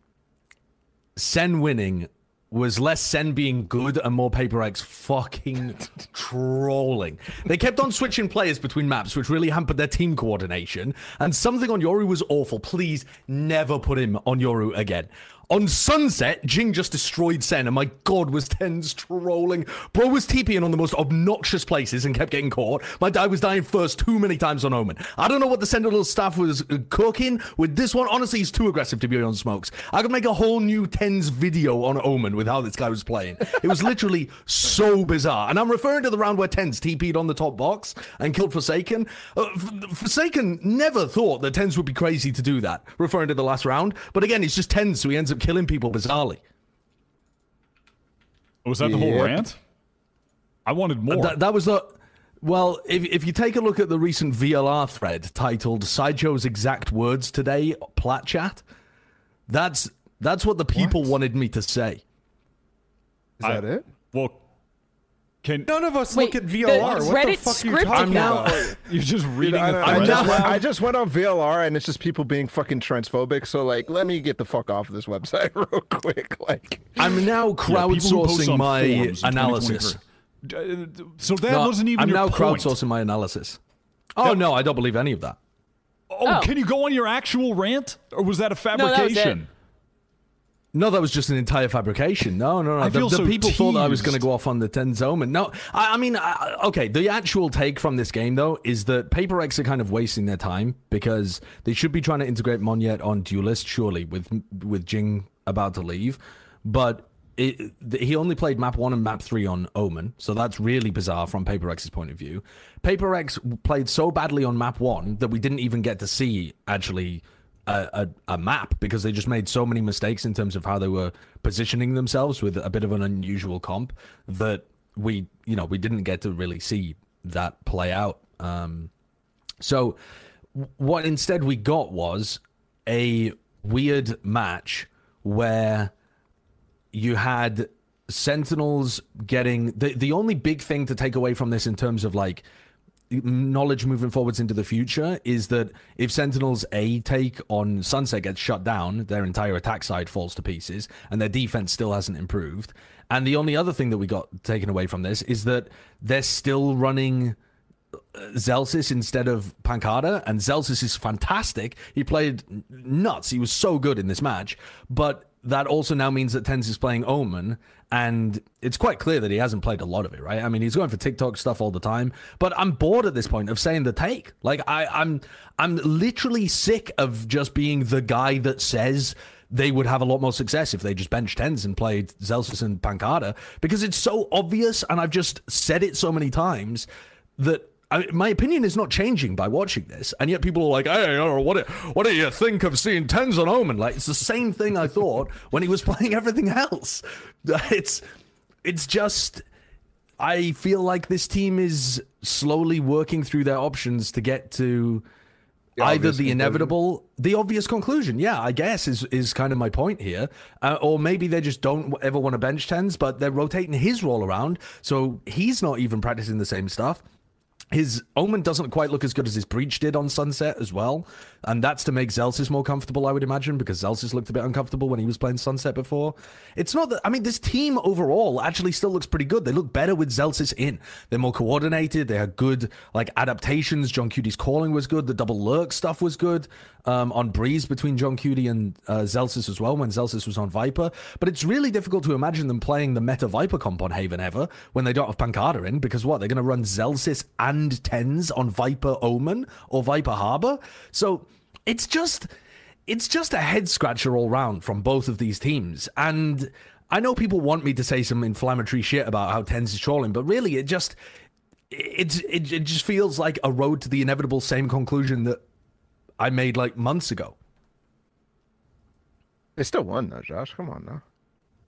Sen winning was less Sen being good and more Paper Rex fucking trolling. They kept on switching players between maps, which really hampered their team coordination. And something on Yoru was awful. Please never put him on Yoru again. On Sunset, Jinggg just destroyed Sen, and my god, was TenZ trolling. Bro was TPing on the most obnoxious places and kept getting caught. My guy was dying first too many times on Omen. I don't know what the Sentinel staff was uh, cooking with this one. Honestly, he's too aggressive to be on smokes. I could make a whole new TenZ video on Omen with how this guy was playing. It was literally so bizarre. And I'm referring to the round where TenZ TP'd on the top box and killed f0rsakeN. Uh, f0rsakeN never thought that TenZ would be crazy to do that, referring to the last round. But again, it's just TenZ, so he ends up killing people bizarrely. Oh, was that the whole Yep. rant? I wanted more. That, that was the. Well, if, if you take a look at the recent VLR thread titled Sideshow's exact words today, Plat Chat, that's that's what the people wanted me to say. Is I- that it? well, can None of us Wait, look at the VLR. what the fuck are you talking that. about? you're just reading I, a don't- I just, now- I just went on VLR and it's just people being fucking transphobic. So like, let me get the fuck off of this website real quick. Like, I'm now Yeah, people who post crowdsourcing on my analysis. 2023. So that No, wasn't even I'm your now point. crowdsourcing my analysis. Oh no, I don't believe any of that. Oh, Oh. can you go on your actual rant, or was that a that was it. No, that was just an entire fabrication. No, no, no. I The, feel the so people thought that I was going to go off on the Ten Omen. No, I, I mean, I, okay. The actual take from this game, though, is that Paper Rex are kind of wasting their time because they should be trying to integrate Monyet on Duelist, surely, with with Jinggg about to leave. But it, he only played map one and map three on Omen, so that's really bizarre from Paper Rex's point of view. Paper Rex played so badly on map one that we didn't even get to see actually a, a, a map because they just made so many mistakes in terms of how they were positioning themselves with a bit of an unusual comp that we you know we didn't get to really see that play out. Um so what instead we got was a weird match where you had sentinels getting the the only big thing to take away from this in terms of like knowledge moving forwards into the future is that if Sentinels A take on Sunset gets shut down, their entire attack side falls to pieces, and their defense still hasn't improved. And the only other thing that we got taken away from this is that they're still running uh, Zellsis instead of Pancada, and Zellsis is fantastic. He played nuts. He was so good in this match, but that also now means that TenZ is playing Omen, and it's quite clear that he hasn't played a lot of it, right? I mean, he's going for TikTok stuff all the time, but I'm bored at this point of saying the take. Like, I, I'm, I'm literally sick of just being the guy that says they would have a lot more success if they just benched TenZ and played Zellsis and Pancada because it's so obvious, and I've just said it so many times that I my opinion is not changing by watching this, and yet people are like, "Hey, what do, what do you think of seeing TenZ on Omen?" Like it's the same thing I thought when he was playing everything else. It's it's just I feel like this team is slowly working through their options to get to The either the conclusion. inevitable, the obvious conclusion. Yeah, I guess is is kind of my point here, uh, or maybe they just don't ever want to bench TenZ, but they're rotating his role around, so he's not even practicing the same stuff. His Omen doesn't quite look as good as his Breach did on Sunset as well. And that's to make Zellsis more comfortable, I would imagine, because Zellsis looked a bit uncomfortable when he was playing Sunset before. It's not that, I mean, this team overall actually still looks pretty good. They look better with Zellsis in. They're more coordinated. They had good, like, adaptations. Johnqt's calling was good. The double lurk stuff was good um, on Breeze between Johnqt and uh, Zellsis as well when Zellsis was on Viper. But it's really difficult to imagine them playing the meta Viper comp on Haven ever when they don't have Pancada in because what? They're going to run Zellsis and TenZ on Viper Omen or Viper Harbor? So it's just. It's just a head scratcher all round from both of these teams. And I know people want me to say some inflammatory shit about how TenZ is trolling, but really it just it, it it just feels like a road to the inevitable same conclusion that I made like months ago. They still won though, Josh. Come on now.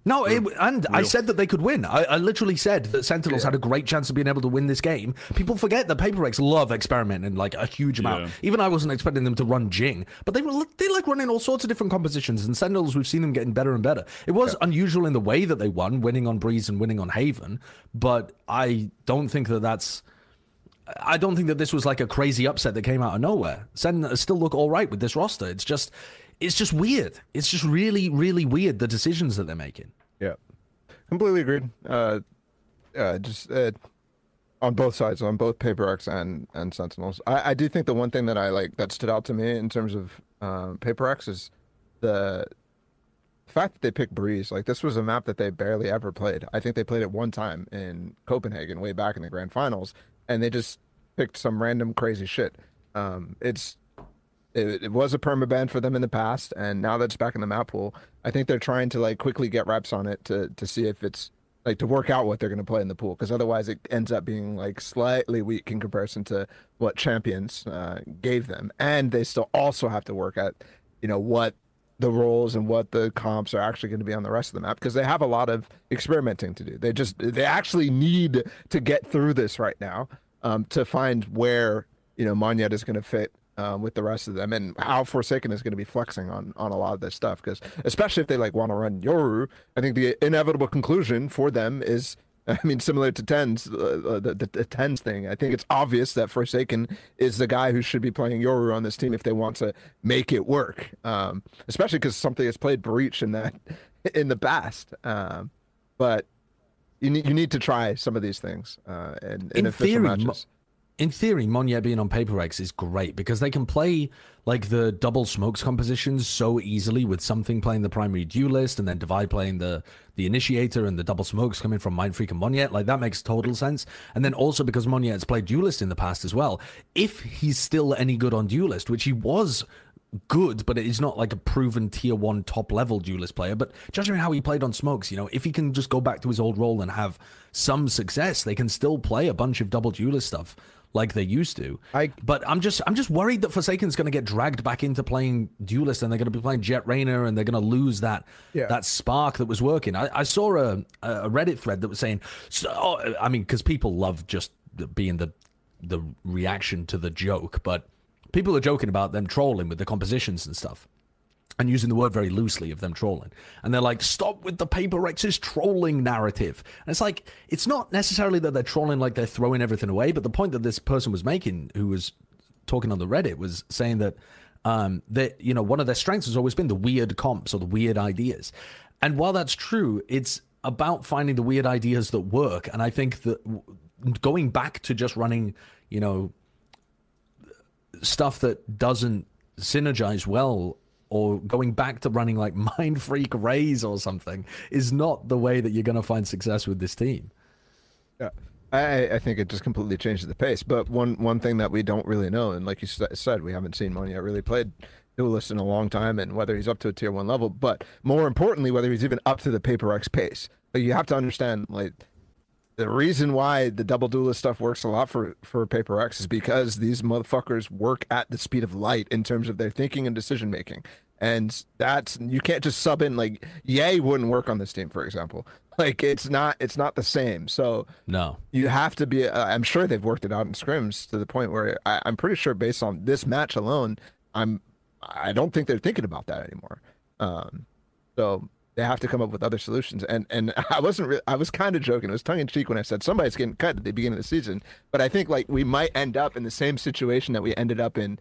No, it, and I said that they could win. I, I literally said that Sentinels had a great chance of being able to win this game. People forget that Paper Rex love experimenting like a huge amount. Yeah. Even I wasn't expecting them to run Jing, but they were they like running all sorts of different compositions. And Sentinels, we've seen them getting better and better. It was unusual in the way that they won, winning on Breeze and winning on Haven, but I don't think that that's. I don't think that this was like a crazy upset that came out of nowhere. Sentinels still look all right with this roster. It's just, it's just weird. It's just really, really weird the decisions that they're making. Completely agreed. Uh, uh, just uh, on both sides, on both Paper Rex and and Sentinels. I, I do think the one thing that I like that stood out to me in terms of um, Paper Rex is the fact that they picked Breeze. Like this was a map that they barely ever played. I think they played it one time in Copenhagen way back in the grand finals, and they just picked some random crazy shit. Um, it's it, it was a perma ban for them in the past, and now that it's back in the map pool, I think they're trying to like quickly get reps on it to to see if it's like to work out what they're going to play in the pool, because otherwise it ends up being like slightly weak in comparison to what champions uh, gave them, and they still also have to work at you know what the roles and what the comps are actually going to be on the rest of the map because they have a lot of experimenting to do. They just they actually need to get through this right now um, to find where you know Monyet is going to fit um, with the rest of them and how f0rsakeN is going to be flexing on on a lot of this stuff because especially if they like want to run Yoru, I think the inevitable conclusion for them is. I mean, similar to TenZ, uh, the, the, the TenZ thing. I think it's obvious that f0rsakeN is the guy who should be playing Yoru on this team if they want to make it work. Um, especially because something has played Breach in that in the past. Um, but you need you need to try some of these things uh, in, in, In official theory, matches. In theory, Monyet being on Paper Rex is great because they can play like the double smokes compositions so easily with something playing the primary duelist and then d4v41 playing the the initiator and the double smokes coming from Mindfreak and Monyet. Like that makes total sense. And then also because Monyet's played duelist in the past as well, if he's still any good on duelist, which he was good, but he's not like a proven tier one top level duelist player. But judging how he played on smokes, you know, if he can just go back to his old role and have some success, they can still play a bunch of double duelist stuff like they used to. I- but I'm just I'm just worried that f0rsakeN's going to get dragged back into playing duelist, and they're going to be playing Jett Reyna, and they're going to lose that Yeah. that spark that was working. I, I saw a a Reddit thread that was saying, so, oh, I mean, because people love just being the the reaction to the joke, but people are joking about them trolling with the compositions and stuff. And using the word very loosely of them trolling. And they're like, stop with the paper Rex's trolling narrative. And it's like, it's not necessarily that they're trolling like they're throwing everything away, but the point that this person was making, who was talking on the Reddit, was saying that um, that you know one of their strengths has always been the weird comps or the weird ideas. And while that's true, it's about finding the weird ideas that work. And I think that going back to just running, you know, stuff that doesn't synergize well or going back to running like Mindfreak Raze or something is not the way that you're going to find success with this team. Yeah. I, I think it just completely changes the pace. But one one thing that we don't really know and like you said we haven't seen Monyet really played duelist in a long time and whether he's up to a tier one level but more importantly whether he's even up to the Paper Rex pace. You have to understand like the reason why the double duelist stuff works a lot for for Paper Rex is because these motherfuckers work at the speed of light in terms of their thinking and decision making. And that's you can't just sub in like yay wouldn't work on this team for example. Like it's not it's not the same. So no. you have to be uh, i'm sure they've worked it out in scrims to the point where I, i'm pretty sure based on this match alone i'm i don't think they're thinking about that anymore. Um so they have to come up with other solutions. And and I wasn't really, I was kind of joking. It was tongue in cheek when I said somebody's getting cut at the beginning of the season. But I think like we might end up in the same situation that we ended up in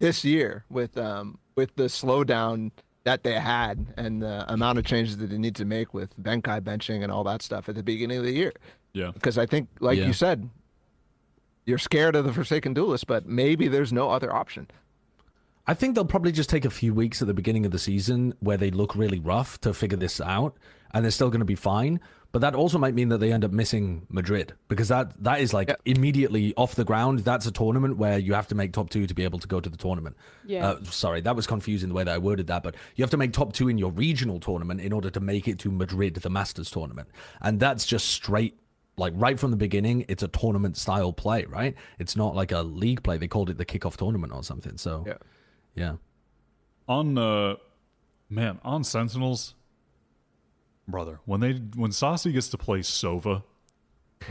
this year with um with the slowdown that they had and the amount of changes that they need to make with Benkai benching and all that stuff at the beginning of the year. Yeah. Because I think, like yeah. you said, you're scared of the f0rsakeN Duelist, but maybe there's no other option. I think they'll probably just take a few weeks at the beginning of the season where they look really rough to figure this out, and they're still going to be fine. But that also might mean that they end up missing Madrid because that that is like yeah. immediately off the ground. That's a tournament where you have to make top two to be able to go to the tournament. Yeah. Uh, sorry, that was confusing the way that I worded that, but you have to make top two in your regional tournament in order to make it to Madrid, the Masters tournament, and that's just straight like right from the beginning, it's a tournament style play, right? It's not like a league play. They called it the kickoff tournament or something. So yeah. Yeah. On uh man, on Sentinels, brother, when they when Sacy gets to play Sova,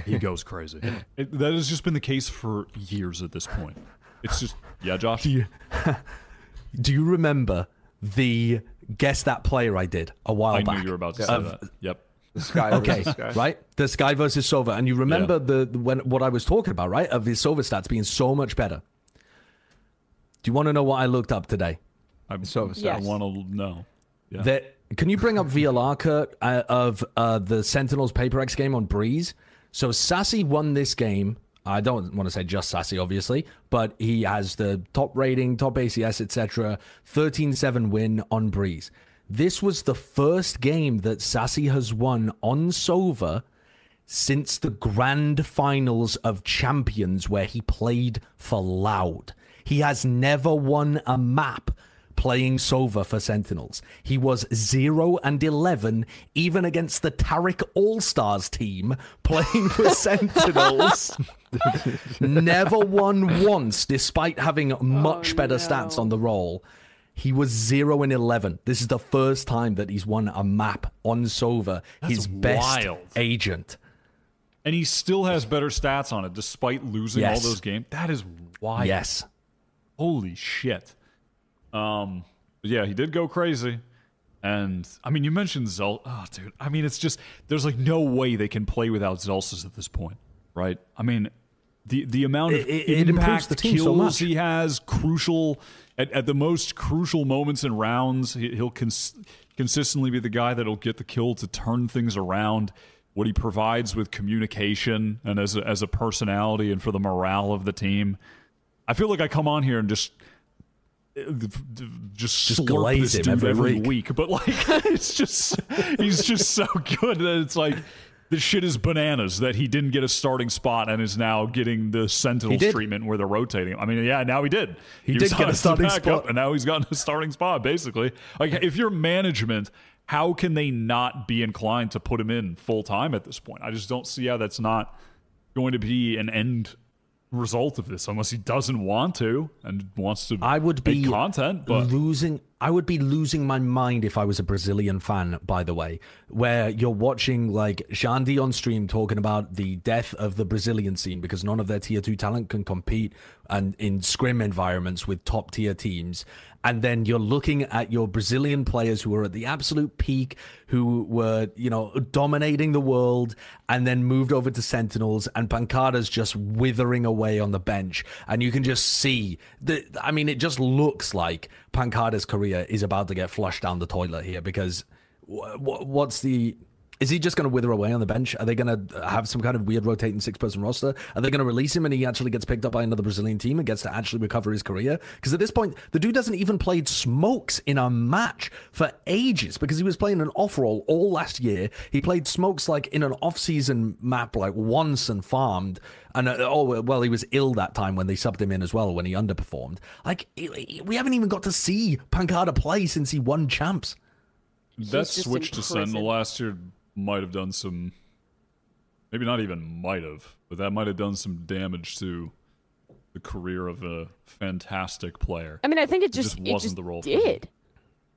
he goes crazy. It, that has just been the case for years at this point. It's just yeah, Josh. Do you, do you remember the guess that player I did a while I back? I knew you were about to say uh, that. Yep. The Skye okay, Skye. right? The Skye versus Sova, and you remember yeah. the when what I was talking about, right? Of the Sova stats being so much better. Do you want to know what I looked up today? I'm so yes. I want to know. Yeah. That can you bring up VLR Kurt uh, of uh, the Sentinels Paper Rex game on Breeze? So Sacy won this game. I don't want to say just Sacy, obviously, but he has the top rating, top ACS, etc. 13-7 win on Breeze. This was the first game that Sacy has won on Sova since the grand finals of champions where he played for Loud. He has never won a map playing Sova for Sentinels. He was 0 and 11 even against the Tarik All-Stars team playing for Sentinels. never won once despite having much oh, better no. stats on the roll. He was 0 and 11. This is the first time that he's won a map on Sova, That's his best wild. agent. And he still has better stats on it despite losing yes. all those games. That is wild. Yes. Holy shit. Um, yeah, he did go crazy. And I mean, you mentioned Zul. Oh, dude. I mean, it's just there's like no way they can play without Zellsis at this point, right? I mean, the the amount of it, it impact the kills so he has, crucial at, at the most crucial moments and rounds. He, will cons- consistently be the guy that'll get the kill to turn things around. What he provides with communication and as a, as a personality and for the morale of the team I feel like I come on here and just just, just slurp this dude every, every week. week. But like, it's just he's just so good that it's like this shit is bananas that he didn't get a starting spot and is now getting the Sentinels treatment where they're rotating. I mean, yeah, now he did. He, he did get a starting spot, and now he's gotten a starting spot. Basically, like if you're management, how can they not be inclined to put him in full time at this point? I just don't see how that's not going to be an end result of this unless he doesn't want to and wants to I would be content but losing I would be losing my mind if I was a Brazilian fan, by the way, where you're watching like Xande on stream talking about the death of the Brazilian scene because none of their tier two talent can compete and in scrim environments with top tier teams. And then you're looking at your Brazilian players who are at the absolute peak, who were, you know, dominating the world and then moved over to Sentinels and Pancada's just withering away on the bench. And you can just see that, I mean, it just looks like Pancada's career is about to get flushed down the toilet here because what's the is he just going to wither away on the bench? Are they going to have some kind of weird rotating six person roster? Are they going to release him and he actually gets picked up by another Brazilian team and gets to actually recover his career? Because at this point, the dude doesn't even played smokes in a match for ages because he was playing an off role all last year. He played smokes like in an off season map like once and farmed. And uh, oh, well, he was ill that time when they subbed him in as well when he underperformed. Like, we haven't even got to see Pancada play since he won champs. That switch to Sentinel last year might have done some maybe not even might have, but that might have done some damage to the career of a fantastic player. I mean, I think it just, it just wasn't just the role did.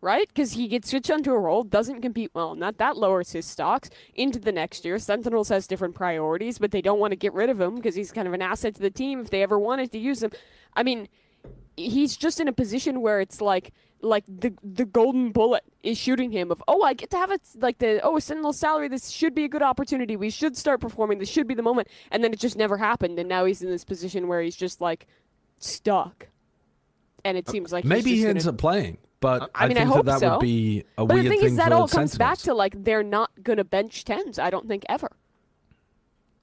Right? Because he gets switched onto a role, doesn't compete well enough. That lowers his stocks into the next year. Sentinels has different priorities, but they don't want to get rid of him because he's kind of an asset to the team if they ever wanted to use him. I mean, he's just in a position where it's like like the the golden bullet is shooting him of oh I get to have it like the oh a Sentinel salary this should be a good opportunity we should start performing this should be the moment and then it just never happened and now he's in this position where he's just like stuck and it seems like maybe he gonna... ends up playing but I, I mean, think I that that so. would be a but weird the thing, thing is that all comes back to like they're not gonna bench TenZ. I don't think ever.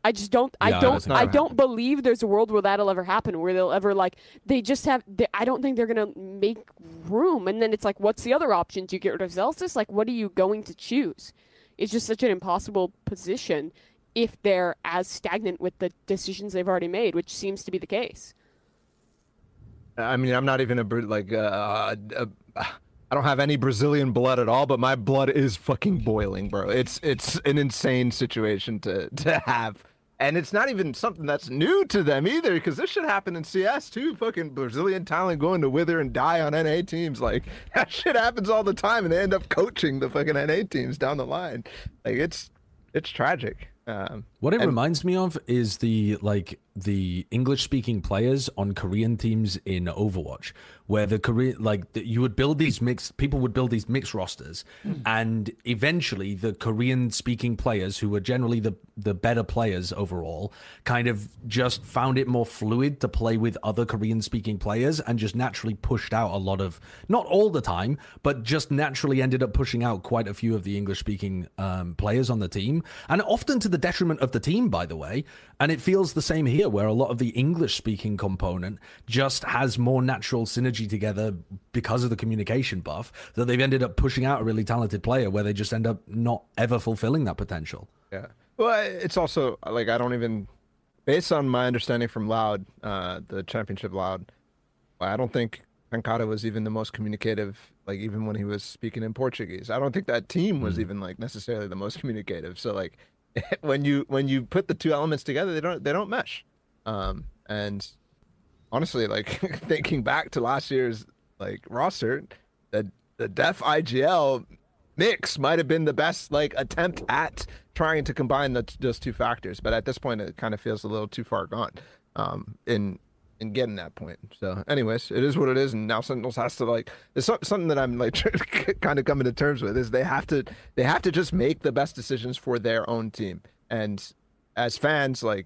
I just don't. Yeah, I don't. I don't happen. believe there's a world where that'll ever happen. Where they'll ever like. They just have. They, I don't think they're gonna make room. And then it's like, what's the other option? Do you get rid of Zellsis? Like, what are you going to choose? It's just such an impossible position if they're as stagnant with the decisions they've already made, which seems to be the case. I mean, I'm not even a like. Uh, a, I don't have any Brazilian blood at all, but my blood is fucking boiling, bro. It's it's an insane situation to to have. And it's not even something that's new to them either, because this should happen in CS too. Fucking Brazilian talent going to wither and die on NA teams. Like that shit happens all the time, and they end up coaching the fucking NA teams down the line. Like it's it's tragic. Um, what it and, reminds me of is the like the English speaking players on Korean teams in Overwatch, where the Korean like the, you would build these mixed people would build these mixed rosters, mm. and eventually the Korean speaking players who were generally the the better players overall kind of just found it more fluid to play with other Korean speaking players and just naturally pushed out a lot of not all the time, but just naturally ended up pushing out quite a few of the English speaking um, players on the team, and often to the detriment of the team, by the way. And it feels the same here, where a lot of the English speaking component just has more natural synergy together because of the communication buff that they've ended up pushing out a really talented player where they just end up not ever fulfilling that potential. Yeah. Well, it's also like I don't even, based on my understanding from Loud, uh, the championship Loud, I don't think Pancada was even the most communicative, like even when he was speaking in Portuguese. I don't think that team was mm. even like necessarily the most communicative. So like when you when you put the two elements together, they don't they don't mesh. Um, and honestly, like thinking back to last year's like roster, the the Def IGL mix might have been the best like attempt at trying to combine the, those two factors. But at this point, it kind of feels a little too far gone um, in in getting that point. So, anyways, it is what it is, and now Sentinels has to like. It's something that I'm like kind of coming to terms with is they have to they have to just make the best decisions for their own team, and as fans, like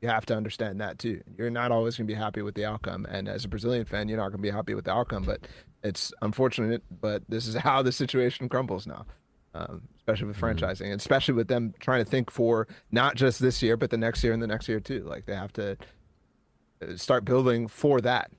you have to understand that too. You're not always going to be happy with the outcome, and as a Brazilian fan, you're not going to be happy with the outcome. But it's unfortunate, but this is how the situation crumbles now. Um, especially with mm-hmm. franchising, and especially with them trying to think for not just this year, but the next year and the next year too. Like they have to start building for that.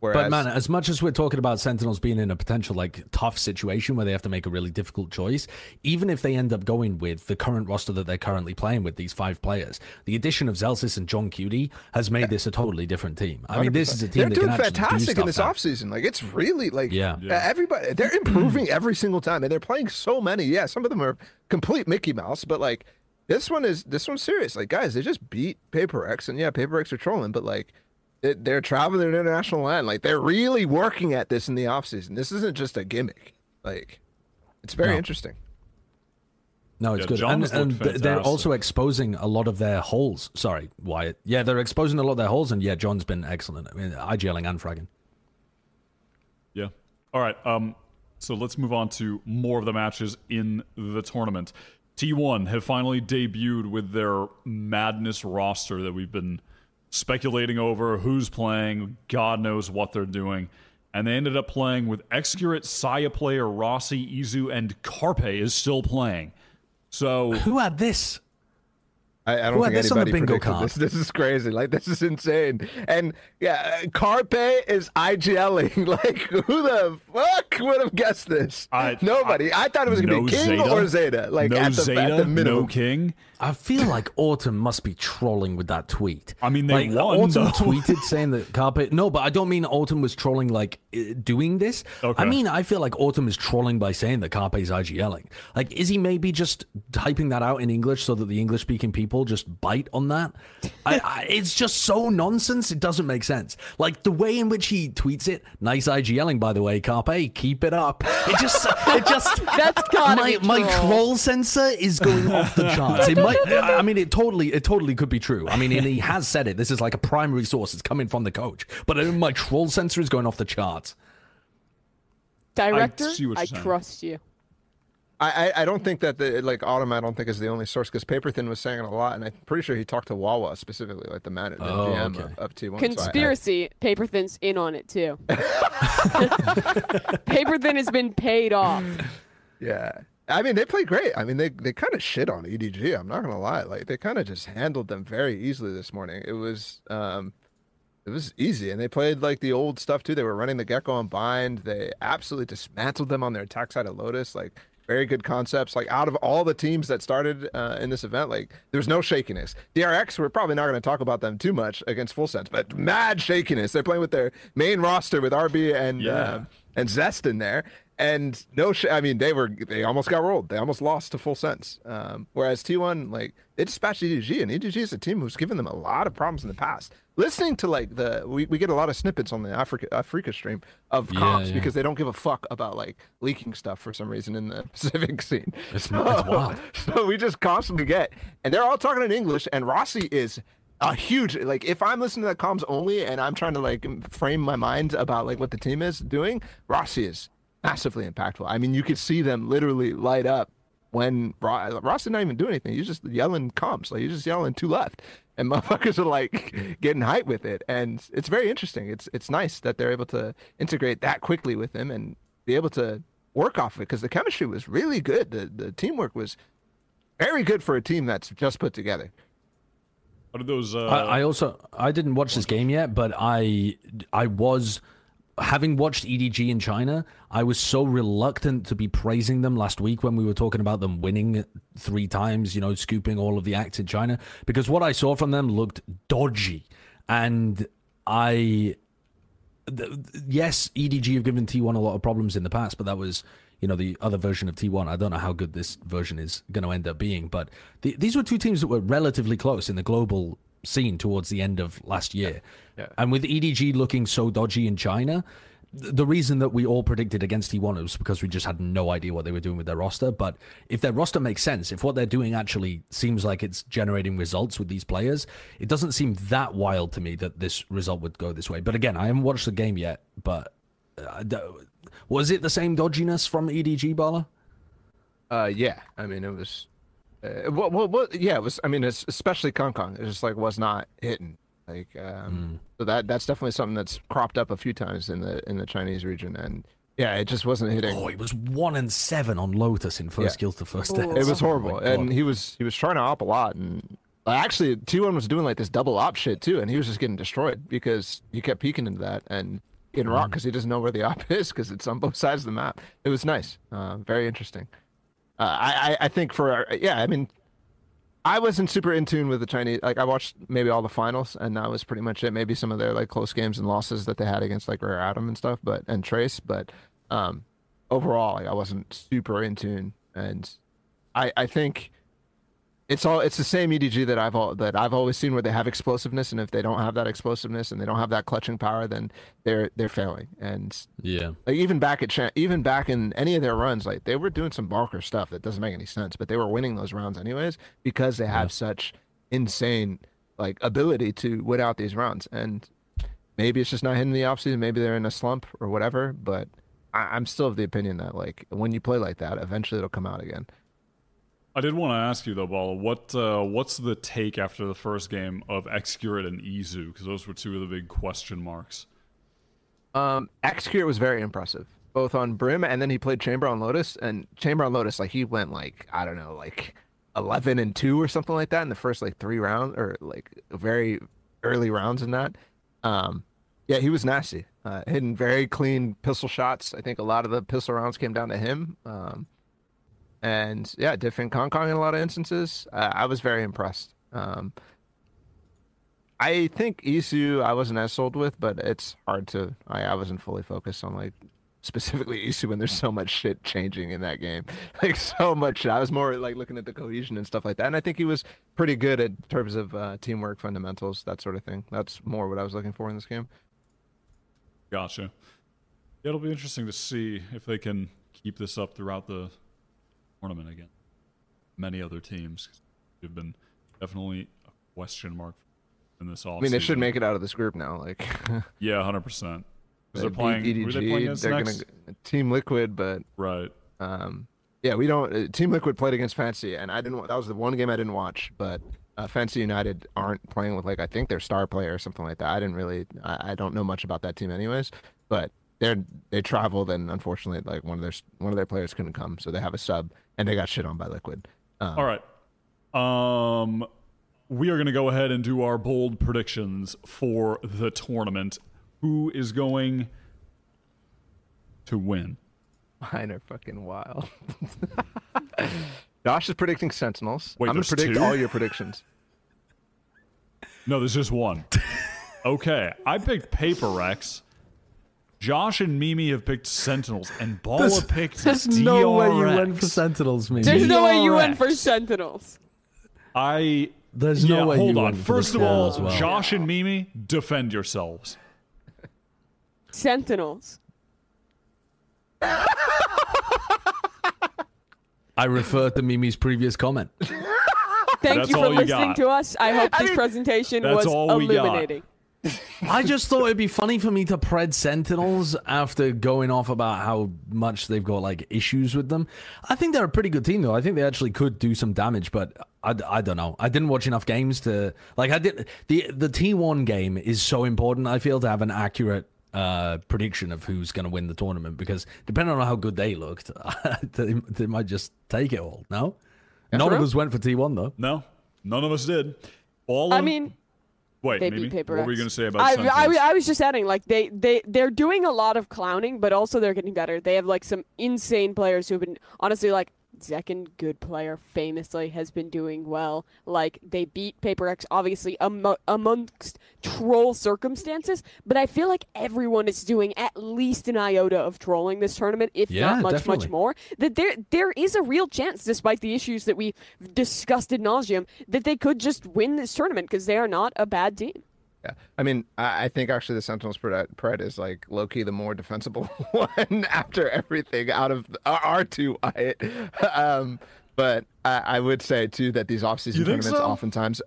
Whereas, but man, as much as we're talking about Sentinels being in a potential like tough situation where they have to make a really difficult choice, even if they end up going with the current roster that they're currently playing with these five players, the addition of Zellsis and Johnqt has made yeah. this a totally different team. I 100%. mean, this is a team they're that doing can fantastic do in this now. offseason. Like it's really like yeah. yeah. Uh, everybody they're improving every single time, and they're playing so many. Yeah, some of them are complete Mickey Mouse, but like this one is this one's serious. Like guys, they just beat Paper Rex, and yeah, Paper Rex are trolling, but like they- they're traveling their international LAN. Like they're really working at this in the offseason. This isn't just a gimmick. Like it's very No. interesting. No, it's Yeah, good. John And, and th- they're also exposing a lot of their holes. Sorry, Wyatt. Yeah, they're exposing a lot of their holes, and yeah, John's been excellent. I mean, IGLing and fragging. Yeah. All right. Um. So let's move on to more of the matches in the tournament. T1 have finally debuted with their madness roster that we've been speculating over who's playing, God knows what they're doing. And they ended up playing with xccurate, Saya player Rossy, iZu, and Carpe is still playing. So Who had this? I, I don't Who had think this on the bingo predicted card? this. This is crazy. Like this is insane. And yeah, uh, Carpe is IGLing. Like who the fuck would have guessed this? I- Nobody. I, thought it was gonna no be King Zeta? or Zeta. Like no at the, Zeta, at the minimum. no King. I feel like Autumn must be trolling with that tweet. I mean, they like, won, Autumn though. tweeted saying that Carpe. No, but I don't mean Autumn was trolling like doing this. Okay. I mean, I feel like Autumn is trolling by saying that Carpe is IGLing. Like, is he maybe just typing that out in English so that the English speaking people just bite on that? I, I, it's just so nonsense. It doesn't make sense. Like the way in which he tweets it. Nice IG yelling, by the way, Carpe. Keep it up. It just, it just. That's gotta my, be my troll. troll sensor is going off the charts. It might. I mean, it totally, it totally could be true. I mean, and he has said it. This is like a primary source. It's coming from the coach. But uh, my troll sensor is going off the charts. Director, see what I, trust you. I, I I don't think that the like Autumn I don't think is the only source because Paperthin was saying it a lot and I'm pretty sure he talked to Wawa specifically like the man the Oh, GM okay. of, of T1. So I- I- Conspiracy. Paperthin's in on it too. Paperthin has been paid off. Yeah. I mean, they played great. I mean, they, they kind of shit on EDG. I'm not gonna lie. Like they kind of just handled them very easily this morning. It was um, it was easy, and they played like the old stuff too. They were running the Gekko on bind. They absolutely dismantled them on their attack side of Lotus. Like very good concepts. Like out of all the teams that started uh, in this event, like there was no shakiness. DRX, we're probably not going to talk about them too much against Full Sense, but mad shakiness. They're playing with their main roster with RB and Yeah. um, and Zest in there. And no, sh- I mean they were they almost got rolled. They almost lost to full sense. Um, whereas T1 like they dispatched EDG, and EDG is a team who's given them a lot of problems in the past. Listening to like the we, we get a lot of snippets on the Afreeca Afreeca stream of Yeah, comps yeah. because they don't give a fuck about like leaking stuff for some reason in the Pacific scene. It's- it's wild. So we just constantly get, and they're all talking in English, and Rossy is a huge like if I'm listening to the comms only and I'm trying to like frame my mind about like what the team is doing, Rossy is massively impactful. I mean, you could see them literally light up when Ro- Ross did not even do anything. He's just yelling comps. like he's just yelling two left, and motherfuckers are like getting hype with it, and it's very interesting. It's it's nice that they're able to integrate that quickly with him and be able to work off of it because the chemistry was really good. The the teamwork was very good for a team that's just put together. What are those? Uh, I, I also I didn't watch this game yet, but I I was having watched EDG in China. I was so reluctant to be praising them last week when we were talking about them winning three times, you know, scooping all of the acts in China because what I saw from them looked dodgy, and I yes, EDG have given T1 a lot of problems in the past, but that was, you know, the other version of T1. I don't know how good this version is going to end up being, but the, these were two teams that were relatively close in the global scene towards the end of last year. Yeah. And with EDG looking so dodgy in China, the reason that we all predicted against T1 was because we just had no idea what they were doing with their roster. But if their roster makes sense, if what they're doing actually seems like it's generating results with these players, it doesn't seem that wild to me that this result would go this way. But again, I haven't watched the game yet. But uh, was it the same dodginess from EDG, Bala? Uh, yeah. I mean, it was. Uh, what, what, what, yeah, it was. I mean, it's especially Kong Kong. It just like was not hitting. Like, um, so that that's definitely something that's cropped up a few times in the in the Chinese region, and yeah, it just wasn't hitting. Oh, it was one and seven on Lotus in first Yeah. kills to first Ooh. deaths. It was Oh horrible, God. and he was he was trying to op a lot, and like, actually T1 was doing like this double op shit too, and he was just getting destroyed because he kept peeking into that and getting rocked because he doesn't know where the op is because it's on both sides of the map. It was nice, uh, very interesting. Uh, I, I think for our- yeah, I mean, I wasn't super in tune with the Chinese. Like I watched maybe all the finals, and that was pretty much it. Maybe some of their like close games and losses that they had against like Rare Atom and stuff, but and Trace, but um, overall, like I wasn't super in tune, and I I think it's all it's the same EDG that I've all that I've always seen where they have explosiveness, and if they don't have that explosiveness and they don't have that clutching power, then they're they're failing. And Yeah. like even back at Cha- even back in any of their runs, like they were doing some bonker stuff that doesn't make any sense, but they were winning those rounds anyways because they have such insane like ability to win out these rounds. And maybe it's just not hitting the offseason, maybe they're in a slump or whatever. But I- I'm still of the opinion that like when you play like that, eventually it'll come out again. I did want to ask you though, Bala, what uh, what's the take after the first game of xccurate and iZu? Because those were two of the big question marks. Um, xccurate was very impressive, both on Brim and then he played Chamber on Lotus. And Chamber on Lotus, like he went like I don't know, like eleven and two or something like that in the first like three rounds or like very early rounds in that. Um, yeah, he was nasty, uh, hitting very clean pistol shots. I think a lot of the pistol rounds came down to him. Um, and yeah, different Kong Kong in a lot of instances. Uh, I was very impressed. Um, I think iZu I wasn't as sold with, but it's hard to. I, I wasn't fully focused on like specifically iZu when there's so much shit changing in that game, like so much. I was more like looking at the cohesion and stuff like that, and I think he was pretty good in terms of uh, teamwork fundamentals, that sort of thing. That's more what I was looking for in this game. Gotcha. It'll be interesting to see if they can keep this up throughout the tournament again. Many other teams have been definitely a question mark in this offseason. I mean, they should make it out of this group now. Like Yeah, hundred percent. Because they're playing. Are they playing they're next? gonna Team Liquid, but Right. Um, yeah, we don't. Uh, Team Liquid played against Fancy, and I didn't. That was the one game I didn't watch. But uh, Fancy United aren't playing with like I think their star player or something like that. I didn't really. I, I don't know much about that team, anyways. But they're they traveled, and unfortunately, like one of their one of their players couldn't come, so they have a sub, and they got shit on by Liquid. Um, All right. Um, we are going to go ahead and do our bold predictions for the tournament. Who is going to win? Mine are fucking wild. Josh is predicting Sentinels. Wait, I'm gonna predict two? all your predictions. No, there's just one. okay, I picked Paper Rex. Josh and Mimi have picked Sentinels, and Bala picked There's no way you went for Sentinels, maybe. There's no way you went for Sentinels. I. There's yeah, no way hold you on. went for the First of all, well. Josh and Mimi, defend yourselves. Sentinels. I refer to Mimi's previous comment. Thank That's you for all you listening got. to us. I hope this presentation was illuminating. got. Illuminating. I just thought it'd be funny for me to pred Sentinels after going off about how much they've got like issues with them. I think they're a pretty good team though. I think they actually could do some damage, but I, I don't know. I didn't watch enough games to like. I did the the T one game is so important. I feel to have an accurate uh, prediction of who's going to win the tournament because depending on how good they looked, they, they might just take it all. No, none of us went for T one though. No, none of us did. All I of- mean, wait, they Mimi, beat Paper what were you going to say about I, I, I was just adding, like they they they're doing a lot of clowning, but also they're getting better. They have like some insane players who've been honestly like zekken, good player, famously has been doing well. Like they beat Paper Rex, obviously amo- amongst troll circumstances, but I feel like everyone is doing at least an iota of trolling this tournament, if Yeah, not much definitely. much more. That there there is a real chance, despite the issues that we discussed ad nauseum, that they could just win this tournament because they are not a bad team. Yeah, I mean, I, I think actually the Sentinels pred, pred is like low key the more defensible one after everything out of our, two. Um, but I, I would say too that these offseason tournaments so? oftentimes,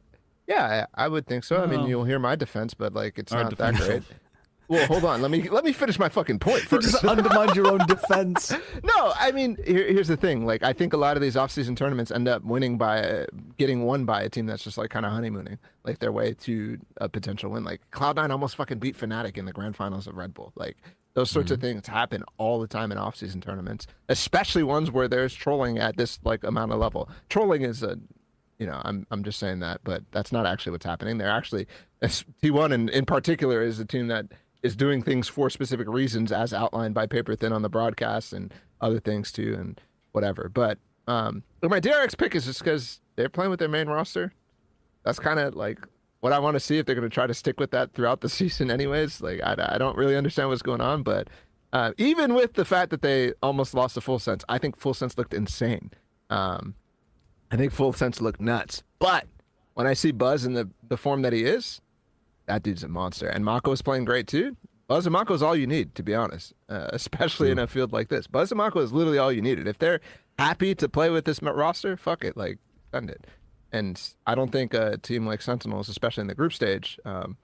yeah, I, I would think so. I mean, Oh. you'll hear my defense, but like it's not that great. Well, hold on. Let me let me finish my fucking point first. Just undermined your own defense. No, I mean, here, here's the thing. Like, I think a lot of these off-season tournaments end up winning by getting won by a team that's just like kind of honeymooning, like their way to a potential win. Like Cloud9 almost fucking beat Fnatic in the grand finals of Red Bull. Like those sorts of mm-hmm. things happen all the time in off-season tournaments, especially ones where there's trolling at this like amount of level. Trolling is a you know, I'm I'm just saying that, but that's not actually what's happening. They're actually T1 in, in particular is a team that is doing things for specific reasons, as outlined by Paperthin on the broadcast and other things too, and whatever. But um, my DRX pick is just because they're playing with their main roster. That's kind of like what I want to see if they're going to try to stick with that throughout the season, anyways. Like I, I don't really understand what's going on, but uh, even with the fact that they almost lost the full sense, I think full sense looked insane. Um, I think Full Sense looked nuts. But when I see Buzz in the, the form that he is, that dude's a monster. And Mako is playing great too. Buzz and Mako is all you need, to be honest, uh, especially in a field like this. Buzz and Mako is literally all you needed. If they're happy to play with this roster, fuck it, like send it. And I don't think a team like Sentinels, especially in the group stage, um,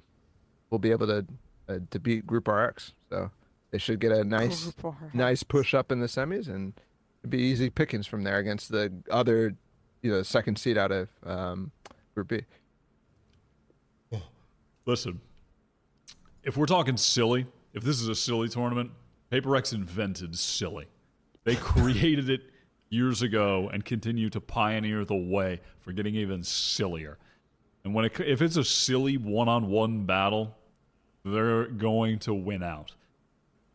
will be able to uh, to beat Group RX. So they should get a nice nice push up in the semis and it'd be easy pickings from there against the other, you know, second seed out of um, Group B. Listen, if we're talking silly, if this is a silly tournament, Paper Rex invented silly. They created it years ago and continue to pioneer the way for getting even sillier. And when it, if it's a silly one-on-one battle, they're going to win out.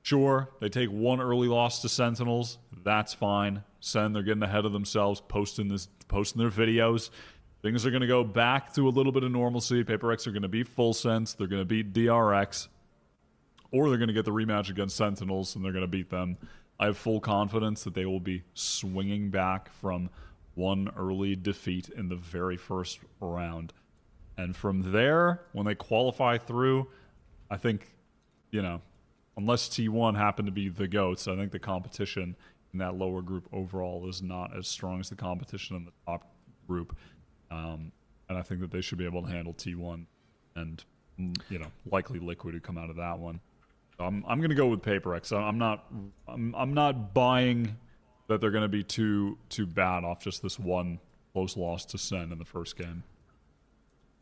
Sure, they take one early loss to Sentinels. That's fine. Sen, they're getting ahead of themselves, posting this, posting their videos. Things are going to go back to a little bit of normalcy. Paper Rex are going to beat Full Sense. They're going to beat DRX, or they're going to get the rematch against Sentinels and they're going to beat them. I have full confidence that they will be swinging back from one early defeat in the very first round. And from there, when they qualify through, I think, you know, unless T1 happen to be the GOATs, I think the competition in that lower group overall is not as strong as the competition in the top group. Um, and I think that they should be able to handle T1 and, mm, you know, likely Liquid who come out of that one. So I'm, I'm going to go with Paper Rex. I'm not, I'm, I'm not buying that they're going to be too, too bad off just this one close loss to Sen in the first game.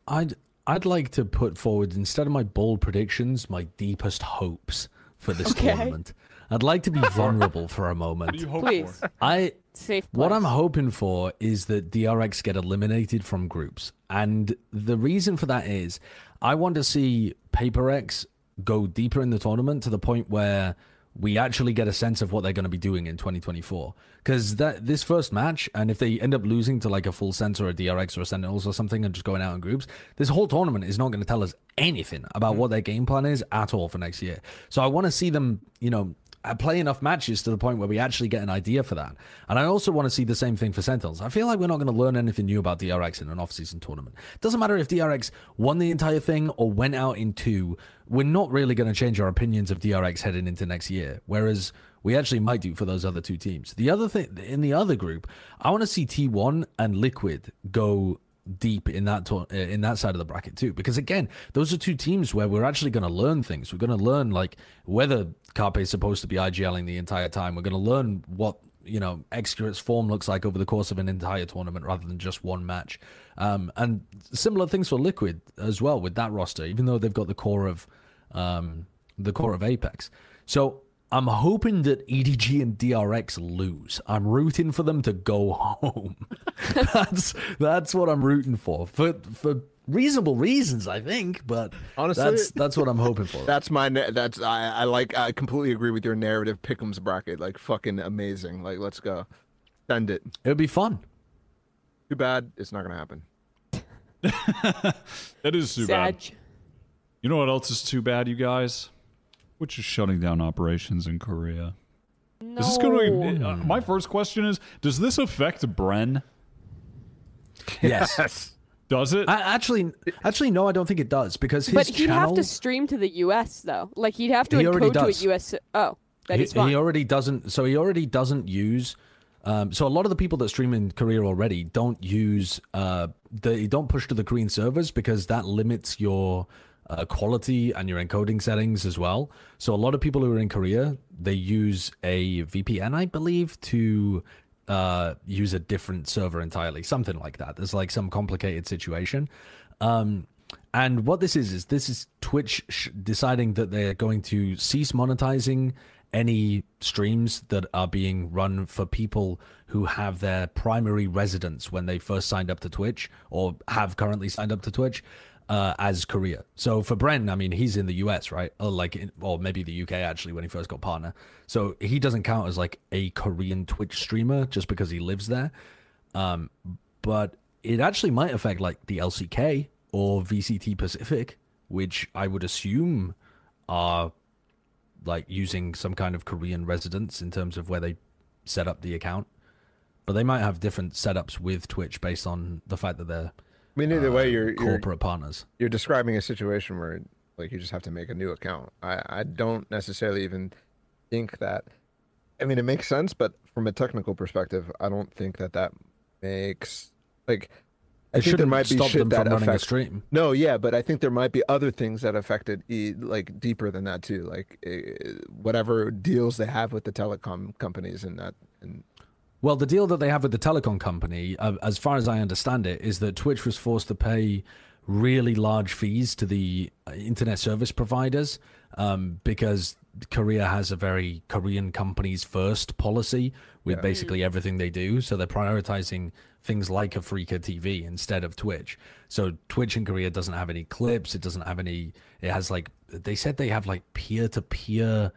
I'd I'd like to put forward instead of my bold predictions, my deepest hopes for this Okay. tournament. I'd like to be vulnerable for a moment. What do you hope Please. for? I Safe what. I'm hoping for is that DRX get eliminated from groups. And the reason for that is I want to see Paper Rex go deeper in the tournament to the point where we actually get a sense of what they're going to be doing in 2024. Because that this first match, and if they end up losing to like a full sense or a DRX or a Sentinels or something and just going out in groups, this whole tournament is not going to tell us anything about mm. what their game plan is at all for next year. So I want to see them, you know, Uh, play enough matches to the point where we actually get an idea for that. And I also want to see the same thing for Sentinels. I feel like we're not going to learn anything new about DRX in an off-season tournament. Doesn't matter if DRX won the entire thing or went out in two. We're not really going to change our opinions of DRX heading into next year. Whereas we actually might do for those other two teams. The other thing in the other group, I want to see T1 and Liquid go deep in that to- uh, in that side of the bracket too. Because again those are two teams where we're actually going to learn things. We're going to learn like whether Carpe is supposed to be IGLing the entire time. We're going to learn what you know xccurate's form looks like over the course of an entire tournament rather than just one match. Um, and similar things for Liquid as well with that roster even though they've got the core of um, the core of Apex. So I'm hoping that EDG and DRX lose. I'm rooting for them to go home. that's that's what I'm rooting for for for reasonable reasons, I think. But Honestly- that's that's what I'm hoping for. That's my. That's I. I like. I completely agree with your narrative. Pick'em's bracket, like fucking amazing. Like let's go, send it. it would be fun. Too bad it's not gonna happen. That is too bad. You know what else is too bad, you guys? Which is shutting down operations in Korea. No. Is this going to? Uh, my first question is: Does this affect Bren? Yes. Does it? I, actually, actually, no, I don't think it does because his But he'd channel. have to stream to the U.S. though. Like he'd have to He already encode to a does. U.S. Oh, that he, is fine. he already doesn't. So he already doesn't use. Um, so a lot of the people that stream in Korea already don't use. Uh, they don't push to the Korean servers because that limits your uh, quality and your encoding settings as well. So a lot of people who are in Korea they use a VPN, I believe, to uh, use a different server entirely, something like that. There's like some complicated situation. Um, and what this is is this is Twitch sh- deciding that they're going to cease monetizing any streams that are being run for people who have their primary residence when they first signed up to Twitch or have currently signed up to Twitch uh, as Korea. So for Bren, I mean, he's in the US, right? Or like, in, or maybe the UK actually when he first got partner. So he doesn't count as like a Korean Twitch streamer just because he lives there. Um, but it actually might affect like the LCK or VCT Pacific, which I would assume are like using some kind of Korean residence in terms of where they set up the account. but they might have different setups with Twitch based on the fact that they're I mean, either way, you're you're, corporate partners. you're describing a situation where like you just have to make a new account. I I don't necessarily even think that. I mean, it makes sense, but from a technical perspective, I don't think that that makes like. I It think there shouldn't might be shit them that from running a affects. stream. No, yeah, but I think there might be other things that affected e- like deeper than that too, like uh, whatever deals they have with the telecom companies and that. And Well, the deal that they have with the telecom company, uh, as far as I understand it, is that Twitch was forced to pay really large fees to the uh, internet service providers um, because Korea has a very Korean companies first policy with basically everything they do. So they're prioritizing things like AfreecaTV instead of Twitch. So Twitch in Korea doesn't have any clips. It doesn't have any. It has like they said they have like peer to peer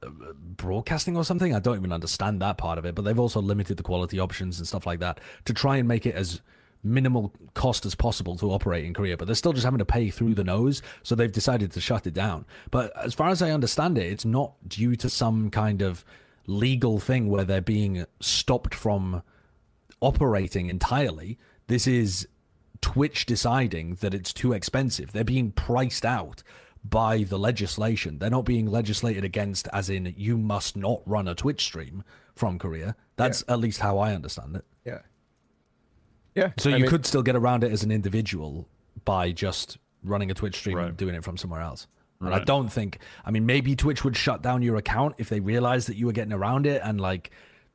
broadcasting or something. I don't even understand that part of it, but they've also limited the quality options and stuff like that to try and make it as minimal cost as possible to operate in Korea. But they're still just having to pay through the nose, so they've decided to shut it down. But as far as I understand it, it's not due to some kind of legal thing where they're being stopped from operating entirely. This is Twitch deciding that it's too expensive. They're being priced out by the legislation. They're not being legislated against, as in you must not run a Twitch stream from Korea. That's at least how I understand it. yeah, yeah. So I you mean, could still get around it as an individual by just running a Twitch stream and doing it from somewhere else. And I don't think, I mean, maybe Twitch would shut down your account if they realized that you were getting around it and like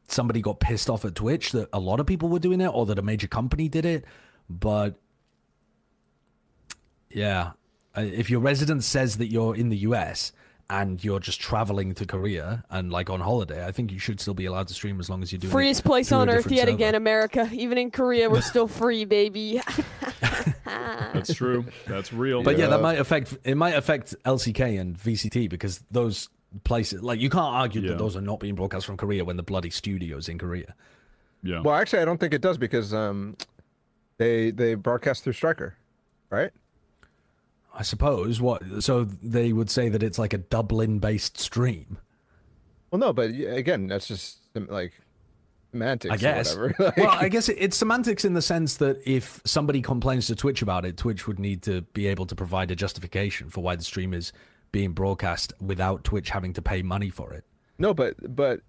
somebody got pissed off at Twitch that a lot of people were doing it or that a major company did it. But yeah, uh, if your resident says that you're in the US and you're just traveling to Korea and like on holiday, I think you should still be allowed to stream as long as you're doing it Freest place through a on earth yet server. again, America. Even in Korea, we're still free, baby. That's true. That's real. But yeah, that might affect it might affect LCK and VCT because those places like you can't argue Yeah. that those are not being broadcast from Korea when the bloody studio's in Korea. yeah. Well, actually, I don't think it does because um, they they broadcast through Striker, right? I suppose what so they would say that it's like a Dublin based stream. Well, no, but again, that's just like semantics. I guess. Or whatever. Like, well, I guess it's semantics in the sense that if somebody complains to Twitch about it, Twitch would need to be able to provide a justification for why the stream is being broadcast without Twitch having to pay money for it. No, but but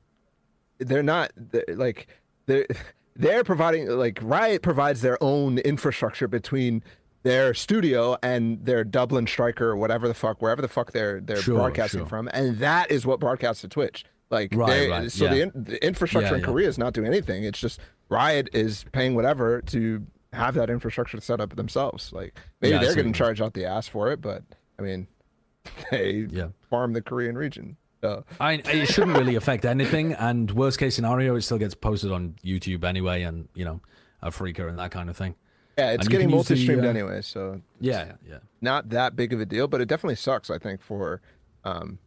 they're not they're, like they're they're providing like Riot provides their own infrastructure between their studio and their Dublin striker or whatever the fuck wherever the fuck they're they're Sure, broadcasting sure. from, and that is what broadcasts to Twitch. Like Right, they- right, so the, in, the infrastructure Yeah, in yeah. Korea is not doing anything. It's just Riot is paying whatever to have that infrastructure set up themselves. Like maybe Yeah, they're getting charged out the ass for it, but I mean they Yeah. farm the Korean region. So I, it shouldn't really affect anything, and worst case scenario, it still gets posted on YouTube anyway, and you know, Afreeca and that kind of thing. Yeah, it's getting the, multi-streamed uh, anyway. So Yeah, yeah. not that big of a deal, but it definitely sucks. I think for, um,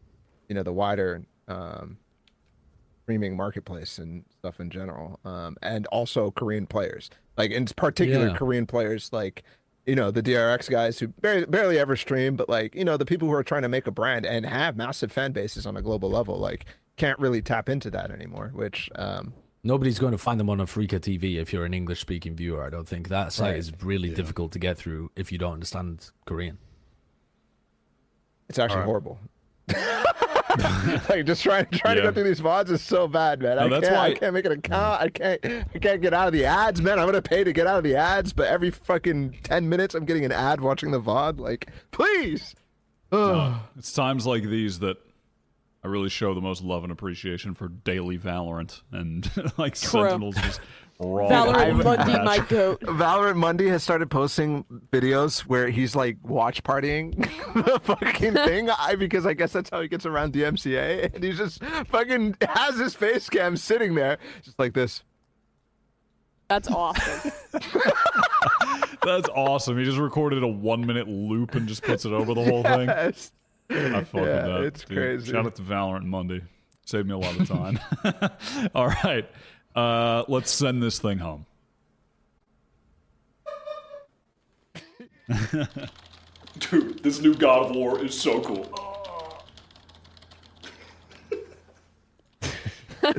you know, the wider um, streaming marketplace and stuff in general, um, and also Korean players, like in particular Yeah. Korean players, like you know the DRX guys who barely, barely ever stream, but like you know the people who are trying to make a brand and have massive fan bases on a global level, like can't really tap into that anymore. Which um, Nobody's going to find them on AfreecaTV if you're an English speaking viewer. I don't think that site Right. is really difficult to get through if you don't understand Korean. It's actually horrible. like just trying trying to Yeah. go through these VODs is so bad, man. No, I that's can't I can't make an account. I can't I can't get out of the ads, man. I'm gonna pay to get out of the ads, but every fucking ten minutes I'm getting an ad watching the VOD. Like, please. It's times like these that I really show the most love and appreciation for daily Valorant and like Sentinels just raw. Valorant dog Mundy, match. my goat. Valorant Monday has started posting videos where he's like watch partying the fucking thing. I because I guess that's how he gets around DMCA, and he's just fucking has his face cam sitting there, just like this. That's awesome. That's awesome. He just recorded a one minute loop and just puts it over the whole thing. Yes. I fuck with Yeah, that. it's dude. crazy. Shout out to Valorant Monday. Saved me a lot of time. All right. Uh, let's send this thing home. Dude, this new God of War is so cool.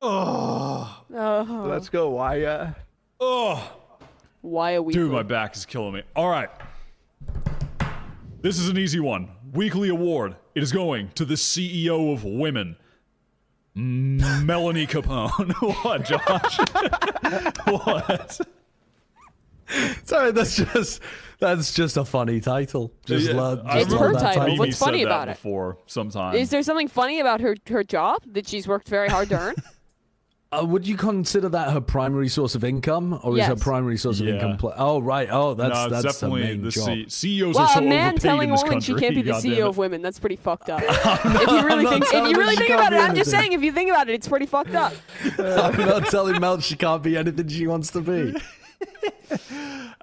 Oh, Uh, Let's go, Waya. Oh, why are we? dude, my back is killing me. All right. This is an easy one. Weekly award. It is going to the CEO of Women, Melanie Capone. what, Josh? what? Sorry, that's just that's just a funny title. Just Yeah, love, I just It's love her that title. Mimi What's funny about it? Before, sometime. Is there something funny about her her job that she's worked very hard to earn? Uh, would you consider that her primary source of income, or is her primary source of Yeah. income? Pl- oh, right. Oh, that's no, it's that's the main the job. C- CEOs well, are so a man overpaid telling a this woman she can't be the goddamn CEO of women, that's pretty fucked up. if you really think if you really think about be it, I'm just saying if you think about it, it's pretty fucked up. I'm not telling Mel she can't be anything she wants to be.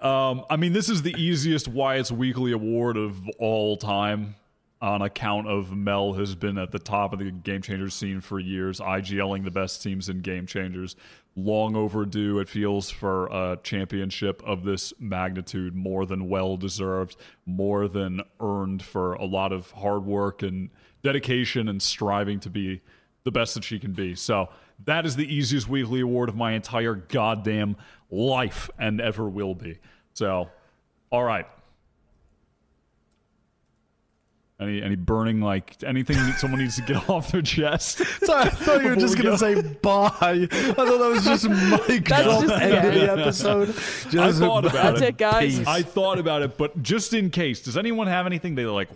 Um, I mean, this is the easiest Wyatt's Weekly Award of all time on account of Mel has been at the top of the Game Changers scene for years, IGLing the best teams in Game Changers. Long overdue, it feels, for a championship of this magnitude, more than well deserved, more than earned for a lot of hard work and dedication and striving to be the best that she can be. So that is the easiest weekly award of my entire goddamn life and ever will be. So, all right. Any any burning like anything that someone needs to get off their chest? Sorry, I thought you were just Before going we to say bye. I thought that was just mic That's drop just- end of the episode. Just I thought about That's it. it, guys. Peace. I thought about it, but just in case, does anyone have anything they like?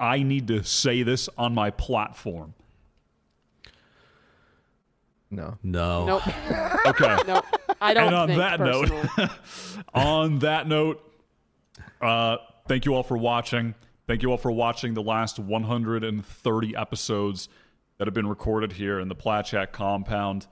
I need to say this on my platform. No. No. Nope. Okay. Nope. I don't and on think that note, on that note, uh, thank you all for watching. Thank you all for watching the last 130 episodes that have been recorded here in the Platchat compound.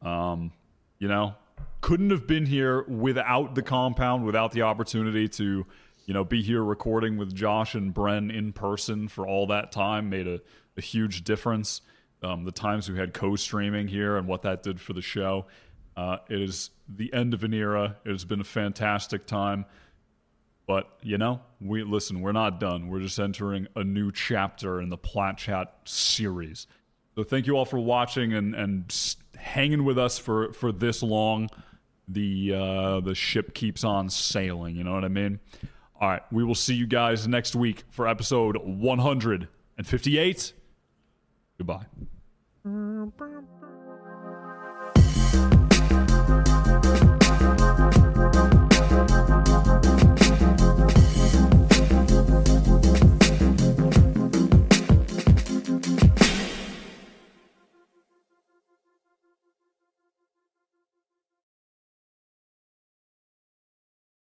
Um, you know, couldn't have been here without the compound, without the opportunity to, you know, be here recording with Josh and Bren in person for all that time made a, a huge difference. Um, the times we had co-streaming here and what that did for the show. Uh, it is the end of an era. It has been a fantastic time. But you know, we listen. We're not done. We're just entering a new chapter in the Plat Chat series. So thank you all for watching and and hanging with us for for this long. The uh, the ship keeps on sailing. You know what I mean? All right, we will see you guys next week for episode 158. Goodbye.